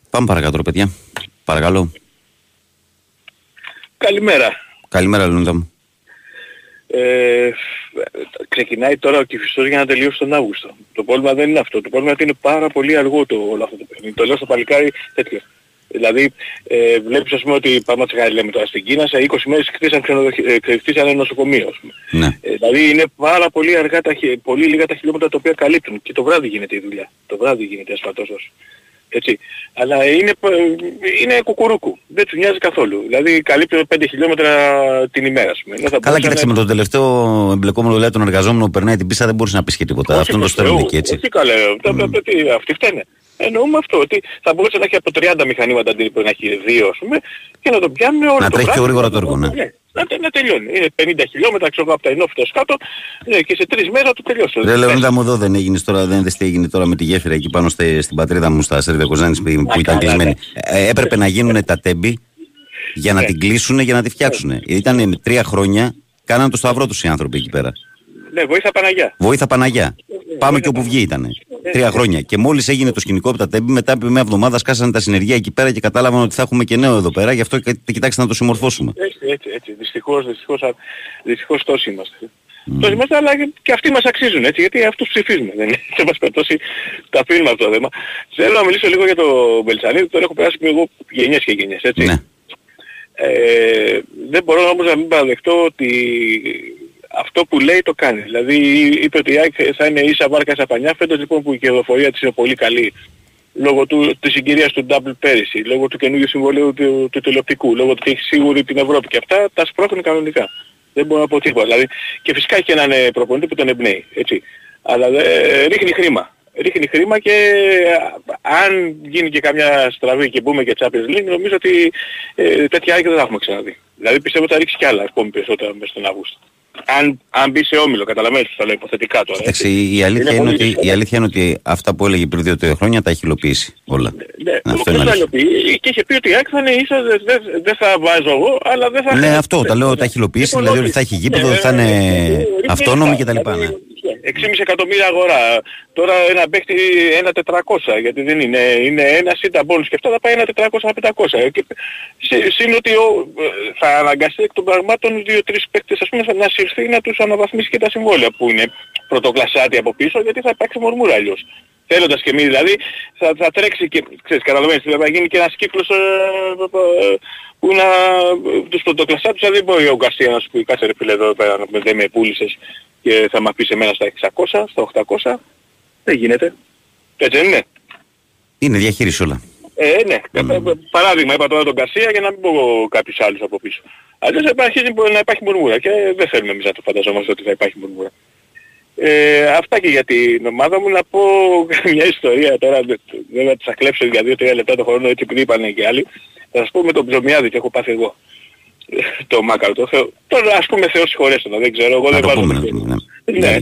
Πάμε παρακάτω, παιδιά. Παρακαλώ. Καλημέρα. Καλημέρα, Λούντα μου. Ε, ξεκινάει τώρα ο Κηφιστός για να τελειώσει τον Αύγουστο. Το πρόβλημα δεν είναι αυτό. Το πρόβλημα είναι ότι είναι πάρα πολύ αργό το, όλο αυτό το παιχνίδι. Το λέω στο παλικάρι τέτοιο. Δηλαδή ε, βλέπεις ας πούμε ότι πάμε χάρη λέμε τώρα στην Κίνα σε 20 μέρες κτίσαν, ξενοδοχ... ένα νοσοκομείο ας πούμε. Ναι. Ε, δηλαδή είναι πάρα πολύ αργά τα, πολύ λίγα τα χιλιόμετρα τα οποία καλύπτουν και το βράδυ γίνεται η δουλειά. Το βράδυ γίνεται ασφαλτός. Έτσι. Αλλά είναι, είναι κουκουρούκου. Δεν τους νοιάζει καθόλου. Δηλαδή καλύπτουν 5 χιλιόμετρα την ημέρα. Ας πούμε. Καλά, κοίταξε με τον τελευταίο εμπλεκόμενο δηλαδή τον εργαζόμενο που περνάει την πίστα δεν μπορείς να πεις και τίποτα. Αυτό είναι το στέλνουν εκεί έτσι. Όχι καλά. Αυτοί φταίνε. Εννοούμε αυτό, ότι θα μπορούσε να έχει από 30 μηχανήματα αντί που να έχει δύο, ας πούμε, και να το πιάνουν όλο να το τρέχει πιο γρήγορα το έργο, ναι. ναι. Να, να τελειώνει. Είναι 50 χιλιόμετρα, ξέρω από τα ενόφυτα κάτω ναι, και σε τρεις μέρες το τελειώσει. Ρε Λεωνίδα μου εδώ δεν έγινε τώρα, δεν δες τι έγινε τώρα με τη γέφυρα εκεί πάνω στη, στην πατρίδα μου στα Σέρβια Κοζάνης που, που ήταν κλεισμένη. Ναι. Ε, έπρεπε να γίνουν τα τέμπη για να ναι. την κλείσουν για να τη φτιάξουν. Ναι. Ήταν τρία χρόνια, κάναν το σταυρό τους οι άνθρωποι εκεί πέρα. Ναι, βοήθα Παναγιά. Βοήθα Παναγιά. Πάμε και όπου βγει ήταν. Τρία χρόνια. Και μόλις έγινε το σκηνικό από τα τέμπη, μετά από μια εβδομάδα σκάσανε τα συνεργεία εκεί πέρα και κατάλαβαν ότι θα έχουμε και νέο εδώ πέρα. Γι' αυτό κοιτάξτε να το συμμορφώσουμε. Έτσι, έτσι, έτσι. Δυστυχώς, δυστυχώς, δυστυχώς τόσοι είμαστε. Mm. Τόσοι είμαστε, αλλά και αυτοί μας αξίζουν, έτσι, γιατί αυτούς ψηφίζουμε. Δεν είναι, σε μας περιπτώσει, τα αφήνουμε αυτό το θέμα. Θέλω να μιλήσω λίγο για το Μπελσανίδη, τώρα έχω περάσει και εγώ γενιές και γενιές, έτσι. Ναι. Ε, δεν μπορώ όμως να μην παραδεχτώ ότι αυτό που λέει το κάνει. Δηλαδή είπε ότι η ΑΕΚ θα είναι ίσα βάρκα στα πανιά. Φέτος λοιπόν που η κερδοφορία της είναι πολύ καλή λόγω του, της συγκυρίας του double πέρυσι, λόγω του καινούργιου συμβολίου του, του τηλεοπτικού, λόγω του ότι έχει σίγουρη την Ευρώπη και αυτά τα σπρώχνουν κανονικά. Δεν μπορώ να πω τίποτα. Δηλαδή, και φυσικά έχει έναν ε, προπονητή που τον εμπνέει. Έτσι. Αλλά ε, ρίχνει χρήμα. Ρίχνει χρήμα και αν γίνει και καμιά στραβή και μπούμε και Champions League νομίζω ότι ε, τέτοια άκρη δεν θα έχουμε ξαναδεί. Δηλαδή πιστεύω ότι θα ρίξει κι άλλα ακόμη περισσότερα μέσα στον Αύγουστο αν, αν μπει σε όμιλο, καταλαβαίνετε, θα λέω υποθετικά τώρα. Εντάξει, η, αλήθεια είναι, ότι, η αλήθεια είναι ότι αυτά που έλεγε πριν δύο-τρία χρόνια τα έχει υλοποιήσει όλα. Ναι, ναι αυτό είναι υλοποιήσει; Και είχε πει ότι άξανε θα είναι ίσως, δεν δε θα βάζω εγώ, αλλά δεν θα... Ναι, αυτό, τα λέω, τα έχει υλοποιήσει, λοιπόν, δηλαδή ότι θα έχει γήπεδο, ναι, θα είναι ναι, αυτόνομη κτλ. 6,5 εκατομμύρια αγορά. Τώρα ένα παίχτη ένα 400, γιατί δεν είναι, είναι ένα σύνταμπόλος μπόνους και αυτό θα πάει ένα 400-500. Συν ότι θα αναγκαστεί εκ των πραγμάτων δύο-τρεις παίχτες ας πούμε να συρθεί να τους αναβαθμίσει και τα συμβόλαια που είναι πρωτοκλασσάτι από πίσω γιατί θα υπάρξει μορμούρα αλλιώς. Θέλοντας και εμείς δηλαδή θα, θα τρέξει και, ξέρεις, καταλαβαίνεις, θα γίνει και ένας κύκλος ε, ε, που να τους πρωτοκλασσάτους δηλαδή μπορεί ο Γκαρσία να σου πει κάτσε ρε φίλε εδώ πέρα δεν με πούλησες και θα μας πεις εμένα στα 600, στα 800. Δεν γίνεται. Έτσι δεν είναι. Είναι διαχείριση όλα. Ε, ναι. Mm. Παράδειγμα, είπα τώρα τον Κασία για να μην πω κάποιους άλλους από πίσω. Αλλιώς υπάρχει, να υπάρχει μουρμούρα και δεν θέλουμε εμείς να το φανταζόμαστε ότι θα υπάρχει μουρμούρα. Ε, αυτά και για την ομάδα μου να πω <laughs> μια ιστορία τώρα, δεν θα τις ακλέψω για 2-3 λεπτά το χρόνο έτσι επειδή είπανε και άλλοι. Θα σας πω με τον Ψωμιάδη τι έχω πάθει εγώ. Το Μάκαρο, το Θεό. Τώρα ας πούμε Θεός συγχωρέστο, δεν ξέρω, εγώ δεν βάζω. Ναι. ναι.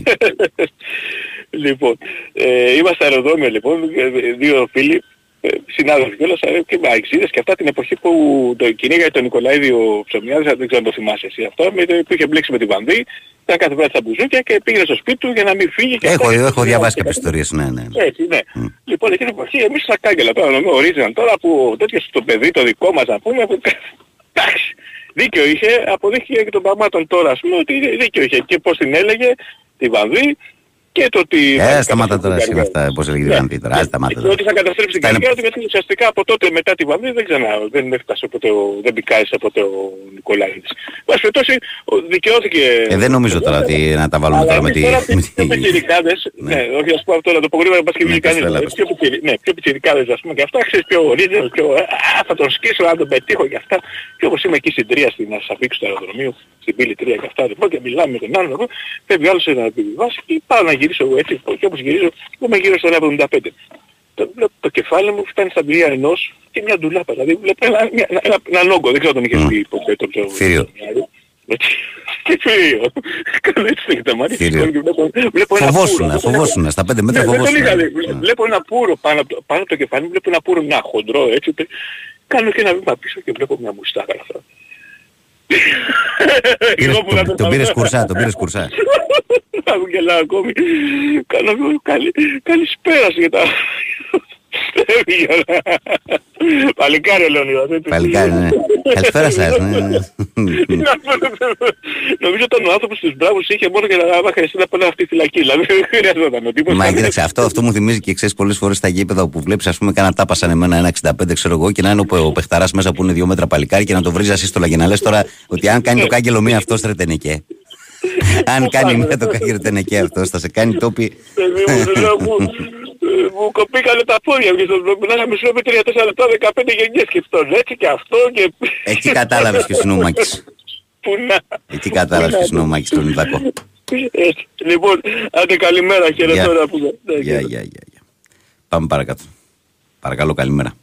<laughs> λοιπόν, ε, είμαστε αεροδρόμιο λοιπόν, δύο φίλοι ε, συνάδελφοι κιόλας ε, και με αεξίδες και αυτά την εποχή που το κυνήγαγε τον Νικολαίδη ο Ψωμιάδης, δεν ξέρω αν το θυμάσαι εσύ αυτό, με, που είχε μπλέξει με τη Βανδύ, ήταν κάθε βράδυ στα μπουζούκια και πήγαινε στο σπίτι του για να μην φύγει. Και έχω, έχω διαβάσει κάποιες ιστορίες, ναι, ναι. Έτσι, ναι. Mm. Λοιπόν, εκείνη την εποχή εμείς στα κάγκελα τώρα νομίζω ορίζαν τώρα που τέτοιος το παιδί το δικό μας να πούμε, που, <laughs> εντάξει, δίκιο είχε, αποδείχθηκε και των πραγμάτων τώρα ας πούμε ότι δίκιο είχε. Και πώς την έλεγε τη Βανδύ και το ότι... Ε, σταμάτα τώρα εσύ αυτά, πώς έλεγε η ναι. τώρα, σταμάτα τώρα. Ότι θα καταστρέψει την καριέρα του, γιατί ουσιαστικά από τότε μετά τη Βανδύ δεν ξανά, δεν έφτασε ποτέ, ο, δεν πικάρισε ποτέ ο Νικολάηδης. Μας περιπτώσει δικαιώθηκε... Ε, δεν νομίζω τώρα ότι να τα βάλουμε τώρα με τη... Πιο πιτσιρικάδες, ναι, όχι ας πω αυτό, να το πω γρήγορα, πας και βγει κανείς. Ναι, πιο πιτσιρικάδες ας πούμε και αυτά, ξέρεις πιο ορίζες, πιο... Α, θα τον σκίσω, να τον πετύχω και αυτά. Και όπως είμαι εκεί στην Τρία, στην Ασαφίξου του αεροδρομίου, στην πύλη Τρία και αυτά, λοιπόν, και μιλάμε με τον άλλον, φεύγει άλλος να επιβιβάσει και πάω να γυρίσω εγώ έτσι και όπως γυρίζω είμαι γύρω στο 1,75. Το, το κεφάλι μου φτάνει στα πλοία ενός και μια ντουλάπα. Δηλαδή βλέπω ένα, ένα, ένα, ένα νόγκο, δεν ξέρω τον είχες πει ποτέ το ξέρω. Φύριο. Και φύριο. Κάνω έτσι τα μάτια και βλέπω ένα φοβόσουνα, φοβόσουνα, στα πέντε μέτρα ναι, φοβόσουνα. Ναι. Βλέπω ένα πουρο πάνω από το κεφάλι μου, βλέπω ένα πουρο να χοντρό έτσι. Κάνω και ένα βήμα πίσω και βλέπω μια μουστάκα αυτά. Τον πήρες κουρσά, τον πήρες κουρσά. <laughs> Θα μου γελάω ακόμη. Κάνω καλησπέρα για τα... Παλικάρι ο Λεωνίδας. Παλικάρι, ναι. Καλησπέρα σας. Ναι. Νομίζω ότι ο άνθρωπος τους μπράβους είχε μόνο για να χρειαστεί να πάνε αυτή τη φυλακή. Δηλαδή δεν χρειαζόταν τίποτα. Μα κοίταξε, αυτό, αυτό μου θυμίζει και ξέρεις πολλές φορές στα γήπεδα όπου βλέπεις ας πούμε κάνα τάπα σαν εμένα ένα 65 ξέρω εγώ και να είναι ο παιχταράς μέσα που είναι δύο μέτρα παλικάρι και να το βρεις ασύστολα και να λες τώρα ότι αν κάνει το κάγκελο μία αυτός τρετενικέ. Αν κάνει μία το κάγκελο τενεκέ αυτός θα σε κάνει τόπι μου κοπήκανε τα πόδια και στον μπλοκ. Μιλάγαμε μισό με 3-4 λεπτά, 15 γενιές και αυτόν έτσι και αυτό και... Εκεί κατάλαβες ποιος είναι ο Μάκης. Πού να. Εκεί κατάλαβες ποιος είναι ο Μάκης τον Ιδακό. Λοιπόν, άντε καλημέρα χαιρετώ να πούμε. Γεια, γεια, γεια. Πάμε παρακάτω. Παρακαλώ καλημέρα.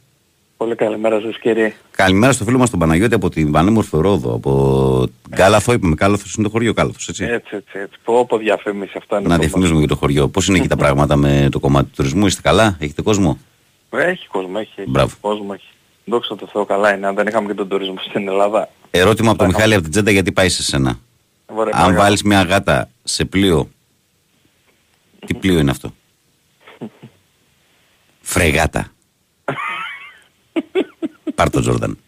Πολύ καλημέρα σας κύριε. Καλημέρα στο φίλο μας τον Παναγιώτη από την Πανέμορφη Ρόδο. Από Κάλαθο, είπαμε Κάλαθος είναι το χωριό Κάλαθος, έτσι. Έτσι, έτσι, έτσι. Πω, πω διαφήμιση αυτά είναι. Να διαφημίζουμε για το χωριό. Πώς είναι εκεί τα πράγματα με το κομμάτι του τουρισμού, είστε καλά, έχετε κόσμο; Έχει κόσμο, έχει, έχει κόσμο, έχει. Δόξα τω Θεώ καλά είναι, αν δεν είχαμε και τον τουρισμό στην Ελλάδα. Ερώτημα από τον Μιχάλη από την Τζέντα γιατί πάει σε σένα; αν βάλεις μια γάτα σε πλοίο, τι <laughs> πλοίο είναι αυτό; <laughs> Φρεγάτα. <laughs> Πάρ' το Τζόρνταν.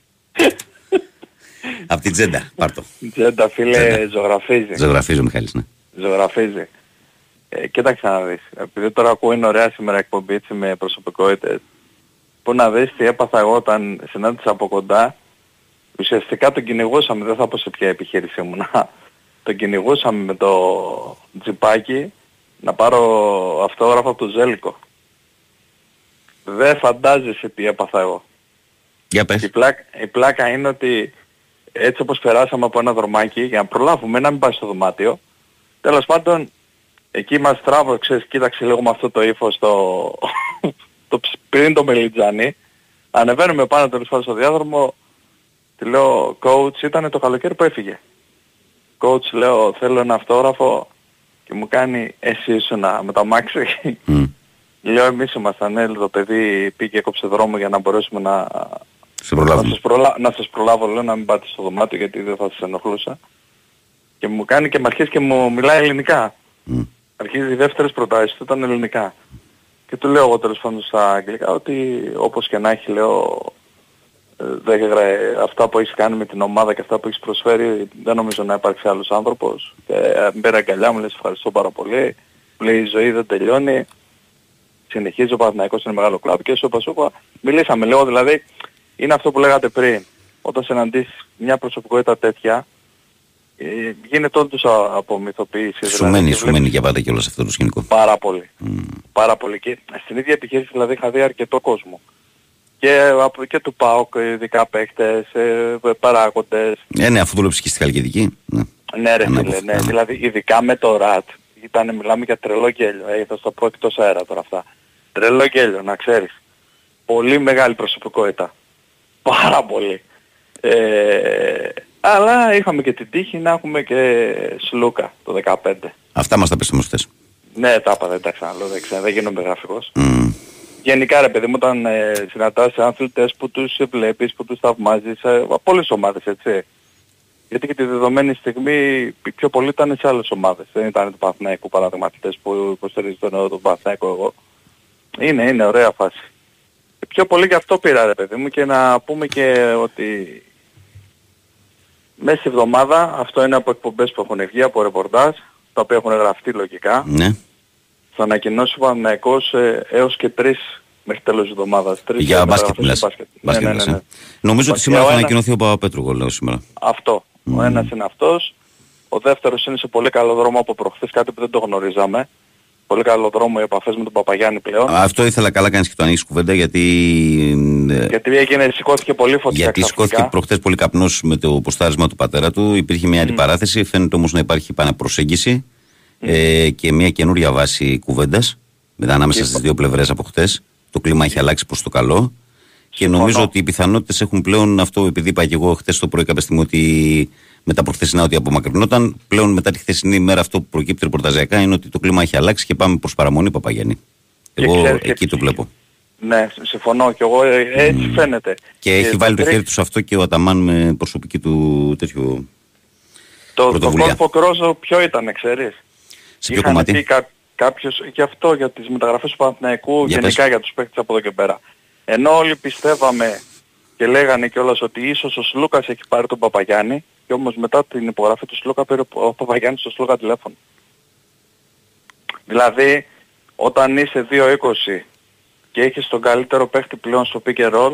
Απ' την Τζέντα, πάρ' το. Τζέντα φίλε, ζωγραφίζει. Ζωγραφίζει ο Μιχάλης, ναι. Ζωγραφίζει. Ε, κοίταξε να δεις. Επειδή τώρα ακούω είναι ωραία σήμερα εκπομπή έτσι με προσωπικότητες. Που να δεις τι έπαθα εγώ όταν συνάντησα από κοντά. Ουσιαστικά τον κυνηγούσαμε, δεν θα πω σε ποια επιχείρηση ήμουν. <laughs> τον κυνηγούσαμε με το τζιπάκι να πάρω αυτόγραφο από το Ζέλικο. Δεν φαντάζεσαι τι έπαθα εγώ. Για πες. Η πλάκα, η πλάκα είναι ότι έτσι όπως περάσαμε από ένα δρομάκι για να προλάβουμε να μην πάει στο δωμάτιο, τέλος πάντων εκεί μας τράβω, ξέρεις, κοίταξε λίγο με αυτό το ύφος το, <laughs> το ψ- πριν το Μελιτζάνι, ανεβαίνουμε πάνω τέλος πάντων στο διάδρομο, τη λέω, coach, ήταν το καλοκαίρι που έφυγε. Coach, λέω, θέλω ένα αυτόγραφο και μου κάνει, εσύ ήσουν με το αμάξι. Λέω εμείς ήμασταν, ναι, το παιδί πήγε έκοψε δρόμο για να μπορέσουμε να, Σε προλάβουμε. να, σας προλα... να σας προλάβω, λέω να μην πάτε στο δωμάτιο γιατί δεν θα σας ενοχλούσα. Και μου κάνει και με αρχίζει και μου μιλάει ελληνικά. Αρχίζει οι δεύτερες προτάσεις του ήταν ελληνικά. Και του λέω εγώ τέλος πάντων στα αγγλικά ότι όπως και να έχει λέω ε, δεν γρα- αυτά που έχεις κάνει με την ομάδα και αυτά που έχεις προσφέρει δεν νομίζω να υπάρξει άλλος άνθρωπος. Και ε, με πήρε αγκαλιά μου, λέει «Σε ευχαριστώ πάρα πολύ. Μου λέει η ζωή δεν τελειώνει. Συνεχίζει ο Παναθηναϊκός είναι μεγάλο κλαμπ και σου είπα, σου είπα, μιλήσαμε λίγο δηλαδή είναι αυτό που λέγατε πριν. Όταν συναντήσεις μια προσωπικότητα τέτοια ε, γίνεται όντως α- απομυθοποίησης. Σου δηλαδή, μένει, και σου βλέπεις- μένει για πάντα και όλο αυτό το σκηνικό. Πάρα πολύ. Πάρα πολύ. Και στην ίδια επιχείρηση δηλαδή είχα δει αρκετό κόσμο. Και, από- και του ΠΑΟΚ, ειδικά παίκτες, ε, παράγοντες. Ε, ναι, αφού δούλεψε και στη Χαλκιδική. Ναι. Ναι ρε Ανάποδα, φίλε, ναι. ναι. Δηλαδή ειδικά με το ΡΑΤ ήταν, μιλάμε για τρελό γέλιο. Ε, θα στο πω εκτός αέρα τώρα αυτά. Τρελό γέλιο, να ξέρεις. Πολύ μεγάλη προσωπικότητα. Πάρα πολύ. Ε, αλλά είχαμε και την τύχη να έχουμε και Σλούκα το 15. Αυτά μας τα πες όμως χθες. Ναι, τα είπα, δεν τα ξαναλέω, δεν, ξέρω, δεν γίνομαι γραφικός. Γενικά ρε παιδί μου, όταν ε, συναντάς αθλητές που τους βλέπεις, που τους θαυμάζεις, ε, από όλες ομάδες, έτσι. Γιατί και τη δεδομένη στιγμή οι πιο πολλοί ήταν σε άλλες ομάδες. Δεν ήταν του Παναθηναϊκού παράδειγμα αθλητές που υποστηρίζουν τον, τον Παναθηναϊκό εγώ. Είναι, είναι ωραία φάση. Και πιο πολύ γι' αυτό πήρα ρε παιδί μου και να πούμε και ότι μέσα στη εβδομάδα, αυτό είναι από εκπομπές που έχουν βγει, από ρεπορτάζ, τα οποία έχουν γραφτεί λογικά, Ναι. θα ανακοινώσει ο Παναθηναϊκός ε, έως και τρεις μέχρι τέλος της εβδομάδας. Τρεις Για ε, μπάσκετ μεταγραφές μιλάς. σε μπάσκετ. Μπάσκετ ναι, ναι, μιλάς, ναι, ε. ναι. Νομίζω ότι Και σήμερα ο θα ένας- ανακοινωθεί ο Παπαπέτρου, εγώ λέω σήμερα. Αυτό. Ο ένας είναι αυτός. Ο δεύτερος είναι σε πολύ καλό δρόμο από προχθές, κάτι που δεν το γνωρίζαμε. Πολύ καλό δρόμο οι επαφές με τον Παπαγιάννη πλέον. Α, Αυτό ήθελα καλά κάνεις και το ανοίξεις κουβέντα γιατί... ε, Γιατί έγινε, σηκώθηκε πολύ φωτιά Γιατί ξαφνικά. σηκώθηκε προχθές πολύ καπνός με το ποστάρισμα του πατέρα του. Υπήρχε μια αντιπαράθεση. Φαίνεται όμως να υπάρχει επαναπροσέγγιση ε, και μια καινούρια βάση κουβέντας μετά ανάμεσα στις δύο πλευρές από χτες. Το κλίμα έχει αλλάξει προς το καλό. Και νομίζω ότι οι πιθανότητες έχουν πλέον αυτό, επειδή είπα και εγώ χθε το πρωί κάποια στιγμή ότι με τα προχθεσινά ότι απομακρυνόταν, πλέον μετά τη χθεσινή ημέρα αυτό που προκύπτει ρεπορταζιακά είναι ότι το κλίμα έχει αλλάξει και πάμε προς παραμονή Παπαγιάννη. Και Εγώ ξέρεις και- εκεί το βλέπω. Ναι, συμφωνώ και εγώ ε, έτσι φαίνεται. Και έχει βάλει το τρίτη- χέρι τους σε αυτό και ο Αταμάν με προσωπική του τέτοιο Το, το πρωτοβουλία. κόρπο κρόζο ποιο ήταν, ξέρεις; Σε ποιο Είχαν κομμάτι; πει κα, κάποιος, γι' αυτό για τις μεταγραφές του Παναθηναϊκού, Για γενικά πες. για τους παίκτες από εδώ και πέρα. Ενώ όλοι πιστεύαμε και λέγανε κιόλας ότι ίσως ο Σλούκας έχει πάρει τον Παπαγιάννη και όμως μετά την υπογραφή του Σλούκα πήρε ο- ο Παπαγιάννης στο Σλούκα τηλέφωνο. Δηλαδή, όταν είσαι 2.20 και έχεις τον καλύτερο παίκτη πλέον στο pick and roll,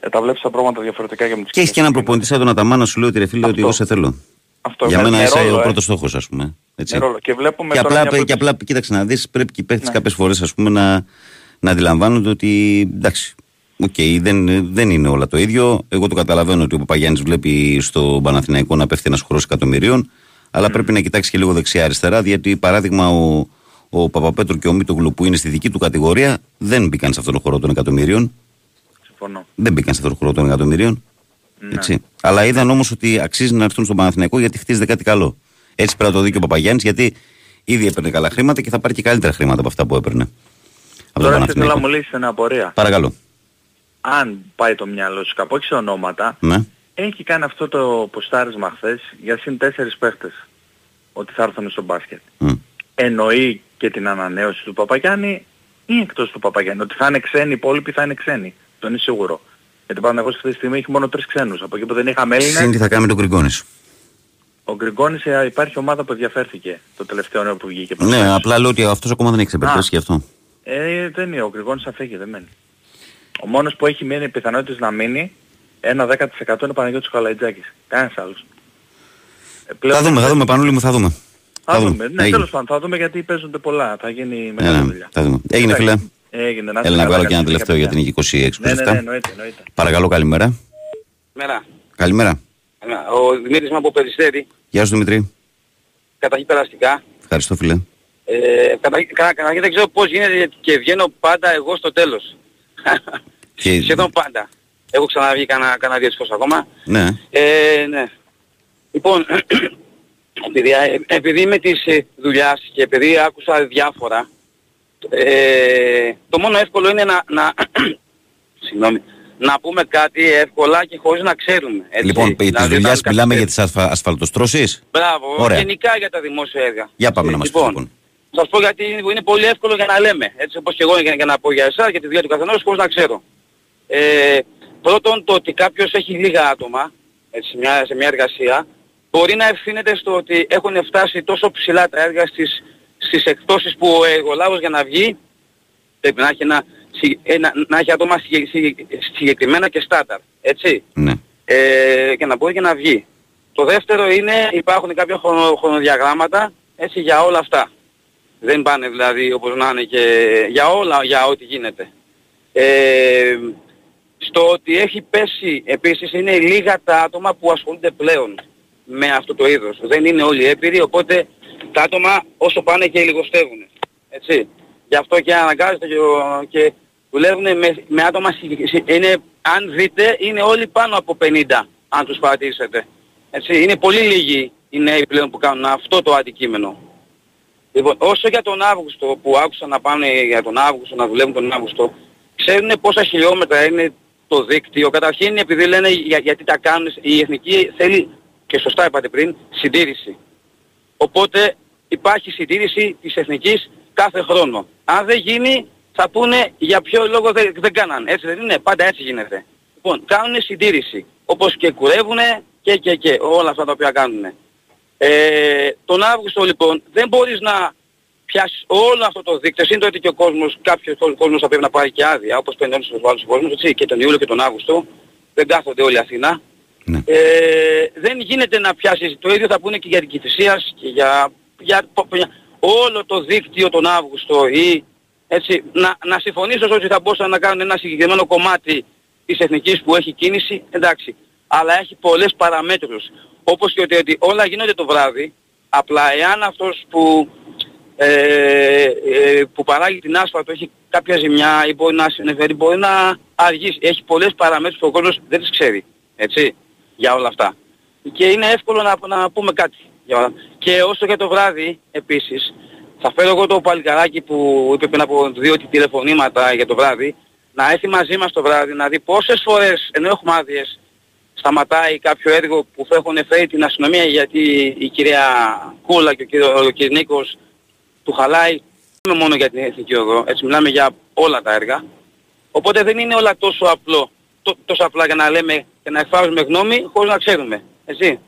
ε, τα βλέπεις τα πράγματα διαφορετικά για με τις Και έχει και έναν προπονητή σαν τον Αταμάν να σου λέει ότι ρε φίλε ότι εγώ σε θέλω. Αυτό, Για με- μένα με είσαι ρόλο, ο ε. πρώτος στόχος ας πούμε. Έτσι. Με ρόλο. Και βλέπουμε Και τώρα απλά, μια και απλά κοίταξε να δεις πρέπει και οι παίχτες Ναι. κάποιες φορές ας πούμε να, να αντιλαμβάνονται ότι εντάξει Οκ, δεν, δεν είναι όλα το ίδιο. Εγώ το καταλαβαίνω ότι ο Παπαγιάννης βλέπει στο Παναθηναϊκό να πέφτει ένας χώρος εκατομμυρίων, αλλά πρέπει να κοιτάξει και λίγο δεξιά-αριστερά, γιατί παράδειγμα ο, ο Παπαπέτρου και ο Μίτογλου που είναι στη δική του κατηγορία δεν μπήκαν σε αυτόν τον χώρο των εκατομμυρίων. Συμφωνώ. Δεν μπήκαν σε αυτόν τον χώρο των εκατομμυρίων. Ναι. Έτσι. Αλλά είδαν όμως ότι αξίζει να έρθουν στον Παναθηναϊκό γιατί χτίζεται κάτι καλό. Έτσι πρέπει να το δει και ο Παπαγιάννης γιατί ήδη έπαιρνε καλά χρήματα και θα πάρει και καλύτερα χρήματα από αυτά που έπαιρνε. Από τον Τώρα θέλω να Παναθηναϊκό. μου λύσεις ένα απορία. Παρακαλώ. Αν πάει το μυαλό σου κάπου, όχι σε ονόματα, Ναι. έχει κάνει αυτό το ποστάρισμα χθες για συν τέσσερις παίχτες ότι θα έρθουν στο μπάσκετ. Μμ. Εννοεί και την ανανέωση του Παπαγιάννη ή εκτός του Παπαγιάννη. Ότι θα είναι ξένοι, οι υπόλοιποι θα είναι ξένοι. Το είναι σίγουρο. Γιατί πάνω εγώ αυτή τη στιγμή έχει μόνο τρεις ξένους. Από εκεί που δεν είχαμε Συν τι Έλληνες, θα κάνει με τον Γκριγκόνης. ο Γκριγκόνης ε, υπάρχει ομάδα που ενδιαφέρθηκε το τελευταίο νέο που βγήκε. Ναι, απλά λέω ότι αυτός ακόμα δεν έχει ξεπερδέσει γι' αυτό. Ε, δεν είναι. Ο Γκριγκόνης θα φύγει, δεν μένει. Ο μόνος που έχει μείνει πιθανότητες να μείνει ένα 10% είναι ο Παναγιώτης Καλαϊτζάκης. Κανένας άλλος. Ε, πλέον- Θα δούμε, θα δούμε, Πανούλη μου, θα δούμε. Θα δούμε. Ναι, Έγινε. τέλος πάντων, θα δούμε γιατί παίζονται πολλά. Θα γίνει Ναι, μεγάλη ναι, δουλειά. θα δούμε. Έγινε, φίλε. Έγινε, να Έλα να βγάλω και ένα τελευταίο για την 26 Ναι, ναι, ναι, εννοείται, εννοείται. Παρακαλώ, καλημέρα. Μέρα. Καλημέρα. Ο Δημήτρης μου από Περιστέρη. Γεια σου Δημητρή. Καταρχήν περαστικά. Ευχαριστώ φίλε. Ε, κατα- κα- Καταρχήν δεν ξέρω πώς γίνεται και βγαίνω πάντα εγώ στο τέλος. Και... Σχεδόν πάντα. Έχω ξαναβγεί κανένα, κανένα δύο φορές ακόμα. Ναι. Ε, ναι. Λοιπόν, <clears throat> επειδή, ε, επειδή είμαι της ε, δουλειάς και επειδή άκουσα διάφορα, ε, το μόνο εύκολο είναι να, να, <clears throat> συγγνώμη, να πούμε κάτι εύκολα και χωρίς να ξέρουμε. Έτσι. Λοιπόν, της Δηλαδή, δουλειάς όταν μιλάμε για καθυστέρησε- τις ασφα... ασφαλτοστρώσεις; Μπράβο, Ωραία. γενικά για τα δημόσια έργα. Για πάμε να μας πεις λοιπόν, λοιπόν. θα σας πω γιατί είναι πολύ εύκολο για να λέμε. Έτσι όπως και εγώ για, για να πω για εσάς, για τη δουλειά του καθενός, χωρίς να ξέρω. Ε, πρώτον το ότι κάποιος έχει λίγα άτομα έτσι, μια, σε μια εργασία μπορεί να ευθύνεται στο ότι έχουν φτάσει τόσο ψηλά τα έργα στις, στις εκπτώσεις που ο εργολάβος για να βγει πρέπει να έχει, ένα, συ- ένα, να έχει άτομα συγκε- συγκε- συγκεκριμένα και στάνταρ. Έτσι Ναι. ε, και να μπορεί και να βγει. Το δεύτερο είναι υπάρχουν κάποια χρονο, χρονοδιαγράμματα έτσι για όλα αυτά. Δεν πάνε δηλαδή όπως να είναι και για όλα, για ό,τι γίνεται. Ε, στο ότι έχει πέσει επίσης είναι λίγα τα άτομα που ασχολούνται πλέον με αυτό το είδος. Δεν είναι όλοι έμπειροι, οπότε τα άτομα όσο πάνε και λιγοστεύουν. Έτσι. Γι' αυτό και αναγκάζεται και, ο- και δουλεύουν με, με άτομα, συ- συ- είναι, αν δείτε, είναι όλοι πάνω από 50, αν τους παρατηρήσετε. Έτσι. Είναι πολύ λίγοι οι νέοι πλέον που κάνουν αυτό το αντικείμενο. Λοιπόν, όσο για τον Αύγουστο που άκουσα να πάνε για τον Αύγουστο, να δουλεύουν τον Αύγουστο, ξέρουν πόσα χιλιόμετρα είναι το δίκτυο. Καταρχήν επειδή λένε για, γιατί τα κάνουν, η εθνική θέλει, και σωστά είπατε πριν, συντήρηση. Οπότε υπάρχει συντήρηση της εθνικής κάθε χρόνο. Αν δεν γίνει θα πούνε για ποιο λόγο δεν, δεν κάναν. Έτσι δεν είναι, πάντα έτσι γίνεται. Λοιπόν, κάνουν συντήρηση. Όπως και κουρεύουνε και και και όλα αυτά τα οποία κάνουν. Ε, τον Αύγουστο λοιπόν δεν μπορείς να πιάσεις όλο αυτό το δίκτυο. Είναι το ότι και ο κόσμος, κάποιος ο κόσμος θα πρέπει να πάρει και άδεια, όπως παίρνει όλους τους άλλους κόσμους, έτσι, και τον Ιούλιο και τον Αύγουστο. Δεν κάθονται όλοι Αθήνα. Ε, δεν γίνεται να πιάσεις, το ίδιο θα πούνε και για την Κηφισίας και για, για, για όλο το δίκτυο τον Αύγουστο ή έτσι, να, να συμφωνήσω ότι θα μπορούσαν να κάνουν ένα συγκεκριμένο κομμάτι της εθνικής που έχει κίνηση, εντάξει. Αλλά έχει πολλές παραμέτρους. Όπως και ότι, ότι όλα γίνονται το βράδυ, απλά εάν αυτός που, ε, ε, που παράγει την άσφαλτο έχει κάποια ζημιά ή μπορεί να συνεφέρει, μπορεί να αργήσει. Έχει πολλές παραμέτρους που ο κόσμος δεν τις ξέρει. Έτσι, για όλα αυτά. Και είναι εύκολο να, να πούμε κάτι. Για όλα. Και όσο για το βράδυ, επίσης, θα φέρω εγώ το παλικαράκι που είπε πριν από δύο τηλεφωνήματα για το βράδυ, να έρθει μαζί μας το βράδυ, να δει πόσες φορές, ενώ έχουμε άδειες, σταματάει κάποιο έργο που θα έχουν φέρει την αστυνομία γιατί η κυρία Κούλα και ο κύριος, ο κύριος Νίκος του χαλάει δεν μόνο για την εθνική οδό, έτσι μιλάμε για όλα τα έργα. Οπότε δεν είναι όλα τόσο απλό, τό- τόσο απλά για να λέμε και να εκφράζουμε γνώμη χωρίς να ξέρουμε. Έτσι.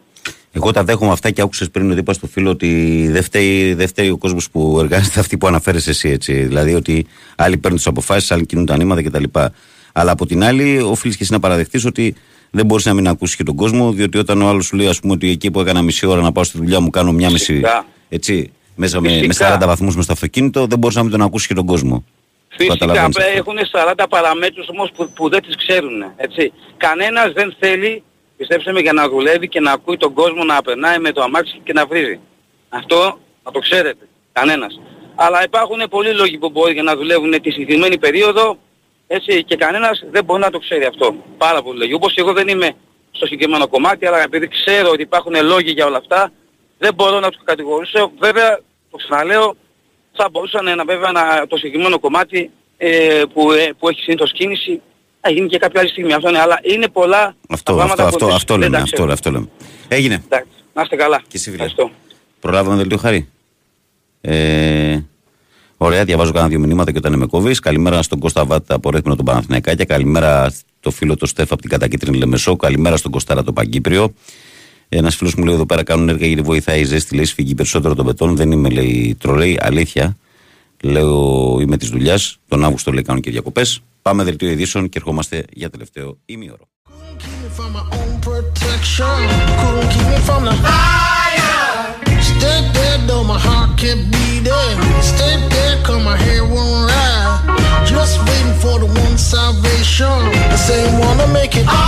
Εγώ τα δέχομαι αυτά και άκουσες πριν ότι είπα στο φίλο ότι δεν φταίει, δεν φταίει ο κόσμος που εργάζεται αυτή που αναφέρεσαι εσύ. Έτσι. Δηλαδή ότι άλλοι παίρνουν τις αποφάσεις, άλλοι κινούν τα νήματα κτλ. Αλλά από την άλλη, οφείλεις και εσύ να παραδεχτείς ότι δεν μπορείς να μην ακούσεις και τον κόσμο, διότι όταν ο άλλος σου λέει ας πούμε, ότι εκεί που έκανα μισή ώρα να πάω στη δουλειά μου κάνω μια μισή. Φυσικά. Έτσι, μέσα με, με Φυσικά. 40 βαθμούς με στο αυτοκίνητο, δεν μπορείς να μην τον ακούσεις και τον κόσμο. Φυσικά Καταλαβαίνεις απλά αυτό. έχουν 40 παραμέτρους όμως που, που δεν τις ξέρουν. Έτσι. Κανένας δεν θέλει, πιστέψτε με, για να δουλεύει και να ακούει τον κόσμο να περνάει με το αμάξι και να βρίζει. Αυτό να το ξέρετε. Κανένας. Αλλά υπάρχουν πολλοί λόγοι που μπορεί για να δουλεύουν τη συγκεκριμένη περίοδο έτσι, και κανένας δεν μπορεί να το ξέρει αυτό. Πάρα πολλοί λόγοι. Όπως και εγώ δεν είμαι στο συγκεκριμένο κομμάτι, αλλά επειδή ξέρω ότι υπάρχουν λόγοι για όλα αυτά, δεν μπορώ να τους κατηγορήσω. Βέβαια, το ξαναλέω, θα μπορούσαν να βέβαια να, το συγκεκριμένο κομμάτι ε, που, ε, που έχει συνήθως κίνηση να γίνει και κάποια άλλη στιγμή. Αυτό είναι, αλλά είναι πολλά τα Αυτό, πράγματα αυτό, που αυτό, δεν- αυτό, δεν λέμε, τα αυτό, ξέρουμε. αυτό λέμε. Έγινε. Εντάξει, να είστε καλά. Και εσύ, φίλε. Προλάβαμε δελτίο χάρη. Ε, ωραία, διαβάζω κάνα δύο μηνύματα και όταν με κόβει. Καλημέρα στον Κώστα Βάτα από Ρέθμινο τον Παναθηναϊκάκια. Καλημέρα στο φίλο το Στέφα από την Κατακίτρινη Λεμεσό. Καλημέρα στον Κωστάρα το Παγκύπριο. Ένας φίλος μου λέει εδώ πέρα κάνουν έργα γιατί βοηθάει η ζέστη. Λέει σφίγγει περισσότερο τον πετών. Δεν είμαι, λέει, τρολέι. Αλήθεια. Λέω είμαι της δουλειάς. Τον Αύγουστο λέει κάνουν και διακοπές. Πάμε δελτίο ειδήσεων και ερχόμαστε για τελευταίο ημίωρο. protection. Couldn't keep me from the fire. Stay make it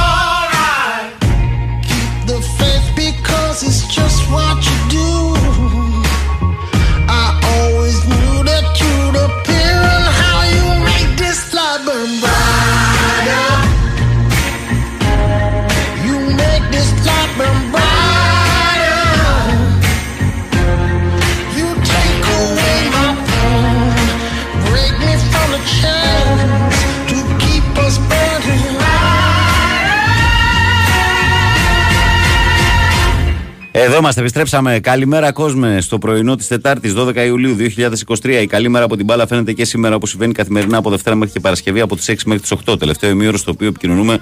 επιστρέψαμε. Καλημέρα, κόσμε. Στο πρωινό της Τετάρτης, 12 Ιουλίου 2023. Η καλή μέρα από την μπάλα φαίνεται και σήμερα, όπως συμβαίνει καθημερινά από Δευτέρα μέχρι και Παρασκευή, από τις 6 μέχρι τις 8. Τελευταίο ημίωρο στο οποίο επικοινωνούμε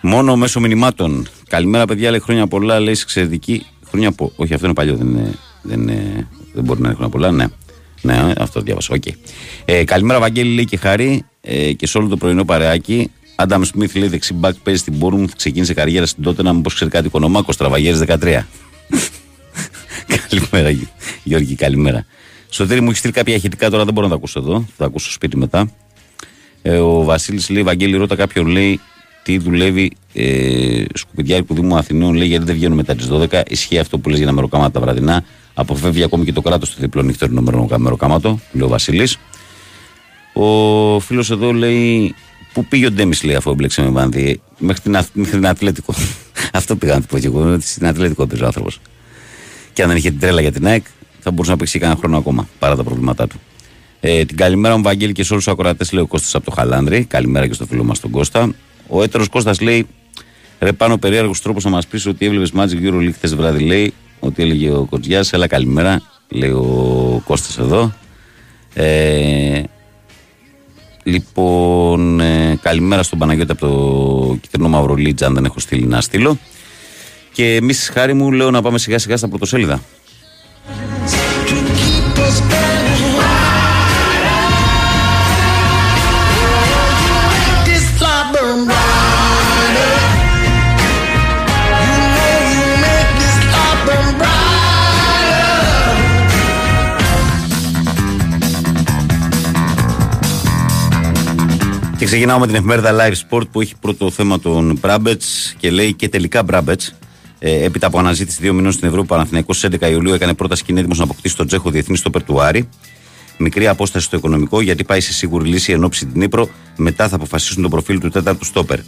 μόνο μέσω μηνυμάτων. Καλημέρα, παιδιά, λέει χρόνια πολλά, λέει εξαιρετική. Χρόνια από. Όχι, αυτό είναι παλιό, δεν, είναι, δεν, είναι, δεν μπορεί να είναι χρόνια πολλά, ναι. Ναι, αυτό το διάβασα. Οκ. Ε, καλημέρα, Βαγγέλη, λέει και χάρη ε, και σε όλο το πρωινό παρεάκι. Άνταμ Σμιθ λέει δεξί back παίζει στην Bournemouth, ξεκίνησε καριέρα στην τότε να μην πω ξέρει κάτι οικονομάκος, Τραβαγιέρη 13. Καλημέρα, Γι- Γιώργη, καλημέρα. Σωτήρη μου έχεις στείλει κάποια ηχητικά τώρα, δεν μπορώ να τα ακούσω εδώ. Θα τα ακούσω στο σπίτι μετά. Ε, ο Βασίλης λέει: Βαγγέλη, ρώτα κάποιον λέει τι δουλεύει ε, σκουπιδιάρικου Δήμου Αθηνών. Λέει γιατί δεν βγαίνουν μετά τι 12. Ισχύει αυτό που λέει για τα μεροκάματα τα βραδινά. Αποφεύγει ακόμη και το κράτος το διπλό νυχτερινό μερο- μεροκάματο, λέει ο Βασίλης. Ο φίλος εδώ λέει: Πού πήγε ο Ντέμις, λέει, αφού έμπλεξε με βάνδι. Μέχρι την, Αθ- μέχρι την Ατλέτικο. <laughs> αυτό πήγα να του πω και εγώ. Ότι στην Ατλέτικο παίζει ο άνθρωπος. Και αν δεν είχε την τρέλα για την ΑΕΚ, θα μπορούσε να παίξει κανένα χρόνο ακόμα παρά τα προβλήματά του. Ε, την καλημέρα μου, Βαγγέλη, και σε όλους τους ακροατές, λέει ο Κώστας από το Χαλάνδρη. Καλημέρα και στο φίλο μας τον Κώστα. Ο έτερος Κώστας λέει: Ρε πάνω περίεργος τρόπος να μας πεις ότι έβλεπες Magic Euro League χθες βράδυ, λέει. Ότι έλεγε ο Κοτζιάς. Έλα, καλημέρα, λέει ο Κώστας εδώ. Ε, λοιπόν, ε, καλημέρα στον Παναγιώτη από το κυτρινό μαύρο Λίτζα, αν δεν έχω στείλει να στείλω. Και εμείς, χάρη μου, λέω να πάμε σιγά σιγά στα πρωτοσέλιδα. keep us burning. Make this light burn brighter. You know you make this light burn brighter. Και ξεκινάω με την εφημερίδα Live Sport που έχει πρώτο θέμα τον Μπράμπετς και λέει και τελικά Μπράμπετς. Ε, έπειτα από αναζήτηση δύο μηνών στην Ευρώπη, ο Παναθηναϊκός στις 11 Ιουλίου έκανε πρόταση και είναι έτοιμος να αποκτήσει τον Τσέχο διεθνή στόπερ του Άρη. Μικρή απόσταση στο οικονομικό γιατί πάει σε σίγουρη λύση εν όψει Ντνίπρο. Μετά θα αποφασίσουν το προφίλ του τέταρτου στόπερ.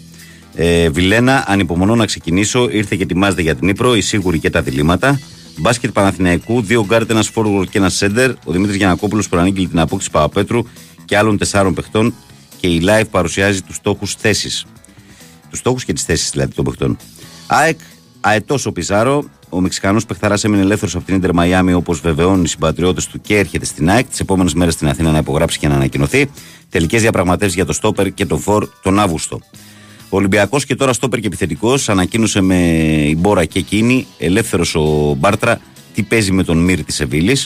Ε, Βιλένα, ανυπομονώ να ξεκινήσω. Ήρθε και ετοιμάζεται για την Ντνίπρο, η σίγουρη και τα διλήμματα. Μπάσκετ Παναθηναϊκού, δύο γκαρντ, ένας forward και ένας σέντερ. Ο Δημήτρης Γιαννακόπουλος προανήγγειλε την απόκτηση Παπαπέτρου και άλλων τεσσάρων παιχτών. Και η live παρουσιάζει τους στόχους θέσεις. Τους στόχους και τις θέσεις δηλαδή των παιχτών. ΑΕΚ, αετό ο Πιζάρο. Ο Μεξικανός παιχταράς έμεινε ελεύθερος από την Ιντερ Μαϊάμι όπως βεβαιώνουν οι συμπατριώτες του και έρχεται στην ΑΕΚ. Τις επόμενες μέρες στην Αθήνα να υπογράψει και να ανακοινωθεί. Τελικές διαπραγματεύσεις για το Στόπερ και το Φορ τον Αύγουστο. Ο Ολυμπιακός και τώρα Στόπερ και επιθετικός ανακοίνωσε με η Μπόρα και εκείνη, ελεύθερος ο Μπάρτρα, τι παίζει με τον Μύρ της Εβίλη.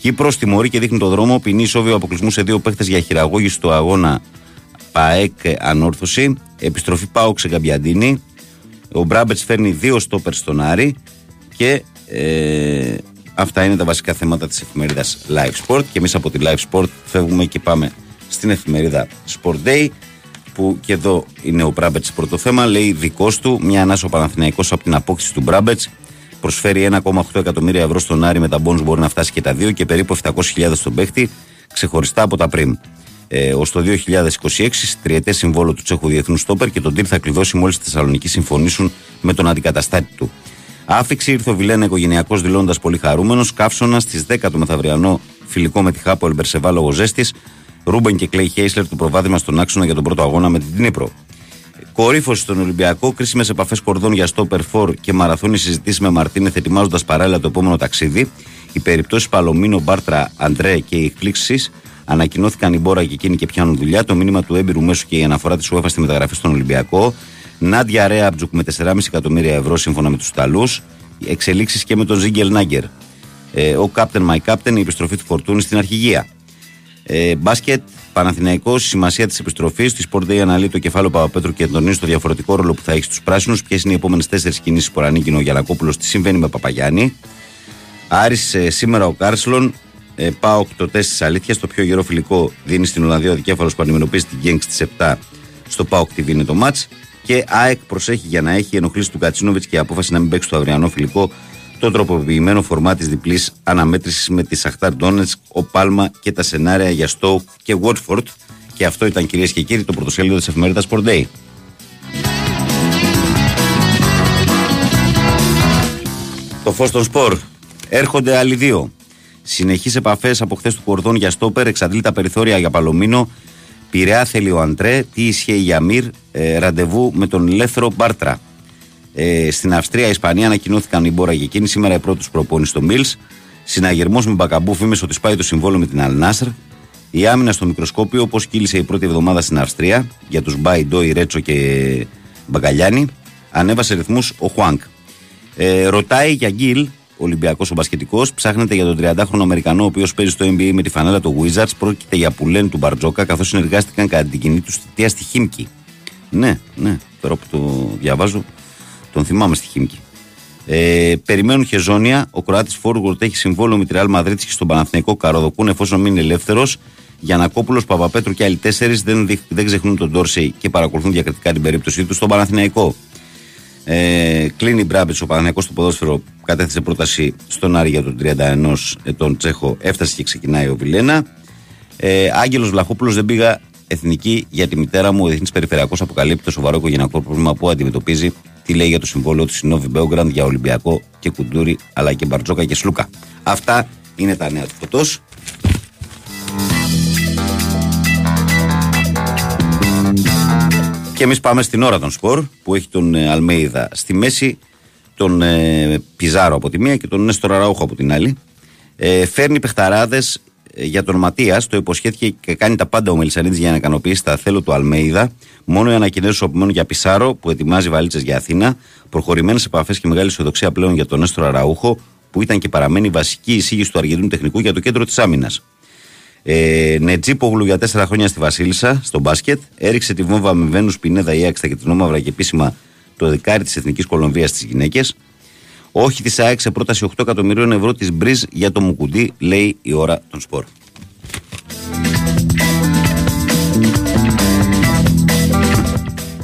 Κύπρος τιμωρεί και δείχνει το δρόμο, ποινή ισόβιο αποκλεισμού σε δύο παίχτες για χειραγώγηση του αγώνα ΠΑΕΚ Ανόρθωση. Επιστροφή ΠΑΟΚ σε Γκαμπιαντίνη. Ο Μπράμπετς φέρνει δύο στόπερ στον Άρη. Και ε, αυτά είναι τα βασικά θέματα της εφημερίδας Live Sport. Και εμείς από τη Live Sport φεύγουμε και πάμε στην εφημερίδα Sport Day. Που και εδώ είναι ο Μπράμπετς πρώτο θέμα. Λέει δικός του, μια ανάσα ο Παναθηναϊκός από την απόκτηση του Μπράμπετς. Προσφέρει 1,8 εκατομμύρια ευρώ στον Άρη με τα μπόνους μπορεί να φτάσει και τα δύο και περίπου 700.000 στον παίχτη ξεχωριστά από τα πριν. Ε, Ω το 2026, τριετέ συμβόλο του Τσέχου Διεθνούς Στόπερ και τον Τιρ θα κλειδώσει μόλις στη Θεσσαλονίκη συμφωνήσουν με τον αντικαταστάτη του. Άφηξη ήρθε ο Βιλένα οικογενειακός δηλώνοντα πολύ χαρούμενος. Καύσωνα στις 10 το μεθαυριανό φιλικό με τη Χάπο Ελμπερσεβά λόγω ζέστης. Ρούμπεν και Κλέι Χέισλερ το προβάδισμα στον άξονα για τον πρώτο αγώνα με την Τνίπρο. Κορύφωση στον Ολυμπιακό, κρίσιμες επαφές κορδών για στόπερ φορ και μαραθώνιες συζητήσεις με Μαρτίνεθ ετοιμάζοντας παράλληλα το επόμενο ταξίδι. Οι περιπτώσεις Παλωμίνο, Μπάρτρα, Αντρέ και οι εκπλήξεις ανακοινώθηκαν η Μπόρα και εκείνοι και πιάνουν δουλειά. Το μήνυμα του έμπειρου μέσου και η αναφορά της UEFA στη μεταγραφή στον Ολυμπιακό. Νάντια Ρέαμπτζουκ με 4,5 εκατομμύρια ευρώ σύμφωνα με τους Ιταλούς. Εξελίξεις και με τον Ζίγκελ Νάγκερ. Ε, ο Captain My Captain, η επιστροφή του Φορτούνη στην αρχηγία. Ε, μπάσκετ, Παναθηναϊκός, σημασία της επιστροφής. Στη Sport Day αναλύει το κεφάλαιο Παπαπέτρου και εντονίζει το διαφορετικό ρόλο που θα έχει στους πράσινους. Ποιες είναι οι επόμενες τέσσερις κινήσεις που ανήκει ο Γιανακόπουλος, τι συμβαίνει με Παπαγιάννη. Άρης ε, σήμερα ο Κάρσλον, Ε, ΠΑΟΚ το τεστ της αλήθειας. Το πιο γερό φιλικό δίνει στην Ολλανδία ο δικέφαλος που αντιμετωπίζει την Γκενκ στις 7 στο ΠΑΟΚ TV είναι το ματς. Και ΑΕΚ προσέχει για να τις ενοχλήσεις του Γκατσίνοβιτς και η απόφαση να μην παίξει το αυριανό φιλικό το τροποποιημένο φορμάτ της διπλής αναμέτρησης με τη Σαχτάρ Ντόνετσκ, ο Πάλμα και τα σενάρια για Stoke και Watford. Και αυτό ήταν κυρίες και κύριοι το πρωτοσέλιδο της εφημερίδας Sport Day. Το φως των σπορ. Έρχονται άλλοι δύο. Συνεχείς επαφές από χθες του Κορδόν για στόπερ, εξαντλεί τα περιθώρια για Παλωμίνο. Πειραιά θέλει ο Αντρέ. Τι ισχύει για Μυρ. Ε, ραντεβού με τον Λέθρο Μπάρτρα. Ε, στην Αυστρία, Ισπανία ανακοινώθηκαν οι Μπόρα και εκείνη. Σήμερα η πρώτη προπόνηση στο Μίλς. Συναγερμός με Μπακαμπού, φήμες ότι σπάει το συμβόλο με την Αλνάσρ. Η άμυνα στο μικροσκόπιο, όπως κύλησε η πρώτη εβδομάδα στην Αυστρία για τους Μπάι, Ντόι, Ρέτσο και Μπαγκαλιάνη. Ανέβασε ρυθμούς ο Χουάνκ. Ε, ρωτάει για Γκίλ, Ολυμπιακός ο Μπασκετικός. Ψάχνεται για τον 30χρονο Αμερικανό, ο οποίος παίζει στο NBA με τη φανέλα του Wizards. Πρόκειται για πουλέν του Μπαρτζόκα, καθώς συνεργάστηκαν κατά την κοινή του θητεία στη Χίμκι. Ναι, ναι, τώρα που το διαβάζω, τον θυμάμαι στη Χίμκι. Ε, περιμένουν χεζόνια. Ο Κροάτης Φόργουρτ έχει συμβόλαιο με τη Ρεάλ Μαδρίτη και στον Παναθηναϊκό Καροδοκούν εφόσον μείνει ελεύθερος. Γιανακόπουλος, Παπαπέτρου και άλλοι τέσσερις δεν, δεν ξεχνούν τον Ντόρσεϊ και παρακολουθούν διακριτικά την περίπτωσή του στον Παναθηναϊκό. Ε, κλείνει Μπράμπετς ο Παναθηναϊκός στο ποδόσφαιρο. Κατέθεσε πρόταση στον Άρη για τον 31 ετών Τσέχο. Έφτασε και ξεκινάει ο Βιλένα. Ε, Άγγελος Βλαχόπουλος δεν πήγα εθνική για τη μητέρα μου. Ο Διεθνής Περιφερειακός αποκαλύπτει το σοβαρό οικογενειακό πρόβλημα που αντιμετωπίζει. Τι λέει για το συμβόλαιο του Σινόβι Μπέογκραντ για Ολυμπιακό και Κουντούρι, αλλά και Μπαρτζόκα και Σλούκα. Αυτά είναι τα νέα του φωτός. Και εμείς πάμε στην ώρα των σπορ που έχει τον ε, Αλμέιδα στη μέση, τον ε, Πιζάρο από τη μία και τον Νέστορα Ραούχο από την άλλη. Ε, φέρνει παιχταράδες ε, για τον Ματίας. Το υποσχέθηκε και κάνει τα πάντα ο Μελισανίδη για να ικανοποιήσει τα θέλω του Αλμέιδα. Μόνο οι ανακοινώσεις που απομένουν για Πισάρο που ετοιμάζει βαλίτσες για Αθήνα. Προχωρημένες επαφές και μεγάλη ισοδοξία πλέον για τον Νέστορα Ραούχο που ήταν και παραμένει βασική εισήγηση του Αργεντινού Τεχνικού για το κέντρο της άμυνας. Ε, Νετζίπογλου για τέσσερα χρόνια στη Βασίλισσα, στο μπάσκετ. Έριξε τη βόμβα με Βένους Πινέδα ή Άξτα και την Όμαυρα και επίσημα το δεκάρι της Εθνικής Κολομβίας στις γυναίκες. Όχι της ΑΕΚ σε πρόταση 8 εκατομμυρίων ευρώ της Μπριζ για το Μουκουντή, λέει η ώρα των σπορ.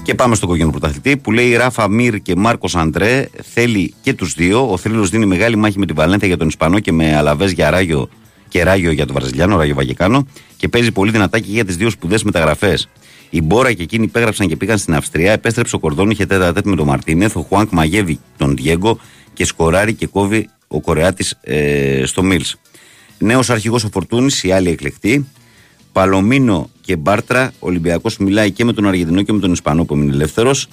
Και πάμε στον κόκκινο πρωταθλητή που λέει Ράφα Μύρ και Μάρκος Αντρέ. Θέλει και τους δύο. Ο θρύλος δίνει μεγάλη μάχη με την Βαλένθια για τον Ισπανό και με Αλαβές για Ράγιο και Ράγιο για τον Βραζιλιάνο, Ράγιο Βαγεκάνο. Και παίζει πολύ δυνατά και για τις δύο σπουδές μεταγραφές. Η Μπόρα και εκείνοι υπέγραψαν και πήγαν στην Αυστρία. Επέστρεψε ο Κορδόν, είχε τέτα τέτα με τον Μαρτίνεθ. Ο Χουάνκ μαγεύει τον Διέγκο και σκοράρει και κόβει ο Κορεάτης ε, στο Μίλς. Νέος αρχηγός ο Φορτούνης, η άλλη εκλεκτή. Παλωμίνο και Μπάρτρα. Ο Ολυμπιακός μιλάει και με τον Αργεντινό και με τον Ισπανό που είναι ελεύθερος.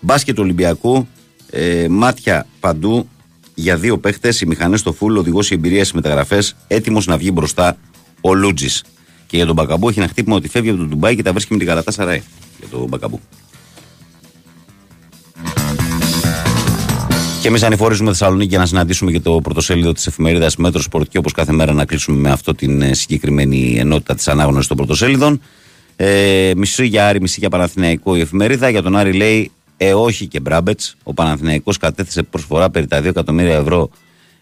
Μπάσκετ Ολυμπιακού. Ε, μάτια παντού για δύο παίχτες. Οι μηχανές στο φουλ, οδηγός η εμπειρία στις μεταγραφές. Έτοιμος να βγει μπροστά ο Λούτζης. Και για τον Μπακαμπού έχει ένα χτύπημα ότι φεύγει από τον Ντουμπάι και τα βρίσκει με την Γαλατά Σαράι. Για τον Μπακαμπού. Και εμείς ανηφορίζουμε Θεσσαλονίκη για να συναντήσουμε και το πρωτοσέλιδο της εφημερίδας Metrosport και όπως κάθε μέρα να κλείσουμε με αυτό την ε, συγκεκριμένη ενότητα της ανάγνωσης των πρωτοσέλιδων. Ε, μισή για Άρη, μισή για Παναθηναϊκό η εφημερίδα. Για τον Άρη λέει Ε, όχι και Μπράμπετς. Ο Παναθηναϊκός κατέθεσε προσφορά περί τα 2 εκατομμύρια ευρώ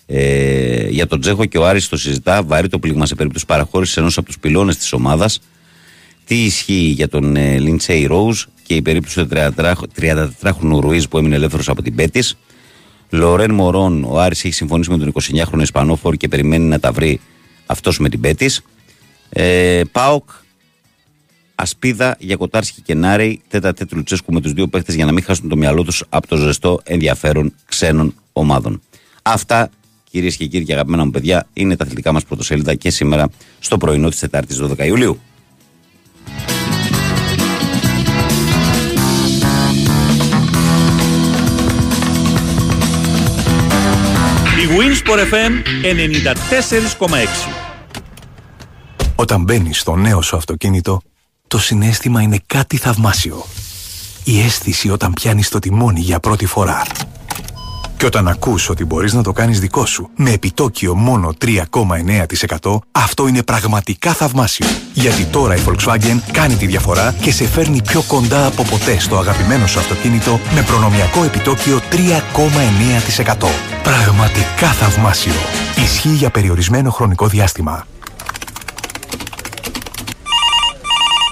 ε, για τον Τζέχο και ο Άρης το συζητά. Βαρύ το πλήγμα σε περίπτωση παραχώρησης ενός από τους πυλώνες της ομάδας. Τι ισχύει για τον ε, Λιντσέι Ρόουζ και η περίπτωση του 34χρονου Ρουίζ που έμεινε ελεύθερος από την Πέτης. Λορέν Μωρόν, ο Άρης έχει συμφωνήσει με τον 29χρονο Ισπανόφορ και περιμένει να τα βρει αυτός με την Πέτης. Ε, Πάοκ, Ασπίδα για Κοτάρσκι και Νάρεϊ, τέτα τέτου Λουτσέσκου με τους δύο παίχτε για να μην χάσουν το μυαλό τους από το ζεστό ενδιαφέρον ξένων ομάδων. Αυτά κυρίες και κύριοι και αγαπημένα μου παιδιά είναι τα αθλητικά μας πρωτοσέλιδα και σήμερα στο πρωινό της Τετάρτης 12 Ιουλίου. Η Winsport FM 94,6 Όταν μπαίνεις στο νέο σου αυτοκίνητο, το συνέστημα είναι κάτι θαυμάσιο. Η αίσθηση όταν πιάνεις το τιμόνι για πρώτη φορά. Και όταν ακούς ότι μπορείς να το κάνεις δικό σου με επιτόκιο μόνο 3,9% αυτό είναι πραγματικά θαυμάσιο. Γιατί τώρα η Volkswagen κάνει τη διαφορά και σε φέρνει πιο κοντά από ποτέ στο αγαπημένο σου αυτοκίνητο με προνομιακό επιτόκιο 3,9%. Πραγματικά θαυμάσιο. Ισχύει για περιορισμένο χρονικό διάστημα.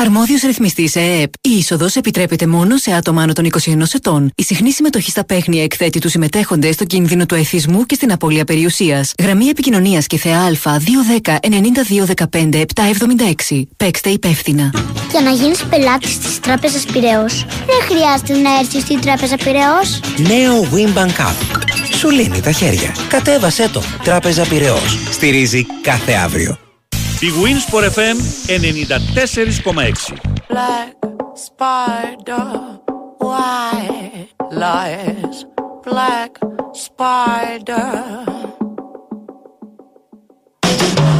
Αρμόδιος ρυθμιστής ΕΕΠ. Η είσοδος επιτρέπεται μόνο σε άτομα άνω των 21 ετών. Η συχνή συμμετοχή στα παίχνια εκθέτει τους συμμετέχοντες στο κίνδυνο του εθισμού και στην απώλεια περιουσίας. Γραμμή επικοινωνίας και θεά Α 210 9215 776. Παίξτε υπεύθυνα. Για να γίνεις πελάτης της Τράπεζας Πυραιός, δεν χρειάζεται να έρθεις στην Τράπεζα Πυραιός. Νέο Wimbank App. Σου λύνει τα χέρια. Κατέβασέ το. Τράπεζα Πυραιός. Στηρίζει κάθε αύριο. Η Winsport FM 94,6 Black spider, white lies. Black spider.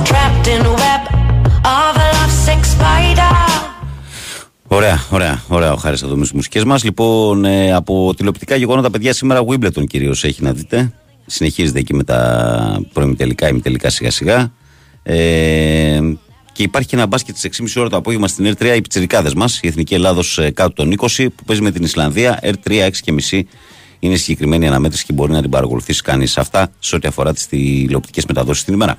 Trapped in a web of a lovesick spider. Ωραία, ωραία, ωραία ο Χάρης εδώ με τις μουσικές μας. Λοιπόν, ε, από τηλεοπτικά γεγονότα, παιδιά, σήμερα Wimbledon κυρίως έχει να δείτε. Συνεχίζεται εκεί με τα προημιτελικά, ημιτελικά σιγά σιγά. Ε, και υπάρχει και ένα μπάσκετ στις 6.30 ώρα το απόγευμα στην R3 οι πιτσερικάδε μας, η Εθνική Ελλάδος κάτω των 20, που παίζει με την Ισλανδία. R3 6.30 είναι η συγκεκριμένη αναμέτρηση και μπορεί να την παρακολουθήσει κανείς αυτά σε ό,τι αφορά τις τηλεοπτικές μεταδόσεις την ημέρα.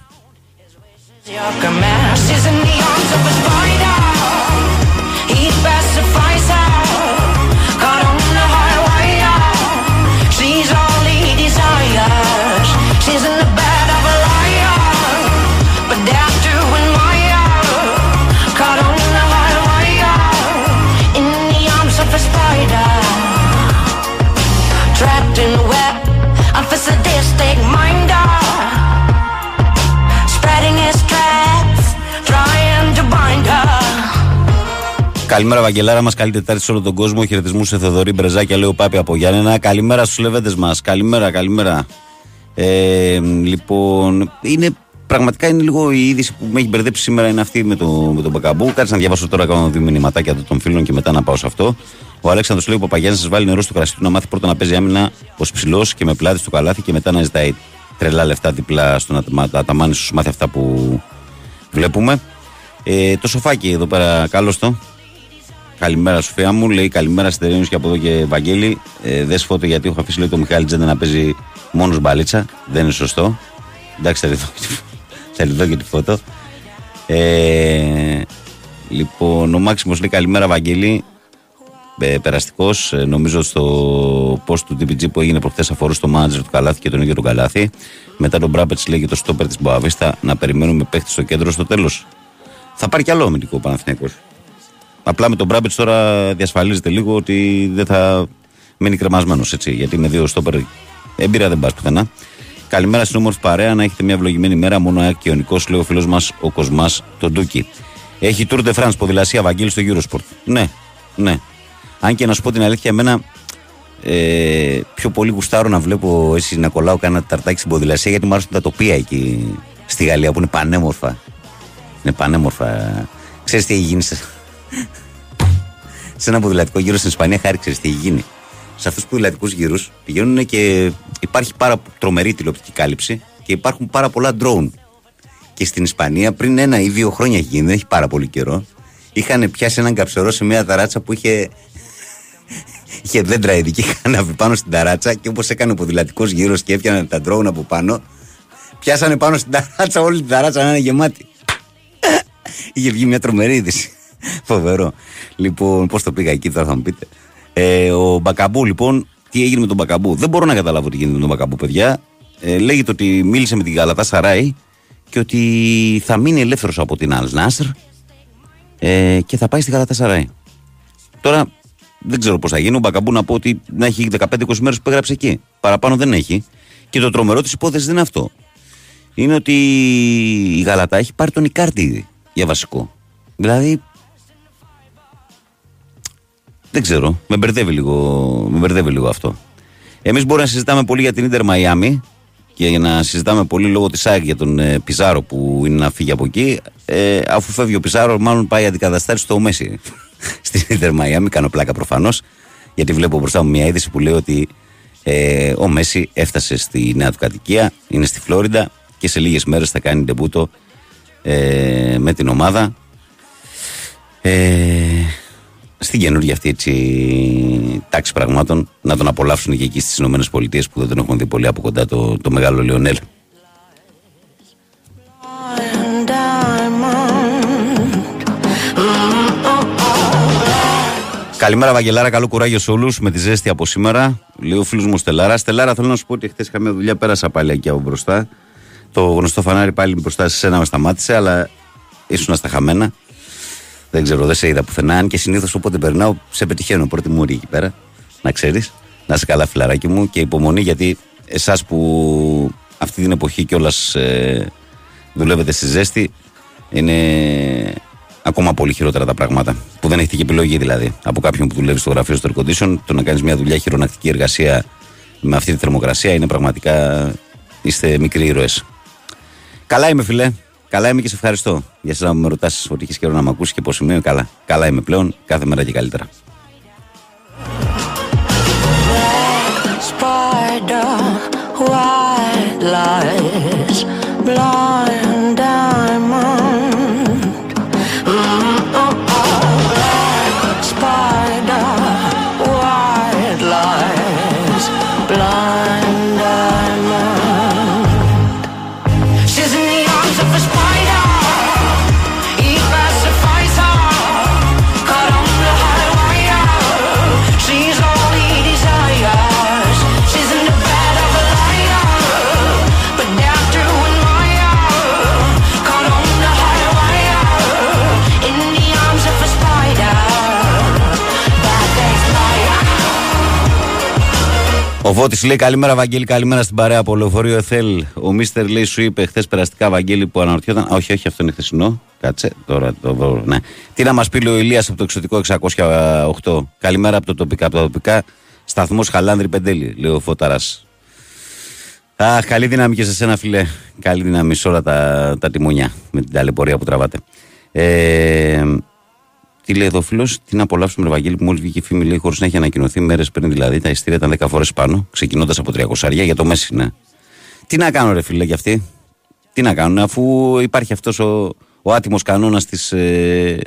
Καλημέρα, Βαγγελάρα μας. Καλή Τετάρτη σε όλο τον κόσμο. Χαιρετισμού σε Θεοδωρή Μπρεζάκια, λέει ο Πάπη από Γιάννενα. Καλημέρα στους λεβέντες μας. Καλημέρα, καλημέρα. Ε, λοιπόν, είναι πραγματικά είναι λίγο η είδηση που με έχει μπερδέψει σήμερα είναι αυτή με, το, με τον Μπακαμπού. Κάτσε να διαβάσω τώρα κάνω δύο μηνυματάκια των φίλων και μετά να πάω σε αυτό. Ο Αλέξανδρος λέει: Ο Παπαγιάννης σας βάλει νερό στο κρασί του να μάθει πρώτα να παίζει άμυνα ως ψηλός και με πλάτη στο καλάθι και μετά να ζητάει τρελά λεφτά δίπλα στον Αταμάνι σου μάθει αυτά που βλέπουμε. Ε, το σοφάκι εδώ πέρα, καλώς το. Καλημέρα, Σοφία μου. Λέει καλημέρα στερεώνεις και από εδώ και Βαγγέλη. Ε, Δε φώτο γιατί έχω αφήσει λέει, το Μιχάλη Τζέντα να παίζει μόνος μπαλίτσα. Δεν είναι σωστό. Εντάξει, θα δει θα δω και τη φώτο. Ε, λοιπόν, ο Μάξιμος λέει καλημέρα, Βαγγέλη. Ε, Περαστικός. Ε, νομίζω στο post του DPG που έγινε προχθές αφορούσε το μάνατζερ του Καλάθι και τον ίδιο τον Καλάθι. Μετά τον Μπράμπετ λέει και το στόπερ της Μποαβίστα να περιμένουμε παίχτη στο κέντρο στο τέλος. Θα πάρει κι άλλο αμυντικό ο Παναθηναίκος. Απλά με τον Μπράμπετ τώρα διασφαλίζεται λίγο ότι δεν θα μείνει κρεμασμένος έτσι. Γιατί με δύο στόπερ έμπειρα δεν πας πουθενά. Καλημέρα στην όμορφη παρέα, να έχετε μια ευλογημένη μέρα. Μόνο ΑΕΚ και ο Νικός, λέει ο φίλος μας ο Κοσμάς τον Ντούκι. Έχει Tour de France ποδηλασία Βαγγέλη στο Eurosport. Ναι, ναι. Αν και να σου πω την αλήθεια, εμένα ε, πιο πολύ γουστάρω να βλέπω εσύ να κολλάω κάνα ταρτάκι στην ποδηλασία γιατί μου άρεσουν τα τοπία εκεί στη Γαλλία που είναι πανέμορφα. Είναι πανέμορφα. Ξέρεις τι έχει γίνει σε, σε ένα ποδηλατικό γύρο στην Ισπανία, χάρη ξέρεις τι έχει γίνει. Σε αυτούς τους ποδηλατικούς γύρους πηγαίνουν και υπάρχει πάρα τρομερή τηλεοπτική κάλυψη και υπάρχουν πάρα πολλά drone. Και στην Ισπανία πριν ένα ή δύο χρόνια έχει γίνει, δεν έχει πάρα πολύ καιρό, είχαν πιάσει έναν καψερό σε μια ταράτσα που είχε <laughs> είχε δέντρα ειδική, είχαν ανάβει πάνω στην ταράτσα και όπως έκανε ο ποδηλατικός γύρος και έφτιαναν τα drone από πάνω, πιάσανε πάνω στην ταράτσα, όλη την ταράτσα να είναι γεμάτη. <laughs> Είχε βγει μια τρομερή είδηση. <laughs> Φοβερό. Λοιπόν, πώς το πήγα εκεί, τώρα θα μου πείτε. Ε, ο Μπακαμπού, λοιπόν, τι έγινε με τον Μπακαμπού; Δεν μπορώ να καταλάβω τι γίνεται με τον Μπακαμπού, παιδιά. Ε, λέγεται ότι μίλησε με την Γαλατά Σαράι και ότι θα μείνει ελεύθερος από την Αλ Νάσρ Ε, και θα πάει στη Γαλατασαράη. Τώρα δεν ξέρω πώς θα γίνει. Ο Μπακαμπού να πω ότι να έχει 15-20 μέρες που έγραψε εκεί. Παραπάνω δεν έχει. Και το τρομερό της υπόθεσης δεν είναι αυτό. Είναι ότι η Γαλατά έχει πάρει τον Ικάρτη ήδη για βασικό. Δηλαδή. Δεν ξέρω. Με μπερδεύει λίγο, με μπερδεύει λίγο αυτό. Εμείς μπορούμε να συζητάμε πολύ για την Ιντερ Μαϊάμι και για να συζητάμε πολύ λόγω της ΑΕΚ για τον ε, Πιζάρο που είναι να φύγει από εκεί. Ε, αφού φεύγει ο Πιζάρο, μάλλον πάει αντικαταστάσει στο Μέση <laughs> στην Ιντερ Μαϊάμι. Κάνω πλάκα προφανώς. Γιατί βλέπω μπροστά μου μια είδηση που λέει ότι ε, ο Μέση έφτασε στη νέα του κατοικία, είναι στη Φλόριντα και σε λίγες μέρες θα κάνει ντεμπούτο ε, με την ομάδα. Ε, στην καινούργια αυτή έτσι, τάξη πραγμάτων να τον απολαύσουν και εκεί στις ΗΠΑ που δεν τον έχουν δει πολύ από κοντά το, το μεγάλο Λιονέλ. Καλημέρα, Βαγγελάρα. Καλό κουράγιο σε όλους με τη ζέστη από σήμερα. Λέει ο φίλος μου Στελάρα. Στελάρα, θέλω να σου πω ότι χθες είχα μια δουλειά, πέρασα πάλι εκεί από μπροστά. Το γνωστό φανάρι πάλι μπροστά σε σένα με σταμάτησε, αλλά ήσουν στα χαμένα. Δεν ξέρω, δεν σε είδα πουθενά. Αν και συνήθως όποτε περνάω, σε πετυχαίνω πρώτη μου εκεί πέρα. Να ξέρεις. Να είσαι καλά, φιλαράκι μου και υπομονή γιατί εσάς που αυτή την εποχή κιόλας ε, δουλεύετε στη ζέστη είναι ακόμα πολύ χειρότερα τα πράγματα. Που δεν έχετε και επιλογή δηλαδή. Από κάποιον που δουλεύει στο γραφείο στο air condition, το να κάνεις μια δουλειά χειρονακτική εργασία με αυτή τη θερμοκρασία είναι πραγματικά. είστε μικροί ήρωες. Καλά είμαι, φιλέ. Καλά είμαι και σε ευχαριστώ για εσένα που με ρωτάς ότι έχει καιρό να με ακούσεις και πώ είμαι. Καλά. Καλά είμαι πλέον. Κάθε μέρα και καλύτερα. Spider, white lies, blind diamond. Ο Βότης λέει καλημέρα, Βαγγέλη, καλημέρα στην παρέα από λεωφορείο Εθέλ. Ο Μίστερ λέει σου είπε χθες περαστικά, Βαγγέλη, που αναρωτιόταν. Α, όχι, όχι, αυτό είναι χθεσινό. Κάτσε, τώρα το βρω. Ναι. Τι να μας πει λέει ο Ηλίας από το εξωτικό 608. Καλημέρα από το τοπικά. Από τα τοπικά σταθμός Χαλάνδρη Πεντέλη, λέει ο Φώταρας. Αχ, καλή δύναμη και σε σένα, φιλέ. Καλή δύναμη σε όλα τα, τα τιμόνια με την ταλαιπωρία που τραβάτε. Ε, τι λέει εδώ ο φίλο, τι να απολαύσουμε, ρε Βαγγέλη, που μόλις βγήκε η φήμη, λέει, χωρίς να έχει ανακοινωθεί μέρες πριν δηλαδή. Τα ειστήρια ήταν 10 φορές πάνω, ξεκινώντας από 300 για το Μέση, ναι. Τι να κάνω, ρε φίλε, για αυτή; Τι να κάνουν, αφού υπάρχει αυτός ο, ο άτιμος κανόνας της ε,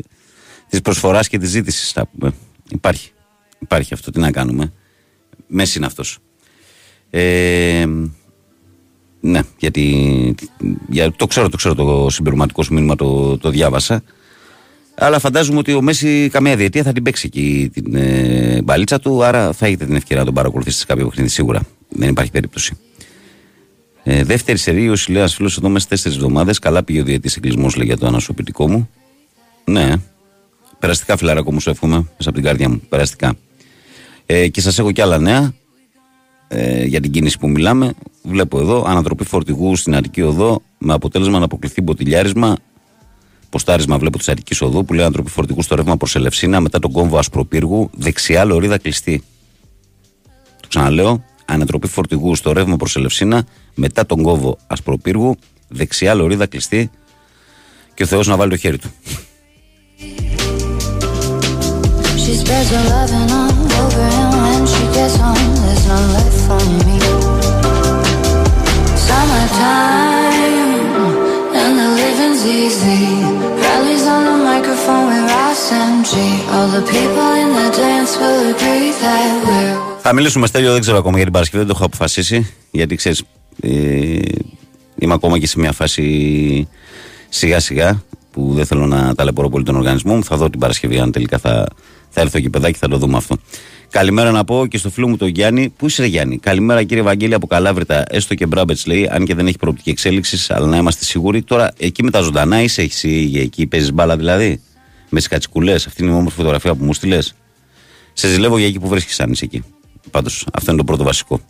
της προσφοράς και της ζήτησης, θα πούμε. Υπάρχει. Υπάρχει αυτό, τι να κάνουμε. Μέση είναι αυτός. Ε, ναι, γιατί για, το ξέρω, το ξέρω το συμπληρωματικό σου μήνυμα, το, το διάβασα. Αλλά φαντάζομαι ότι ο Μέση καμία διετία θα την παίξει εκεί την ε, μπαλίτσα του, άρα θα έχετε την ευκαιρία να τον παρακολουθήσετε σε κάποιο παιχνίδι σίγουρα. Δεν υπάρχει περίπτωση. Ε, δεύτερη σερή, ο Σιλέας φίλος εδώ μέσα τέσσερις εβδομάδες. Καλά πήγε ο διετή εγκλισμό, λέει για το ανασωπητικό μου. Ναι. Περαστικά, φιλαράκο μου, σου εύχομαι μέσα από την καρδιά μου. Περαστικά. Ε, και σας έχω κι άλλα νέα ε, για την κίνηση που μιλάμε. Βλέπω εδώ ανατροπή φορτηγού στην Αττική Οδό με αποτέλεσμα να αποκλειθεί μποτιλιάρισμα. Ποστάρισμα βλέπω της Αττικής Οδό που λέει ανατροπή φορτηγού στο ρεύμα προς Ελευσίνα μετά τον κόμβο Ασπροπύργου. Δεξιά λωρίδα κλειστή. Το ξαναλέω. Ανατροπή φορτηγού στο ρεύμα προς Ελευσίνα μετά τον κόμβο Ασπροπύργου. Δεξιά λωρίδα κλειστή. Και ο Θεός να βάλει το χέρι του. She spreads her loving all over and when she gets home there's none left for me Summertime and the living's easy Rallies on the microphone with Ross MG All the people in the dance will agree that we're Θα μιλήσουμε Στέλιο, δεν ξέρω ακόμα για την Παρασκευή, δεν το έχω αποφασίσει. Γιατί ξέρεις, ε, είμαι ακόμα και σε μια φάση σιγά σιγά που δεν θέλω να ταλαιπωρώ πολύ τον οργανισμό μου. Θα δω την Παρασκευή αν τελικά θα, θα έρθω εκεί παιδάκι, θα το δούμε αυτό. Καλημέρα να πω και στο φίλο μου τον Γιάννη. Πού είσαι, ρε Γιάννη; Καλημέρα κύριε Βαγγέλη από Καλάβρητα. Έστω και Μπράμπετς λέει, αν και δεν έχει προοπτική εξέλιξη, αλλά να είμαστε σίγουροι. Τώρα εκεί με τα ζωντανά είσαι εσύ εκεί, παίζεις μπάλα δηλαδή; Με τις κατσικουλές, αυτή είναι η όμορφη φωτογραφία που μου στείλες. Σε ζηλεύω για εκεί που βρίσκεις αν είσαι εκεί. Πάντως, αυτό είναι το πρώτο βασικό.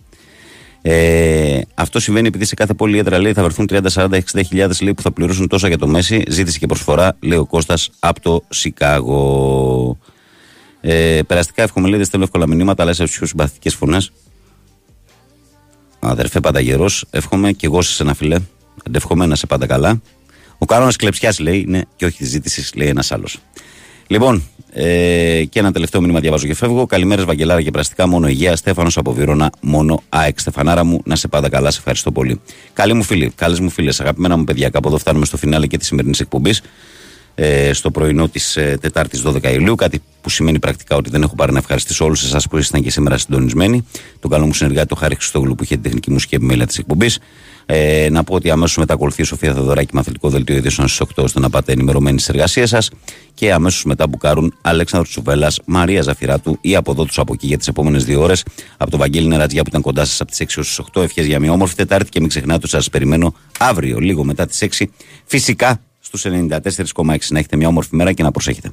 Ε, αυτό συμβαίνει επειδή σε κάθε πόλη έδρα λέει θα βρεθούν 30, 40, 60 χιλιάδες που θα πληρώσουν τόσα για το Μέση. Ζήτηση και προσφορά, λέει ο Κώστας από το Σικάγο. Ε, περαστικά εύχομαι λέει δεν στέλνω εύκολα μηνύματα, αλλά σε πιο συμπαθητικές φωνές. Αδερφέ Πανταγερό, εύχομαι και εγώ σε ένα φιλέ. Αντεύχομαι να σε πάντα καλά. Ο κανόνα κλεψιάς λέει είναι και όχι της ζήτησης, λέει ένας άλλος. Λοιπόν, ε, και ένα τελευταίο μήνυμα διαβάζω και φεύγω. Καλημέρα, Βαγγελάρα και πραστικά. Μόνο υγεία. Στέφανος από Βύρονα. Μόνο ΑΕΚ. Στεφανάρα μου, να σε πάντα καλά. Σε ευχαριστώ πολύ. Καλή μου φίλη, καλές μου φίλες, αγαπημένα μου παιδιά. Κάπου εδώ φτάνουμε στο φινάλε και της σημερινής εκπομπής. Ε, στο πρωινό της ε, Τετάρτης 12 Ιουλίου. Κάτι που σημαίνει πρακτικά ότι δεν έχω πάρει να ευχαριστήσω όλους εσάς που ήσασταν και σήμερα συντονισμένοι. Τον καλό μου συνεργάτη, τον Χάρη Χριστόγλου, που είχε την τεχνική μουσική επιμέλεια της εκπομπής. Ε, να πω ότι αμέσως μετά ακολουθεί η Σοφία Θεοδωράκη με αθλητικό δελτίο ειδήσεων στι 8 ώστε να πάτε ενημερωμένοι στις εργασίες σας. Και αμέσως μετά μπουκάρουν Αλέξανδρος Τσουβέλλα, Μαρία Ζαφυράτου ή από εδώ του από εκεί για τις επόμενες δύο ώρες. Από τον Βαγγέλη Νερατζιά που ήταν κοντά σας από τις 6 έω τις 8. Ευχές για μια όμορφη Τετάρτη και μην ξεχνάτε ότι σας περιμένω αύριο, λίγο μετά τις 6. Φυσικά στους 94,6 να έχετε μια όμορφη μέρα και να προσέχετε.